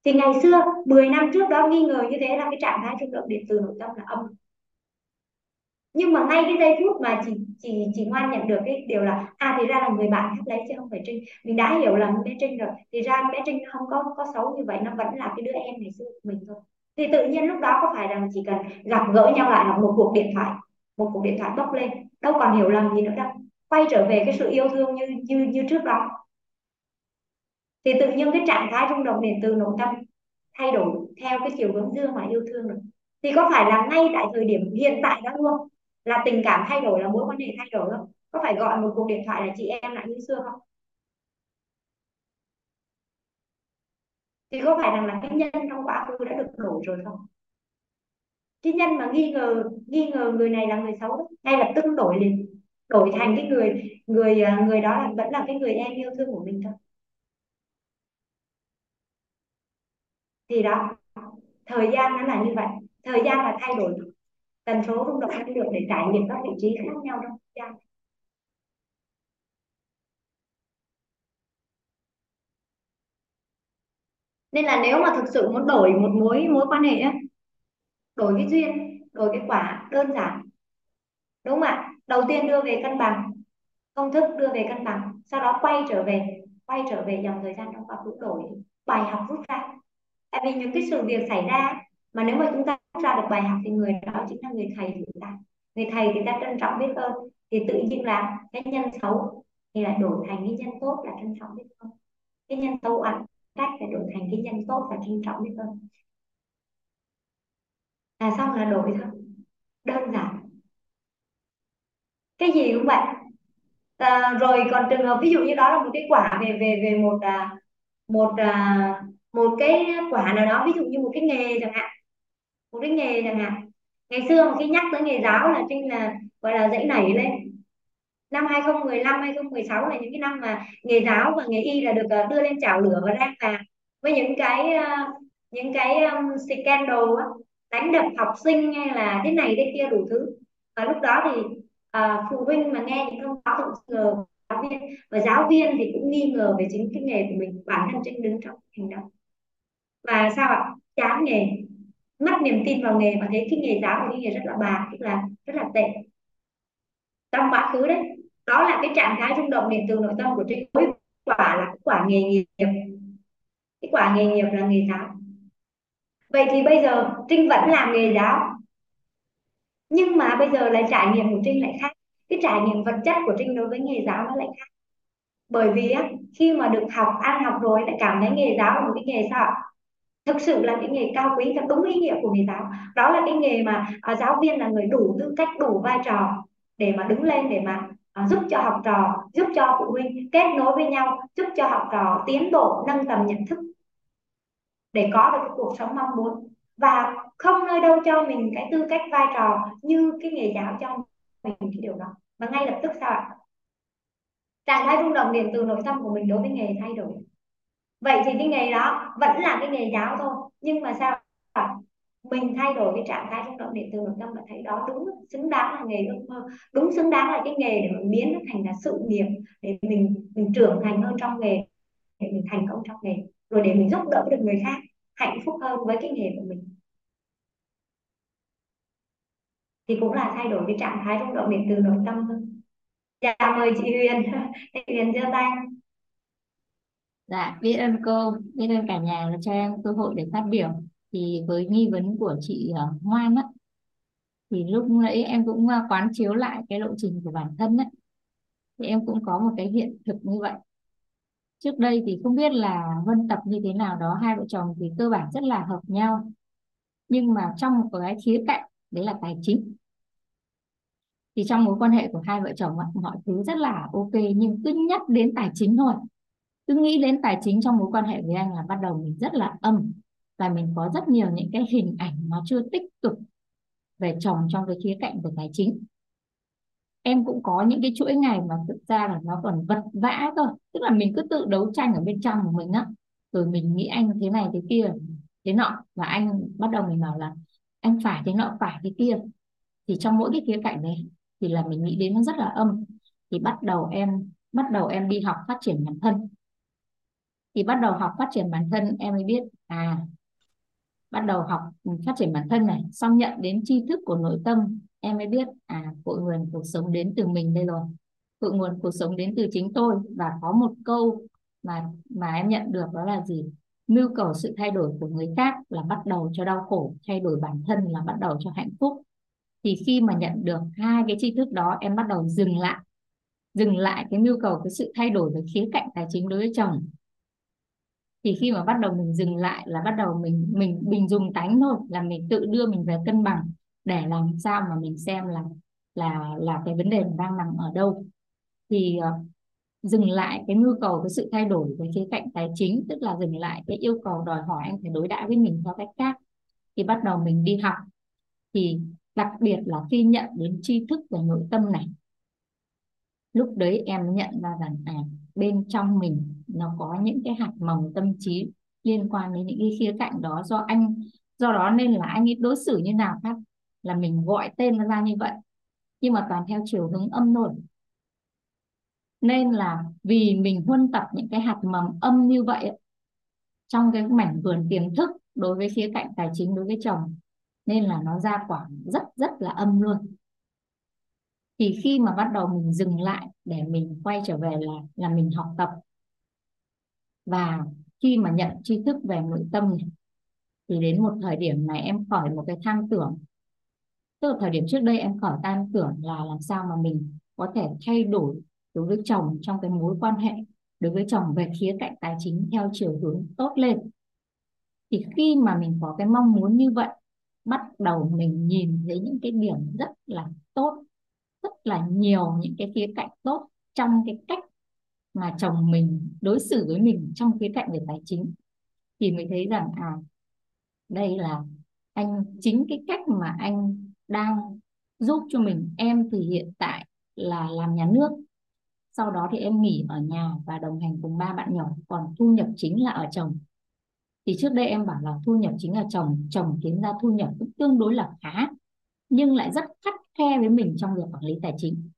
Thì ngày xưa 10 năm trước đó nghi ngờ như thế là cái trạng thái rung động điện từ nội tâm là âm nhưng mà ngay cái giây phút mà chị chị chị ngoan nhận được cái điều là à thì ra là người bạn khác lấy chứ không phải trinh. Mình đã hiểu là bé trinh rồi. Thì ra bé trinh không có có xấu như vậy, nó vẫn là cái đứa em ngày xưa của mình thôi. Thì tự nhiên lúc đó có phải rằng chỉ cần gặp gỡ nhau lại là một cuộc điện thoại, một cuộc điện thoại bốc lên. Đâu còn hiểu lầm gì nữa đâu. Quay trở về cái sự yêu thương như như như trước đó. Thì tự nhiên cái trạng thái rung động điện từ nội tâm thay đổi theo cái chiều hướng dương mà yêu thương rồi. Thì có phải là ngay tại thời điểm hiện tại đó luôn là tình cảm thay đổi, là mối quan hệ thay đổi không? Có phải gọi một cuộc điện thoại là chị em lại như xưa không? Thì có phải rằng là cái nhân trong quá khứ đã được đổi rồi không? Cái nhân mà nghi ngờ nghi ngờ người này là người xấu ngay lập tức đổi liền, đổi thành cái người người à, người đó là, vẫn là cái người em yêu thương của mình thôi. Thì đó, thời gian nó là như vậy, thời gian là thay đổi tần số rung động năng lượng để trải nghiệm các vị trí khác nhau trong không gian. Nên là nếu mà thực sự muốn đổi một mối mối quan hệ ấy, đổi cái duyên đổi cái quả đơn giản đúng không ạ? Đầu tiên đưa về cân bằng công thức đưa về cân bằng sau đó quay trở về quay trở về dòng thời gian trong quá khứ đổi bài học rút ra. Tại vì những cái sự việc xảy ra mà nếu mà chúng ta rút ra được bài học thì người đó chính là người thầy của chúng ta người thầy thì ta trân trọng biết ơn thì tự nhiên là cái nhân xấu thì lại đổi thành cái nhân tốt là trân trọng biết ơn. Cái nhân xấu ăn cách phải đổi thành cái nhân tốt là trân trọng biết ơn. Là xong là đổi thôi. Đơn giản. Cái gì cũng vậy. À, rồi còn trường hợp ví dụ như đó là một cái quả về về về một à, một à, một cái quả nào đó ví dụ như một cái nghề chẳng hạn một cái nghề chẳng hạn. Ngày xưa mà khi nhắc tới nghề giáo là trinh là gọi là dãy nảy lên. Năm 2015 2016 là những cái năm mà nghề giáo và nghề y là được ờ, đưa lên chảo lửa và đang là với những cái ờ, những cái scandal á, đánh đập học sinh hay là thế này thế kia đủ thứ. Và lúc đó thì uh, phụ huynh mà nghe những thông báo thì ngờ giáo viên và giáo viên thì cũng nghi ngờ về chính cái nghề của mình bản thân trinh đứng trong hành động. Và sao ạ? Chán nghề mất niềm tin vào nghề và thấy cái nghề giáo là cái nghề rất là bà tức là rất là tệ. Trong quá khứ đấy đó là cái trạng thái rung động điện từ nội tâm của trinh. Kết quả là quả nghề nghiệp. Cái quả nghề nghiệp là nghề giáo. Vậy thì bây giờ trinh vẫn làm nghề giáo. Nhưng mà bây giờ lại trải nghiệm của trinh lại khác. Cái trải nghiệm vật chất của trinh đối với nghề giáo nó lại khác. Bởi vì á, khi mà được học ăn học rồi lại cảm thấy nghề giáo là một cái nghề sao thực sự là cái nghề cao quý theo đúng ý nghĩa của nghề giáo. Đó là cái nghề mà à, giáo viên là người đủ tư cách đủ vai trò để mà đứng lên để mà à, giúp cho học trò giúp cho phụ huynh kết nối với nhau giúp cho học trò tiến bộ nâng tầm nhận thức để có được cái cuộc sống mong muốn. Và không nơi đâu cho mình cái tư cách vai trò như cái nghề giáo cho mình cái điều đó. Và ngay lập tức sao ạ? Trạng thái rung động điện từ nội tâm của mình đối với nghề thay đổi vậy thì cái nghề đó vẫn là cái nghề giáo thôi. Nhưng mà sao? Mình thay đổi cái trạng thái rung động điện từ nội tâm và thấy đó đúng xứng đáng là nghề ước mơ. Đúng xứng đáng là cái nghề để mình biến nó thành là sự nghiệp, để mình mình trưởng thành hơn trong nghề, để mình thành công trong nghề, rồi để mình giúp đỡ được người khác, hạnh phúc hơn với cái nghề của mình. Thì cũng là thay đổi cái trạng thái rung động điện từ nội tâm hơn dạ mời chị Huyền. Chị Huyền giơ tay. Dạ, biết ơn cô, biết ơn cả nhà đã cho em cơ hội để phát biểu. Thì với nghi vấn của chị ờ, uh, Hoan á, thì lúc nãy em cũng uh, quán chiếu lại cái lộ trình của bản thân ấy. thì em cũng có một cái hiện thực như vậy trước đây thì không biết là Vân tập như thế nào đó hai vợ chồng thì cơ bản rất là hợp nhau nhưng mà trong một cái khía cạnh đấy là tài chính thì trong mối quan hệ của hai vợ chồng mọi thứ rất là ok nhưng cứ nhắc đến tài chính thôi cứ nghĩ đến tài chính trong mối quan hệ với anh là bắt đầu mình rất là âm và mình có rất nhiều những cái hình ảnh nó chưa tích cực về chồng trong cái khía cạnh về tài chính. Em cũng có những cái chuỗi ngày mà thực ra là nó còn vật vã thôi tức là mình cứ tự đấu tranh ở bên trong của mình á. Rồi mình nghĩ anh thế này thế kia, thế nọ, và anh bắt đầu mình bảo là anh phải thế nọ, phải thế kia. Thì trong mỗi cái khía cạnh này thì là mình nghĩ đến nó rất là âm. Thì bắt đầu em, bắt đầu em đi học phát triển bản thân thì bắt đầu học phát triển bản thân, em mới biết à bắt đầu học ừ, phát triển bản thân này, xong nhận đến tri thức của nội tâm, em mới biết à cội nguồn cuộc sống đến từ mình đây rồi. Cội nguồn cuộc sống đến từ chính tôi, và có một câu mà mà em nhận được đó là gì? Mưu cầu sự thay đổi của người khác là bắt đầu cho đau khổ, thay đổi bản thân là bắt đầu cho hạnh phúc. Thì khi mà nhận được hai cái tri thức đó, em bắt đầu dừng lại dừng lại cái nhu cầu, cái sự thay đổi về khía cạnh tài chính đối với chồng thì khi mà bắt đầu mình dừng lại là bắt đầu mình mình mình dùng tánh thôi là mình tự đưa mình về cân bằng để làm sao mà mình xem là là là cái vấn đề mình đang nằm ở đâu. Thì uh, dừng lại cái nhu cầu cái sự thay đổi về khía cạnh tài chính tức là dừng lại cái yêu cầu đòi hỏi anh phải đối đãi với mình theo cách khác thì bắt đầu mình đi học. Thì đặc biệt là khi nhận đến tri thức về nội tâm này lúc đấy em nhận ra rằng à bên trong mình nó có những cái hạt mầm tâm trí liên quan đến những cái khía cạnh đó. Do anh, do đó nên là anh ấy đối xử như nào khác là mình gọi tên nó ra như vậy. Nhưng mà toàn theo chiều hướng âm thôi nên là vì mình huân tập những cái hạt mầm âm như vậy trong cái mảnh vườn tiềm thức đối với khía cạnh tài chính, đối với chồng, nên là nó ra quả rất rất là âm luôn. Thì khi mà bắt đầu mình dừng lại để mình quay trở về là là mình học tập và khi mà nhận tri thức về nội tâm thì đến một thời điểm này em khỏi một cái tham tưởng. Tức là thời điểm trước đây em khỏi tham tưởng là làm sao mà mình có thể thay đổi đối với chồng trong cái mối quan hệ, đối với chồng về khía cạnh tài chính theo chiều hướng tốt lên. Thì khi mà mình có cái mong muốn như vậy, bắt đầu mình nhìn thấy những cái điểm rất là tốt, rất là nhiều những cái khía cạnh tốt trong cái cách mà chồng mình đối xử với mình trong khía cạnh về tài chính, thì mới thấy rằng à đây là anh, chính cái cách mà anh đang giúp cho mình. Em thì hiện tại là làm nhà nước, sau đó thì em nghỉ ở nhà và đồng hành cùng ba bạn nhỏ, còn thu nhập chính là ở chồng. Thì trước đây em bảo là thu nhập chính là chồng chồng kiếm ra thu nhập cũng tương đối là khá, nhưng lại rất khắt khe với mình trong việc quản lý tài chính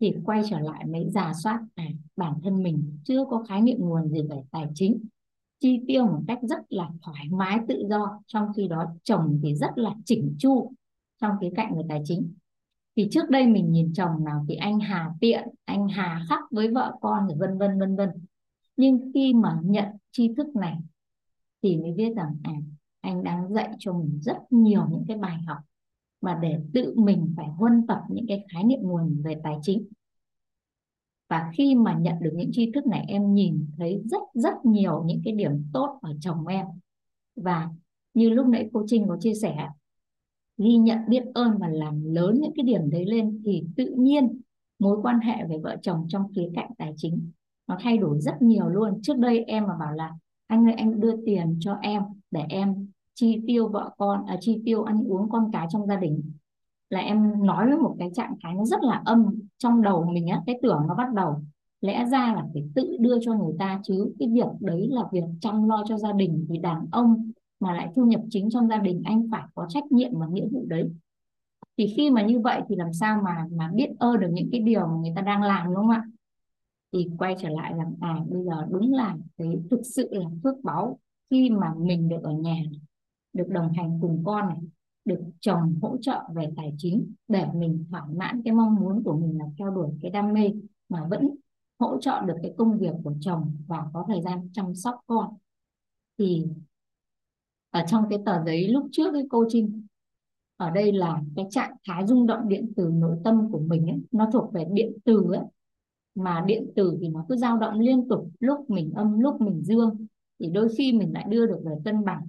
thì quay trở lại mới giả soát à, bản thân mình. Chưa có khái niệm nguồn gì về tài chính. Chi tiêu một cách rất là thoải mái tự do. Trong khi đó chồng thì rất là chỉnh chu trong khía cạnh về tài chính. Thì trước đây mình nhìn chồng nào thì anh hà tiện anh hà khắc với vợ con rồi vân vân vân vân. Nhưng khi mà nhận tri thức này thì mới biết rằng à anh đang dạy cho mình rất nhiều những cái bài học mà để tự mình phải huân tập những cái khái niệm nguồn về tài chính. Và khi mà nhận được những tri thức này, em nhìn thấy rất rất nhiều những cái điểm tốt ở chồng em. Và như lúc nãy cô Trinh có chia sẻ, ghi nhận biết ơn và làm lớn những cái điểm đấy lên thì tự nhiên mối quan hệ với vợ chồng trong khía cạnh tài chính nó thay đổi rất nhiều luôn. Trước đây em mà bảo là, anh ơi, anh đưa tiền cho em để em chi tiêu vợ con à, chi tiêu ăn uống con cái trong gia đình. Là em nói với một cái trạng thái nó rất là âm trong đầu mình á cái tưởng nó bắt đầu. Lẽ ra là phải tự đưa cho người ta chứ cái việc đấy là việc chăm lo cho gia đình thì đàn ông mà lại thu nhập chính trong gia đình anh phải có trách nhiệm và nghĩa vụ đấy. Thì khi mà như vậy thì làm sao mà mà biết ơn được những cái điều mà người ta đang làm đúng không ạ? Thì quay trở lại rằng à bây giờ đúng là cái thực sự là phước báu khi mà mình được ở nhà được đồng hành cùng con này được chồng hỗ trợ về tài chính để mình thỏa mãn cái mong muốn của mình là theo đuổi cái đam mê mà vẫn hỗ trợ được cái công việc của chồng và có thời gian chăm sóc con. Thì ở trong cái tờ giấy lúc trước cái cô Trinh ở đây là cái trạng thái rung động điện từ nội tâm của mình ấy, nó thuộc về điện từ ấy. Mà điện tử thì nó cứ dao động liên tục lúc mình âm lúc mình dương. Thì đôi khi mình lại đưa được về cân bằng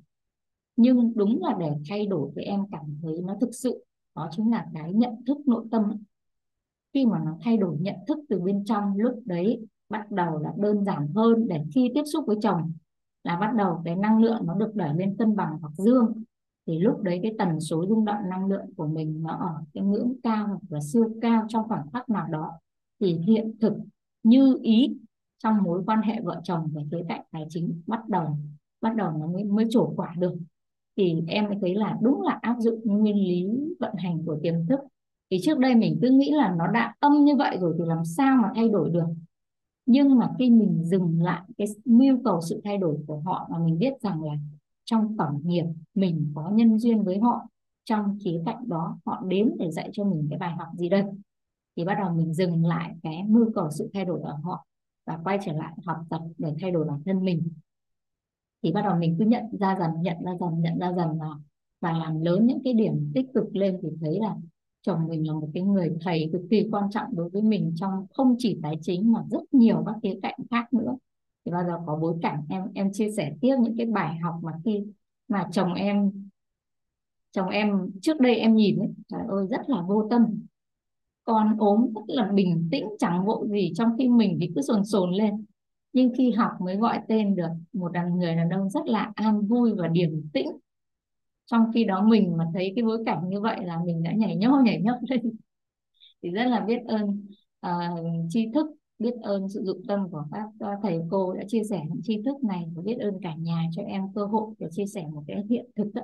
nhưng đúng là để thay đổi thì em cảm thấy nó thực sự, đó chính là cái nhận thức nội tâm khi mà nó thay đổi nhận thức từ bên trong, lúc đấy bắt đầu là đơn giản hơn để khi tiếp xúc với chồng là bắt đầu cái năng lượng nó được đẩy lên cân bằng hoặc dương. Thì lúc đấy cái tần số rung động năng lượng của mình nó ở cái ngưỡng cao hoặc là siêu cao trong khoảng khắc nào đó. Thì hiện thực như ý trong mối quan hệ vợ chồng về khía cạnh tài chính bắt đầu bắt đầu nó mới mới trổ quả được thì em mới thấy là đúng là áp dụng nguyên lý vận hành của tiềm thức. Thì trước đây mình cứ nghĩ là nó đã âm như vậy rồi thì làm sao mà thay đổi được? Nhưng mà khi mình dừng lại cái mưu cầu sự thay đổi của họ mà mình biết rằng là trong tổng nghiệp mình có nhân duyên với họ, trong khía cạnh đó họ đến để dạy cho mình cái bài học gì đây? Thì bắt đầu mình dừng lại cái mưu cầu sự thay đổi ở họ và quay trở lại học tập để thay đổi bản thân mình thì bắt đầu mình cứ nhận ra dần nhận ra dần nhận ra dần và và làm lớn những cái điểm tích cực lên thì thấy là chồng mình là một cái người thầy cực kỳ quan trọng đối với mình trong không chỉ tài chính mà rất nhiều các khía cạnh khác nữa. Thì bao giờ có bối cảnh em em chia sẻ tiếp những cái bài học mà khi mà chồng em chồng em trước đây em nhìn ấy, trời ơi rất là vô tâm. Con ốm rất là bình tĩnh chẳng vội gì trong khi mình thì cứ sồn sồn lên nhưng khi học mới gọi tên được một đàn người đàn ông rất là an vui và điềm tĩnh. Trong khi đó mình mà thấy cái bối cảnh như vậy là mình đã nhảy nhót nhảy nhót lên. Thì rất là biết ơn uh, tri thức biết ơn sự dụng tâm của các thầy cô đã chia sẻ những tri thức này và biết ơn cả nhà cho em cơ hội để chia sẻ một cái hiện thực đó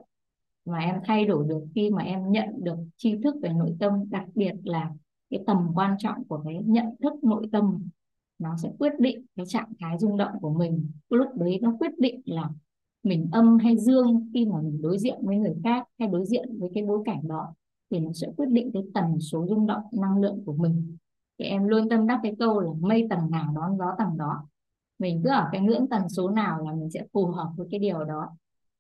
mà em thay đổi được khi mà em nhận được tri thức về nội tâm đặc biệt là cái tầm quan trọng của cái nhận thức nội tâm nó sẽ quyết định cái trạng thái rung động của mình. Lúc đấy nó quyết định là mình âm hay dương khi mà mình đối diện với người khác, hay đối diện với cái bối cảnh đó, thì nó sẽ quyết định cái tần số rung động, năng lượng của mình. Thì em luôn tâm đắc cái câu là mây tầng nào đón gió tầng đó. Mình cứ ở cái ngưỡng tần số nào là mình sẽ phù hợp với cái điều đó.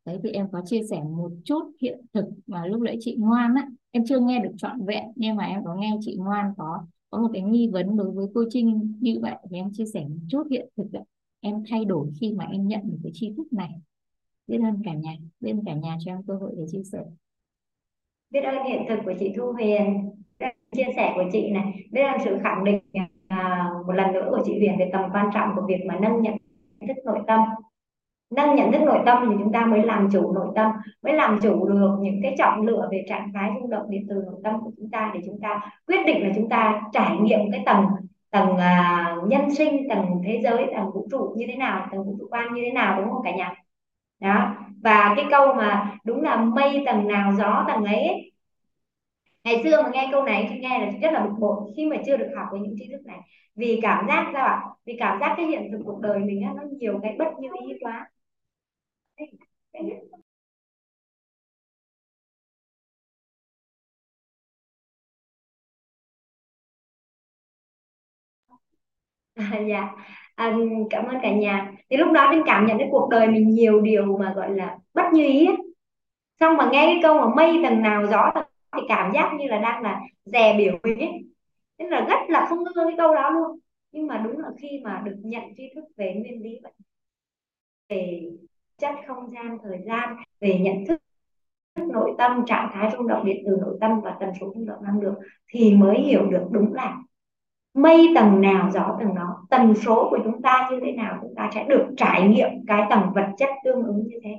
Đấy, thì em có chia sẻ một chút hiện thực mà lúc nãy chị ngoan á, em chưa nghe được trọn vẹn, nhưng mà em có nghe chị ngoan có có một cái nghi vấn đối với cô Trinh như vậy thì em chia sẻ một chút. Hiện thực đấy. em thay đổi khi mà em nhận được cái tri thức này. Biết ơn cả nhà biết ơn cả nhà cho em cơ hội để chia sẻ. Biết ơn hiện thực của chị Thu Huyền. Chia sẻ của chị này. Biết ơn sự khẳng định à, một lần nữa của chị Huyền về tầm quan trọng của việc mà nâng nhận thức nội tâm nâng nhận thức nội tâm thì chúng ta mới làm chủ nội tâm mới làm chủ được những cái trọng lựa về trạng thái rung động điện từ nội tâm của chúng ta để chúng ta quyết định là chúng ta trải nghiệm cái tầng tầng uh, nhân sinh tầng thế giới tầng vũ trụ như thế nào tầng vũ trụ quan như thế nào đúng không cả nhà? Đó và cái câu mà đúng là mây tầng nào gió tầng ấy, ấy. Ngày xưa mà nghe câu này thì nghe là rất là bực bội khi mà chưa được học với những tri thức này. Vì cảm giác sao ạ? Vì cảm giác cái hiện thực cuộc đời mình á nó nhiều cái bất như ý quá. À, dạ. À, cảm ơn cả nhà. Thì lúc đó Trinh cảm nhận cái cuộc đời mình nhiều điều mà gọi là bất như ý ấy. xong mà nghe cái câu mà mây tầng nào gió tầng thì cảm giác như là đang là dè biểu mình ấy nên là rất là không ngơ cái câu đó luôn. Nhưng mà đúng là khi mà được nhận tri thức về nguyên lý vậy về chất không gian thời gian, về nhận thức nội tâm, trạng thái rung động điện từ nội tâm và tần số rung động năng lượng thì mới hiểu được đúng là mây tầng nào, gió tầng đó. Tần số của chúng ta như thế nào chúng ta sẽ được trải nghiệm cái tầng vật chất tương ứng như thế.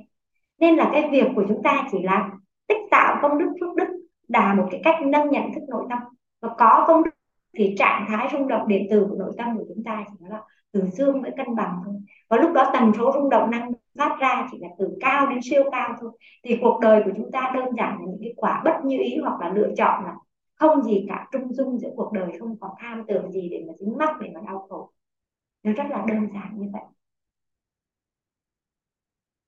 Nên là cái việc của chúng ta chỉ là tích tạo công đức phước đức, là một cái cách nâng nhận thức nội tâm. Và có công đức thì trạng thái rung động điện từ của nội tâm của chúng ta chỉ là từ dương mới cân bằng thôi. Và lúc đó tần số rung động năng phát ra chỉ là từ cao đến siêu cao thôi. Thì cuộc đời của chúng ta đơn giản là những cái quả bất như ý hoặc là lựa chọn là không gì cả trung dung giữa cuộc đời không có tham tưởng gì để mà dính mắc để mà đau khổ. Nó rất là đơn giản như vậy.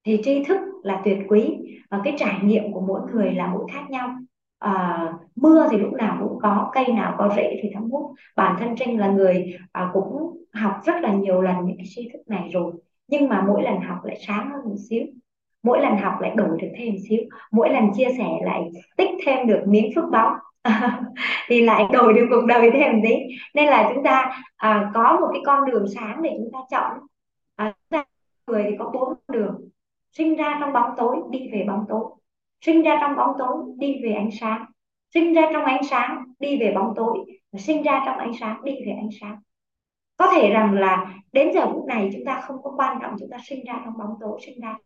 Thì tri thức là tuyệt quý và cái trải nghiệm của mỗi người là mỗi khác nhau. À, mưa thì lúc nào cũng có cây nào có rễ thì thấm hút. Bản thân trinh là người à, cũng học rất là nhiều lần những cái tri thức này rồi nhưng mà mỗi lần học lại sáng hơn một xíu. Mỗi lần học lại đổi được thêm một xíu. Mỗi lần chia sẻ lại tích thêm được miếng phước báu. Thì lại đổi được cuộc đời thêm tí. Nên là chúng ta à, có một cái con đường sáng để chúng ta chọn. À, chúng ta người thì có bốn đường. Sinh ra trong bóng tối đi về bóng tối. Sinh ra trong bóng tối đi về ánh sáng. Sinh ra trong ánh sáng đi về bóng tối. Sinh ra trong ánh sáng đi về ánh sáng có thể rằng là đến giờ phút này chúng ta không có quan trọng chúng ta sinh ra trong bóng tối, sinh ra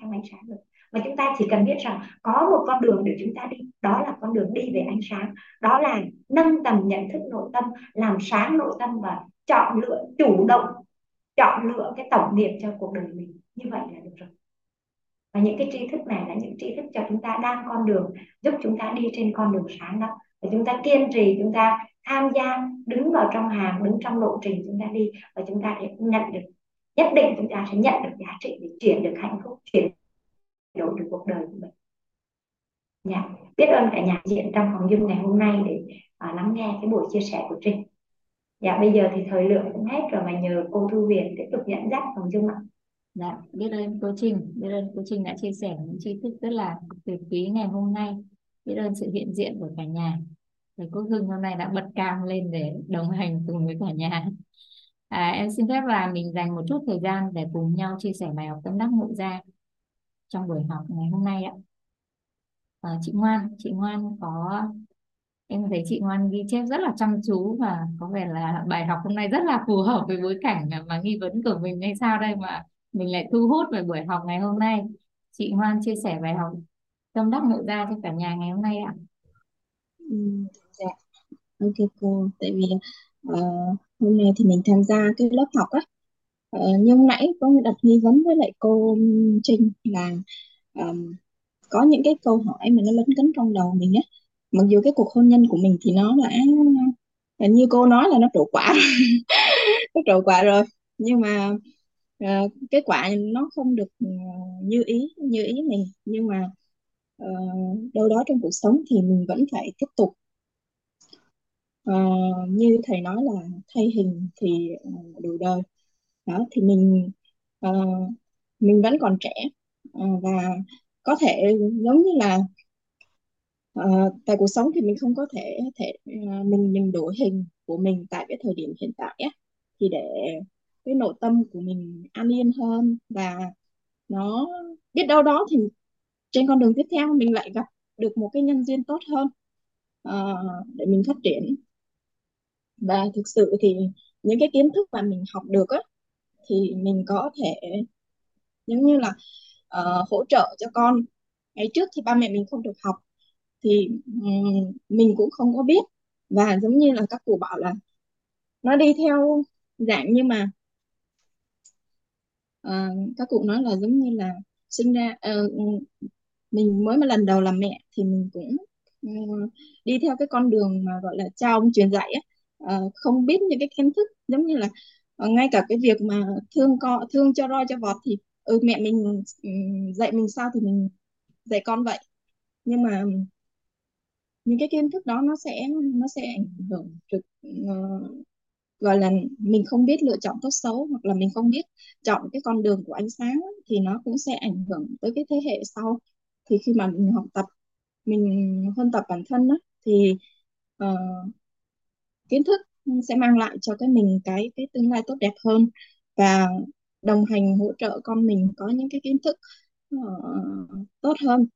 trong ánh sáng được. Mà chúng ta chỉ cần biết rằng có một con đường để chúng ta đi, đó là con đường đi về ánh sáng. Đó là nâng tầm nhận thức nội tâm, làm sáng nội tâm và chọn lựa, chủ động chọn lựa cái tổng điểm cho cuộc đời mình. Như vậy là được rồi. Và những cái tri thức này là những tri thức cho chúng ta đang con đường, giúp chúng ta đi trên con đường sáng đó. Và chúng ta kiên trì, chúng ta tham gia đứng vào trong hàng đứng trong lộ trình chúng ta đi và chúng ta sẽ nhận được nhất định chúng ta sẽ nhận được giá trị để chuyển được hạnh phúc chuyển đổi được cuộc đời của mình dạ biết ơn cả nhà diện trong phòng dung ngày hôm nay để à, lắng nghe cái buổi chia sẻ của Trinh dạ bây giờ thì thời lượng cũng hết rồi mà nhờ cô Thu Huyền tiếp tục dẫn dắt phòng dung ạ Dạ, biết ơn cô Trinh, biết ơn cô Trinh đã chia sẻ những tri thức rất là tuyệt quý ngày hôm nay. Biết ơn sự hiện diện của cả nhà. Thì cô Hưng hôm nay đã bật cam lên để đồng hành cùng với cả nhà. À, em xin phép là mình dành một chút thời gian để cùng nhau chia sẻ bài học tâm đắc ngộ ra trong buổi học ngày hôm nay ạ. À, chị Ngoan, chị Ngoan có em thấy chị Ngoan ghi chép rất là chăm chú và có vẻ là bài học hôm nay rất là phù hợp với bối cảnh mà nghi vấn của mình hay sao đây mà mình lại thu hút về buổi học ngày hôm nay chị Ngoan chia sẻ bài học tâm đắc ngộ ra cho cả nhà ngày hôm nay ạ ừ, ok cô. Tại vì uh, hôm nay thì mình tham gia cái lớp học á. Uh, nhưng nãy có đặt nghi vấn với lại cô Trinh là um, có những cái câu hỏi mà nó lấn cấn trong đầu mình á. Mặc dù cái cuộc hôn nhân của mình thì nó đã như cô nói là nó trổ quả nó trổ quả rồi. Nhưng mà uh, kết quả nó không được như ý như ý mình. Nhưng mà uh, đâu đó trong cuộc sống thì mình vẫn phải tiếp tục Ờ, như thầy nói là thay hình thì ờ, uh, đổi đời. Đó thì mình uh, mình vẫn còn trẻ uh, và có thể giống như là uh, tại cuộc sống thì mình không có thể thể uh, mình mình đổi hình của mình tại cái thời điểm hiện tại á thì để cái nội tâm của mình an yên hơn và nó biết đâu đó thì trên con đường tiếp theo mình lại gặp được một cái nhân duyên tốt hơn uh, để mình phát triển và thực sự thì những cái kiến thức mà mình học được á thì mình có thể giống như là uh, hỗ trợ cho con. Ngày trước thì ba mẹ mình không được học thì um, mình cũng không có biết. Và giống như là các cụ bảo là nó đi theo dạng nhưng mà uh, các cụ nói là giống như là sinh ra uh, mình mới mà lần đầu làm mẹ thì mình cũng uh, đi theo cái con đường mà gọi là cha ông truyền dạy á uh, không biết những cái kiến thức giống như là uh, ngay cả cái việc mà thương con thương cho roi cho vọt thì ừ mẹ mình ừ, dạy mình sao thì mình dạy con vậy. Nhưng mà những cái kiến thức đó nó sẽ nó sẽ ảnh hưởng trực uh, gọi là mình không biết lựa chọn tốt xấu hoặc là mình không biết chọn cái con đường của ánh sáng thì nó cũng sẽ ảnh hưởng tới cái thế hệ sau. Thì khi mà mình học tập mình hơn tập bản thân đó, thì uh, kiến thức ừ, sẽ mang lại cho cái mình cái cái tương lai tốt đẹp hơn. Và đồng hành hỗ trợ con mình có những cái kiến thức uh, tốt hơn.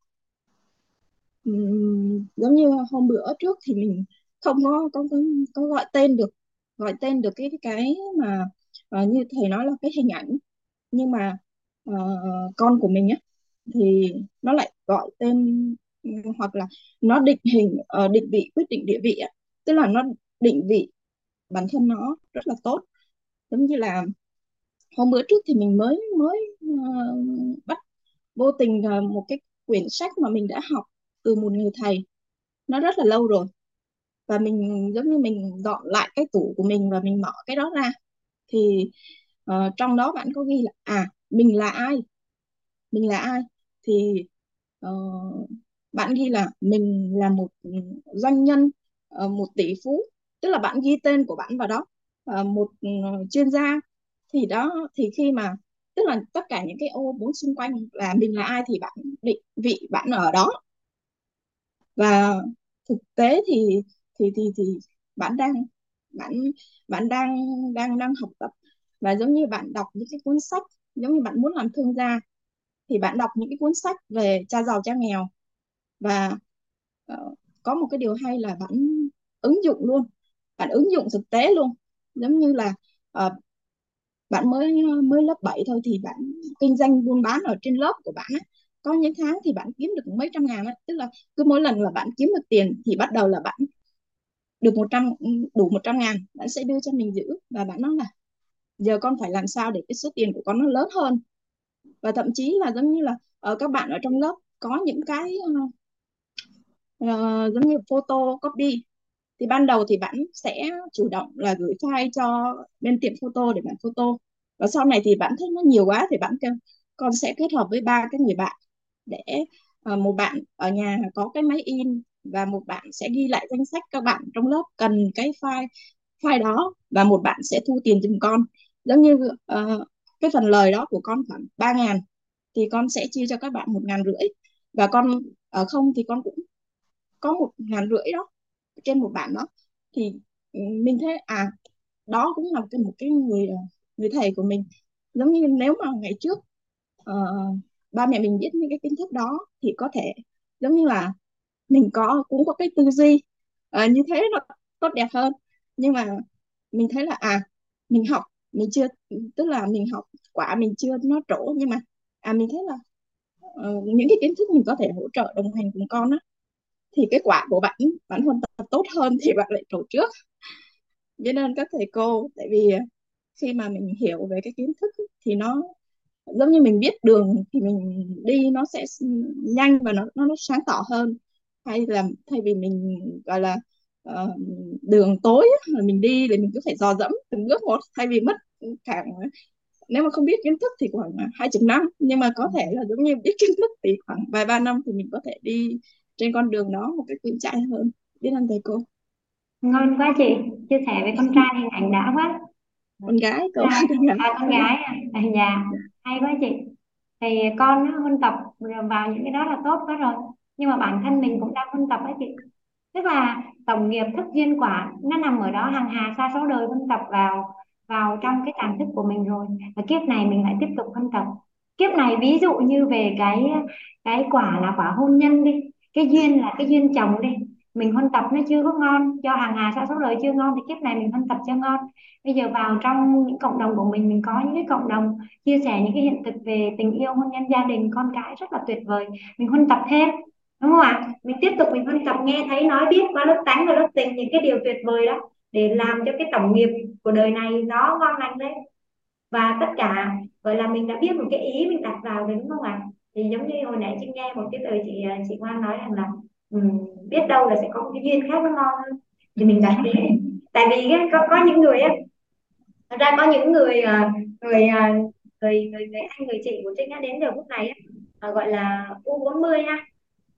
Um, giống như hôm bữa trước thì mình không có có có, có gọi tên được gọi tên được cái cái mà uh, như thầy nói là cái hình ảnh. Nhưng mà uh, con của mình á thì nó lại gọi tên ừ, hoặc là nó định hình uh, định vị quyết định địa vị á. Tức là nó định vị bản thân nó rất là tốt. Giống như là hôm bữa trước thì mình mới mới uh, bắt vô tình uh, một cái quyển sách mà mình đã học từ một người thầy. Nó rất là lâu rồi. Và mình giống như mình dọn lại cái tủ của mình và mình mở cái đó ra thì uh, trong đó bạn có ghi là à mình là ai? Mình là ai? Thì uh, bạn ghi là mình là một doanh nhân uh, một tỷ phú tức là bạn ghi tên của bạn vào đó ờ, một ừ, chuyên gia. Thì đó thì khi mà tức là tất cả những cái ô bốn xung quanh là mình là ai thì bạn định vị bạn ở đó. Và thực tế thì thì thì thì bạn đang bạn bạn đang đang đang học tập. Và giống như bạn đọc những cái cuốn sách giống như bạn muốn làm thương gia thì bạn đọc những cái cuốn sách về cha giàu cha nghèo. Và uh, có một cái điều hay là bạn ứng dụng luôn bạn ứng dụng thực tế luôn. Giống như là uh, bạn mới mới lớp 7 thôi thì bạn kinh doanh buôn bán ở trên lớp của bạn ấy, có những tháng thì bạn kiếm được mấy trăm ngàn ấy. tức là cứ mỗi lần là bạn kiếm được tiền thì bắt đầu là bạn được 100 đủ 100 ngàn bạn sẽ đưa cho mình giữ. Và bạn nói là giờ con phải làm sao để cái số tiền của con nó lớn hơn? Và thậm chí là giống như là ở các bạn ở trong lớp có những cái uh, uh, giống như photo copy thì ban đầu thì bạn sẽ chủ động là gửi file cho bên tiệm photo để bạn photo. Và sau này thì bạn thấy nó nhiều quá thì bạn kêu con sẽ kết hợp với ba cái người bạn để uh, một bạn ở nhà có cái máy in và một bạn sẽ ghi lại danh sách các bạn trong lớp cần cái file file đó và một bạn sẽ thu tiền giùm con. Giống như uh, cái phần lời đó của con khoảng ba ngàn thì con sẽ chia cho các bạn một ngàn rưỡi. Và con ở không thì con cũng có một ngàn rưỡi đó trên một bạn đó thì ừ, mình thấy à đó cũng là một cái người ờ, người thầy của mình. Giống như nếu mà ngày trước uh, ba mẹ mình biết những cái kiến thức đó thì có thể giống như là mình có cũng có cái tư duy uh, như thế nó tốt đẹp hơn. Nhưng mà mình thấy là à mình học mình chưa tức là mình học quả mình chưa nó trổ nhưng mà à mình thấy là uh, những cái kiến thức mình có thể hỗ trợ đồng hành cùng con á thì cái quả của bạn bạn hoàn tốt hơn thì bạn lại trổ trước biết ơn các thầy cô tại vì khi mà mình hiểu về cái kiến thức thì nó giống như mình biết đường thì mình đi nó sẽ nhanh và nó nó, nó sáng tỏ hơn. Hay là thay vì mình gọi là uh, đường tối là mình đi thì mình cứ phải dò dẫm từng bước một thay vì mất cả nếu mà không biết kiến thức thì khoảng hai chục năm. Nhưng mà có thể là giống như biết kiến thức thì khoảng vài ba năm thì mình có thể đi trên con đường đó một cách vững chãi hơn. Biết ơn thầy cô. Ngon quá chị. Chia sẻ với con trai hình ảnh đã quá. Con gái cô à, à con gái à, à dạ. Hay quá chị. Thì con huân tập vào những cái đó là tốt quá rồi. Nhưng mà bản thân mình cũng đang huân tập ấy chị. Tức là tổng nghiệp thức duyên quả nó nằm ở đó hàng hà sa số đời huân tập vào vào trong cái tàng thức của mình rồi. Và kiếp này mình lại tiếp tục huân tập. Kiếp này ví dụ như về cái cái quả là quả hôn nhân đi cái duyên là cái duyên chồng đi. Mình huân tập nó chưa có ngon, cho hàng hà sao số lời chưa ngon thì kiếp này mình huân tập cho ngon. Bây giờ vào trong những cộng đồng của mình mình có những cái cộng đồng chia sẻ những cái hiện thực về tình yêu hôn nhân gia đình, con cái rất là tuyệt vời. Mình huân tập thêm, đúng không ạ? Mình tiếp tục mình huân tập, nghe thấy nói biết qua lớp tánh và lớp tình những cái điều tuyệt vời đó để làm cho cái tổng nghiệp của đời này nó ngon lành lên. Và tất cả, gọi là mình đã biết một cái ý mình đặt vào đúng không ạ? Thì giống như hồi nãy chị nghe một cái từ chị chị Ngoan nói rằng là um, biết đâu là sẽ có một cái duyên khác nó ngon hơn. Thì mình đặt đi tại vì có có những người á thật ra có những người ờ, người ờ, người người, người anh người chị của Trinh đã đến giờ phút này á, gọi là U40 ha.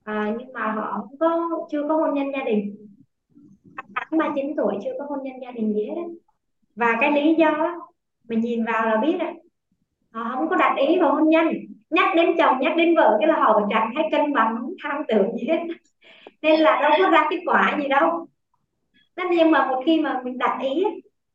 À, nhưng mà họ không có chưa có hôn nhân gia đình. Ba chín tuổi chưa có hôn nhân gia đình gì hết và cái lý do mình nhìn vào là biết rồi họ không có đặt ý vào hôn nhân nhắc đến chồng nhắc đến vợ cái là họ chẳng hay cân bằng không tham tưởng gì hết. Nên là đâu có ra kết quả gì đâu. Nên nhưng mà một khi mà mình đặt ý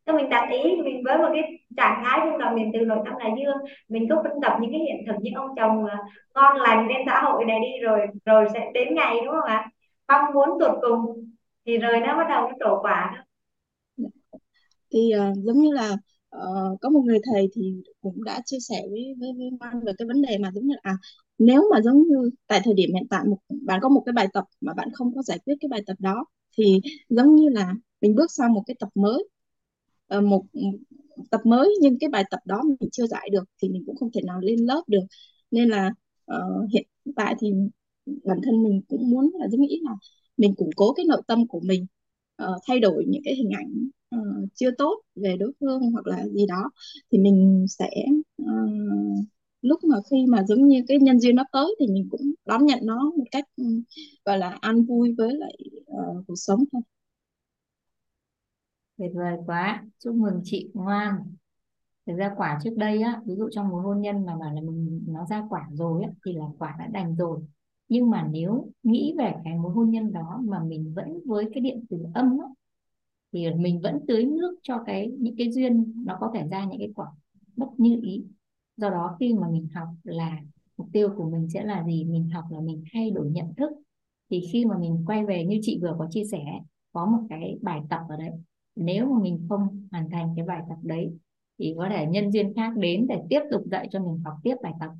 thì mình đặt ý mình với một cái trạng thái trong lòng mình từ nội tâm là dương mình cứ phân tập những cái hiện thực những ông chồng ngon lành trên xã hội này đi rồi rồi sẽ đến ngày đúng không ạ? Mong muốn tụt cùng thì rồi nó bắt đầu nó trổ quả đó. Thì uh, giống như là uh, có một người thầy thì cũng đã chia sẻ với với với Văn về cái vấn đề mà giống như là à, nếu mà giống như tại thời điểm hiện tại một bạn có một cái bài tập mà bạn không có giải quyết cái bài tập đó thì giống như là mình bước sang một cái tập mới. Uh, một, một tập mới nhưng cái bài tập đó mình chưa giải được thì mình cũng không thể nào lên lớp được. Nên là uh, hiện tại thì bản thân mình cũng muốn là giống nghĩ là mình củng cố cái nội tâm của mình uh, thay đổi những cái hình ảnh uh, chưa tốt về đối phương hoặc là gì đó thì mình sẽ uh, lúc mà khi mà giống như cái nhân duyên nó tới thì mình cũng đón nhận nó một cách um, gọi là an vui với lại uh, cuộc sống thôi. Tuyệt vời quá. Chúc mừng chị ngoan. Thực ra quả trước đây á ví dụ trong một hôn nhân mà bảo là mình nó ra quả rồi á thì là quả đã đành rồi. Nhưng mà nếu nghĩ về cái mối hôn nhân đó mà mình vẫn với cái điện từ âm á thì mình vẫn tưới nước cho cái, những cái duyên nó có thể ra những cái quả bất như ý. Do đó khi mà mình học là mục tiêu của mình sẽ là gì? Mình học là mình thay đổi nhận thức. Thì khi mà mình quay về như chị vừa có chia sẻ, có một cái bài tập ở đấy. Nếu mà mình không hoàn thành cái bài tập đấy, thì có thể nhân duyên khác đến để tiếp tục dạy cho mình học tiếp bài tập.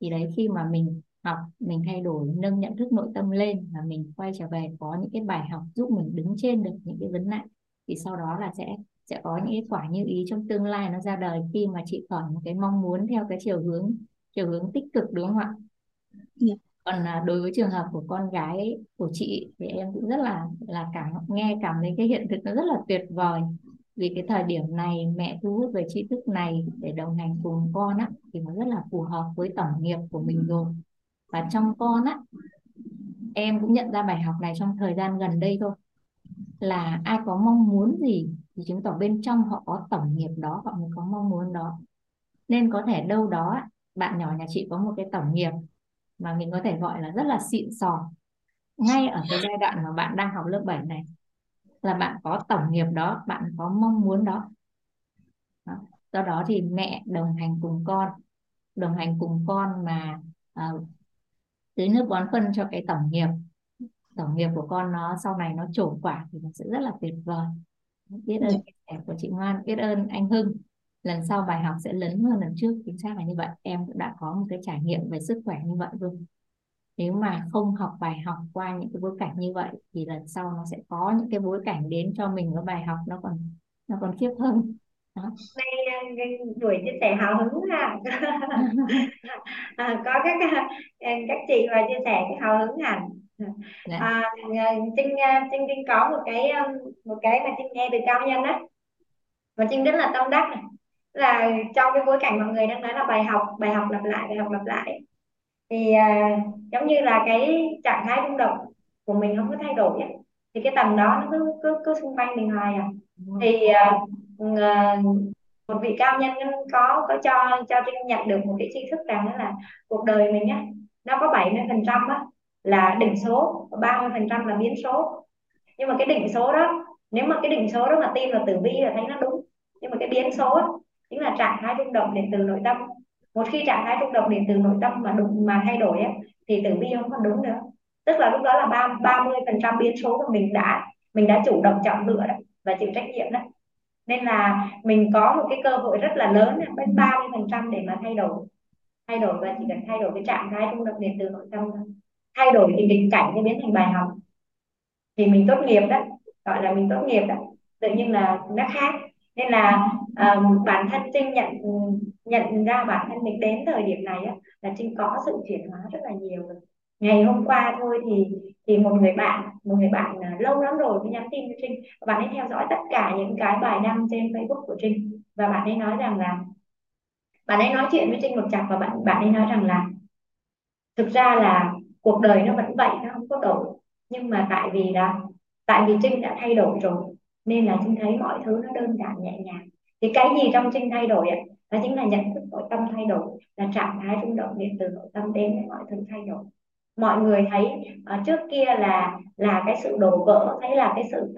Thì đấy, khi mà mình học mình thay đổi nâng nhận thức nội tâm lên và mình quay trở về có những cái bài học giúp mình đứng trên được những cái vấn nạn thì sau đó là sẽ sẽ có những cái quả như ý trong tương lai nó ra đời khi mà chị khởi một cái mong muốn theo cái chiều hướng chiều hướng tích cực đúng không ạ? Yeah. Còn à, đối với trường hợp của con gái của chị thì em cũng rất là là cảm nghe cảm thấy cái hiện thực nó rất là tuyệt vời vì cái thời điểm này mẹ thu hút về tri thức này để đồng hành cùng con á thì nó rất là phù hợp với tổng nghiệp của mình rồi và trong con á em cũng nhận ra bài học này trong thời gian gần đây thôi. Là ai có mong muốn gì thì chứng tỏ bên trong họ có tổng nghiệp đó họ mới có mong muốn đó. Nên có thể đâu đó bạn nhỏ nhà chị có một cái tổng nghiệp mà mình có thể gọi là rất là xịn sò. Ngay ở cái giai đoạn mà bạn đang học lớp 7 này là bạn có tổng nghiệp đó bạn có mong muốn đó, đó. do đó thì mẹ đồng hành cùng con đồng hành cùng con mà uh, tưới nước bón phân cho cái tổng nghiệp. Tổng nghiệp của con nó sau này nó trổ quả thì nó sẽ rất là tuyệt vời. Biết ơn chia sẻ của chị Ngoan biết ơn anh Hưng. Lần sau bài học sẽ lớn hơn lần trước chính xác là như vậy. Em cũng đã có một cái trải nghiệm về sức khỏe như vậy rồi. Nếu mà không học bài học qua những cái bối cảnh như vậy thì lần sau nó sẽ có những cái bối cảnh đến cho mình có bài học nó còn nó còn khiếp hơn. Nay buổi chia sẻ hào hứng ha. À, có các các chị và chia sẻ cái hào hứng hẳn. Dạ. à, trinh trinh trinh có một cái một cái mà trinh nghe từ cao nhân á. Và trinh rất là tâm đắc này. Là trong cái bối cảnh mọi người đang nói là bài học bài học lặp lại bài học lặp lại. Thì à, giống như là cái trạng thái rung động của mình không có thay đổi ấy. thì cái tầng đó nó cứ cứ, cứ xung quanh mình hoài à. Thì à, À, một vị cao nhân có có cho cho trinh nhận được một cái tri thức rằng là cuộc đời mình á nó có 70 phần trăm là định số và 30 phần trăm là biến số. Nhưng mà cái định số đó nếu mà cái định số đó mà tin vào tử vi là thấy nó đúng. Nhưng mà cái biến số á, chính là trạng thái rung động điện từ nội tâm. Một khi trạng thái rung động điện từ nội tâm mà đúng mà thay đổi á, thì tử vi không còn đúng nữa. Tức là lúc đó là ba ba mươi phần trăm biến số của mình đã mình đã chủ động chọn lựa đó và chịu trách nhiệm đó nên là mình có một cái cơ hội rất là lớn đến ba mươi phần trăm để mà thay đổi. Thay đổi và chỉ cần thay đổi cái trạng thái rung động điện từ nội tâm thôi. Thay đổi thì định cảnh nó biến thành bài học. Thì mình tốt nghiệp đó gọi là mình tốt nghiệp đó. Tự nhiên là nó khác. Nên là um, bản thân trinh nhận nhận ra bản thân mình đến thời điểm này á, là trinh có sự chuyển hóa rất là nhiều rồi ngày hôm qua thôi thì thì một người bạn, một người bạn à, lâu lắm rồi mới nhắn tin cho trinh. Bạn ấy theo dõi tất cả những cái bài đăng trên facebook của trinh. Và bạn ấy nói rằng là, bạn ấy nói chuyện với trinh một chặp và bạn bạn ấy nói rằng là, thực ra là cuộc đời nó vẫn vậy, nó không có đổi. Nhưng mà tại vì là, tại vì trinh đã thay đổi rồi, nên là trinh thấy mọi thứ nó đơn giản nhẹ nhàng. Thì cái gì trong trinh thay đổi ạ? Đó chính là nhận thức nội tâm thay đổi, là trạng thái rung động điện từ nội tâm đến với mọi thứ thay đổi mọi người thấy uh, trước kia là là cái sự đổ vỡ thấy là cái sự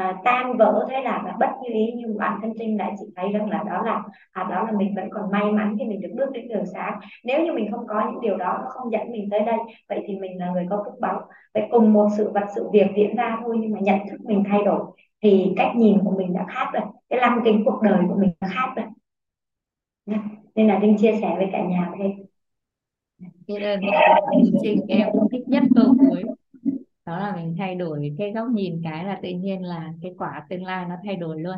uh, tan vỡ thấy là, là bất như ý nhưng bản thân trinh lại chỉ thấy rằng là đó là à, đó là mình vẫn còn may mắn khi mình được bước đến đường sáng nếu như mình không có những điều đó nó không dẫn mình tới đây vậy thì mình là người có phúc báo. Vậy cùng một sự vật sự việc diễn ra thôi nhưng mà nhận thức mình thay đổi thì cách nhìn của mình đã khác rồi cái lăng kính cuộc đời của mình đã khác rồi. Nên là trinh chia sẻ với cả nhà thêm biết ơn Trinh em thích nhất câu cuối đó là mình thay đổi cái góc nhìn cái là tự nhiên là cái quả tương lai nó thay đổi luôn.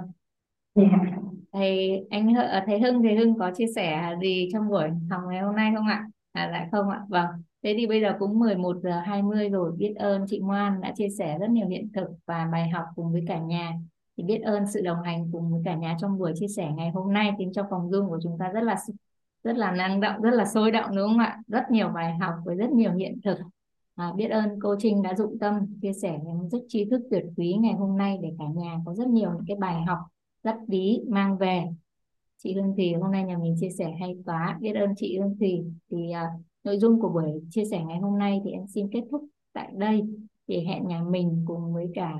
Yeah. Dạ. thầy anh à, thầy Hưng thầy Hưng có chia sẻ gì trong buổi học ngày hôm nay không ạ? À lại không ạ? Vâng. Thế thì bây giờ cũng 11 giờ 20 rồi. Biết ơn chị Ngoan đã chia sẻ rất nhiều hiện thực và bài học cùng với cả nhà. Thì biết ơn sự đồng hành cùng với cả nhà trong buổi chia sẻ ngày hôm nay khiến cho phòng Zoom của chúng ta rất là rất là năng động rất là sôi động đúng không ạ? Rất nhiều bài học với rất nhiều hiện thực. À, biết ơn cô Trinh đã dụng tâm chia sẻ những rất tri thức tuyệt quý ngày hôm nay để cả nhà có rất nhiều những cái bài học rất lý mang về. Chị Hương Thùy hôm nay nhà mình chia sẻ hay quá. Biết ơn chị Hương Thùy. Thì à, nội dung của buổi chia sẻ ngày hôm nay thì em xin kết thúc tại đây. Thì hẹn nhà mình cùng với cả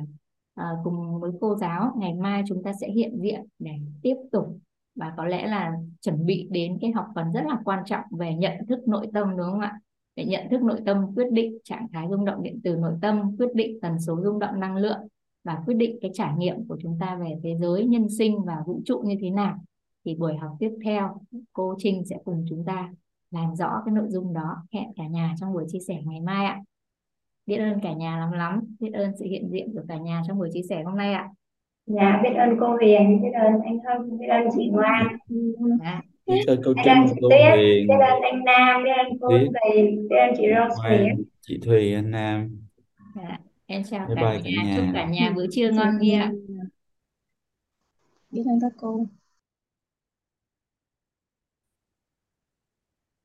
à, cùng với cô giáo. Ngày mai chúng ta sẽ hiện diện để tiếp tục và có lẽ là chuẩn bị đến cái học phần rất là quan trọng về nhận thức nội tâm, đúng không ạ? Để nhận thức nội tâm, quyết định trạng thái rung động điện từ nội tâm, quyết định tần số rung động năng lượng và quyết định cái trải nghiệm của chúng ta về thế giới, nhân sinh và vũ trụ như thế nào. Thì buổi học tiếp theo, cô Trinh sẽ cùng chúng ta làm rõ cái nội dung đó. Hẹn cả nhà trong buổi chia sẻ ngày mai ạ. Biết ơn cả nhà lắm lắm. Biết ơn sự hiện diện của cả nhà trong buổi chia sẻ hôm nay ạ dạ biết ơn cô Huyền biết ơn anh Hưng biết ơn chị Ngoan. Dạ. biết ơn cô Trinh cô Tuyết Huyền. biết ơn anh Nam biết ơn cô biết Thùy biết ơn chị Rose Nguyễn chị Thùy anh Nam. Dạ. em chào bye cả bye cả nhà. Chúc nhà. cả nhà bữa trưa ngon nghê ạ biết ơn các cô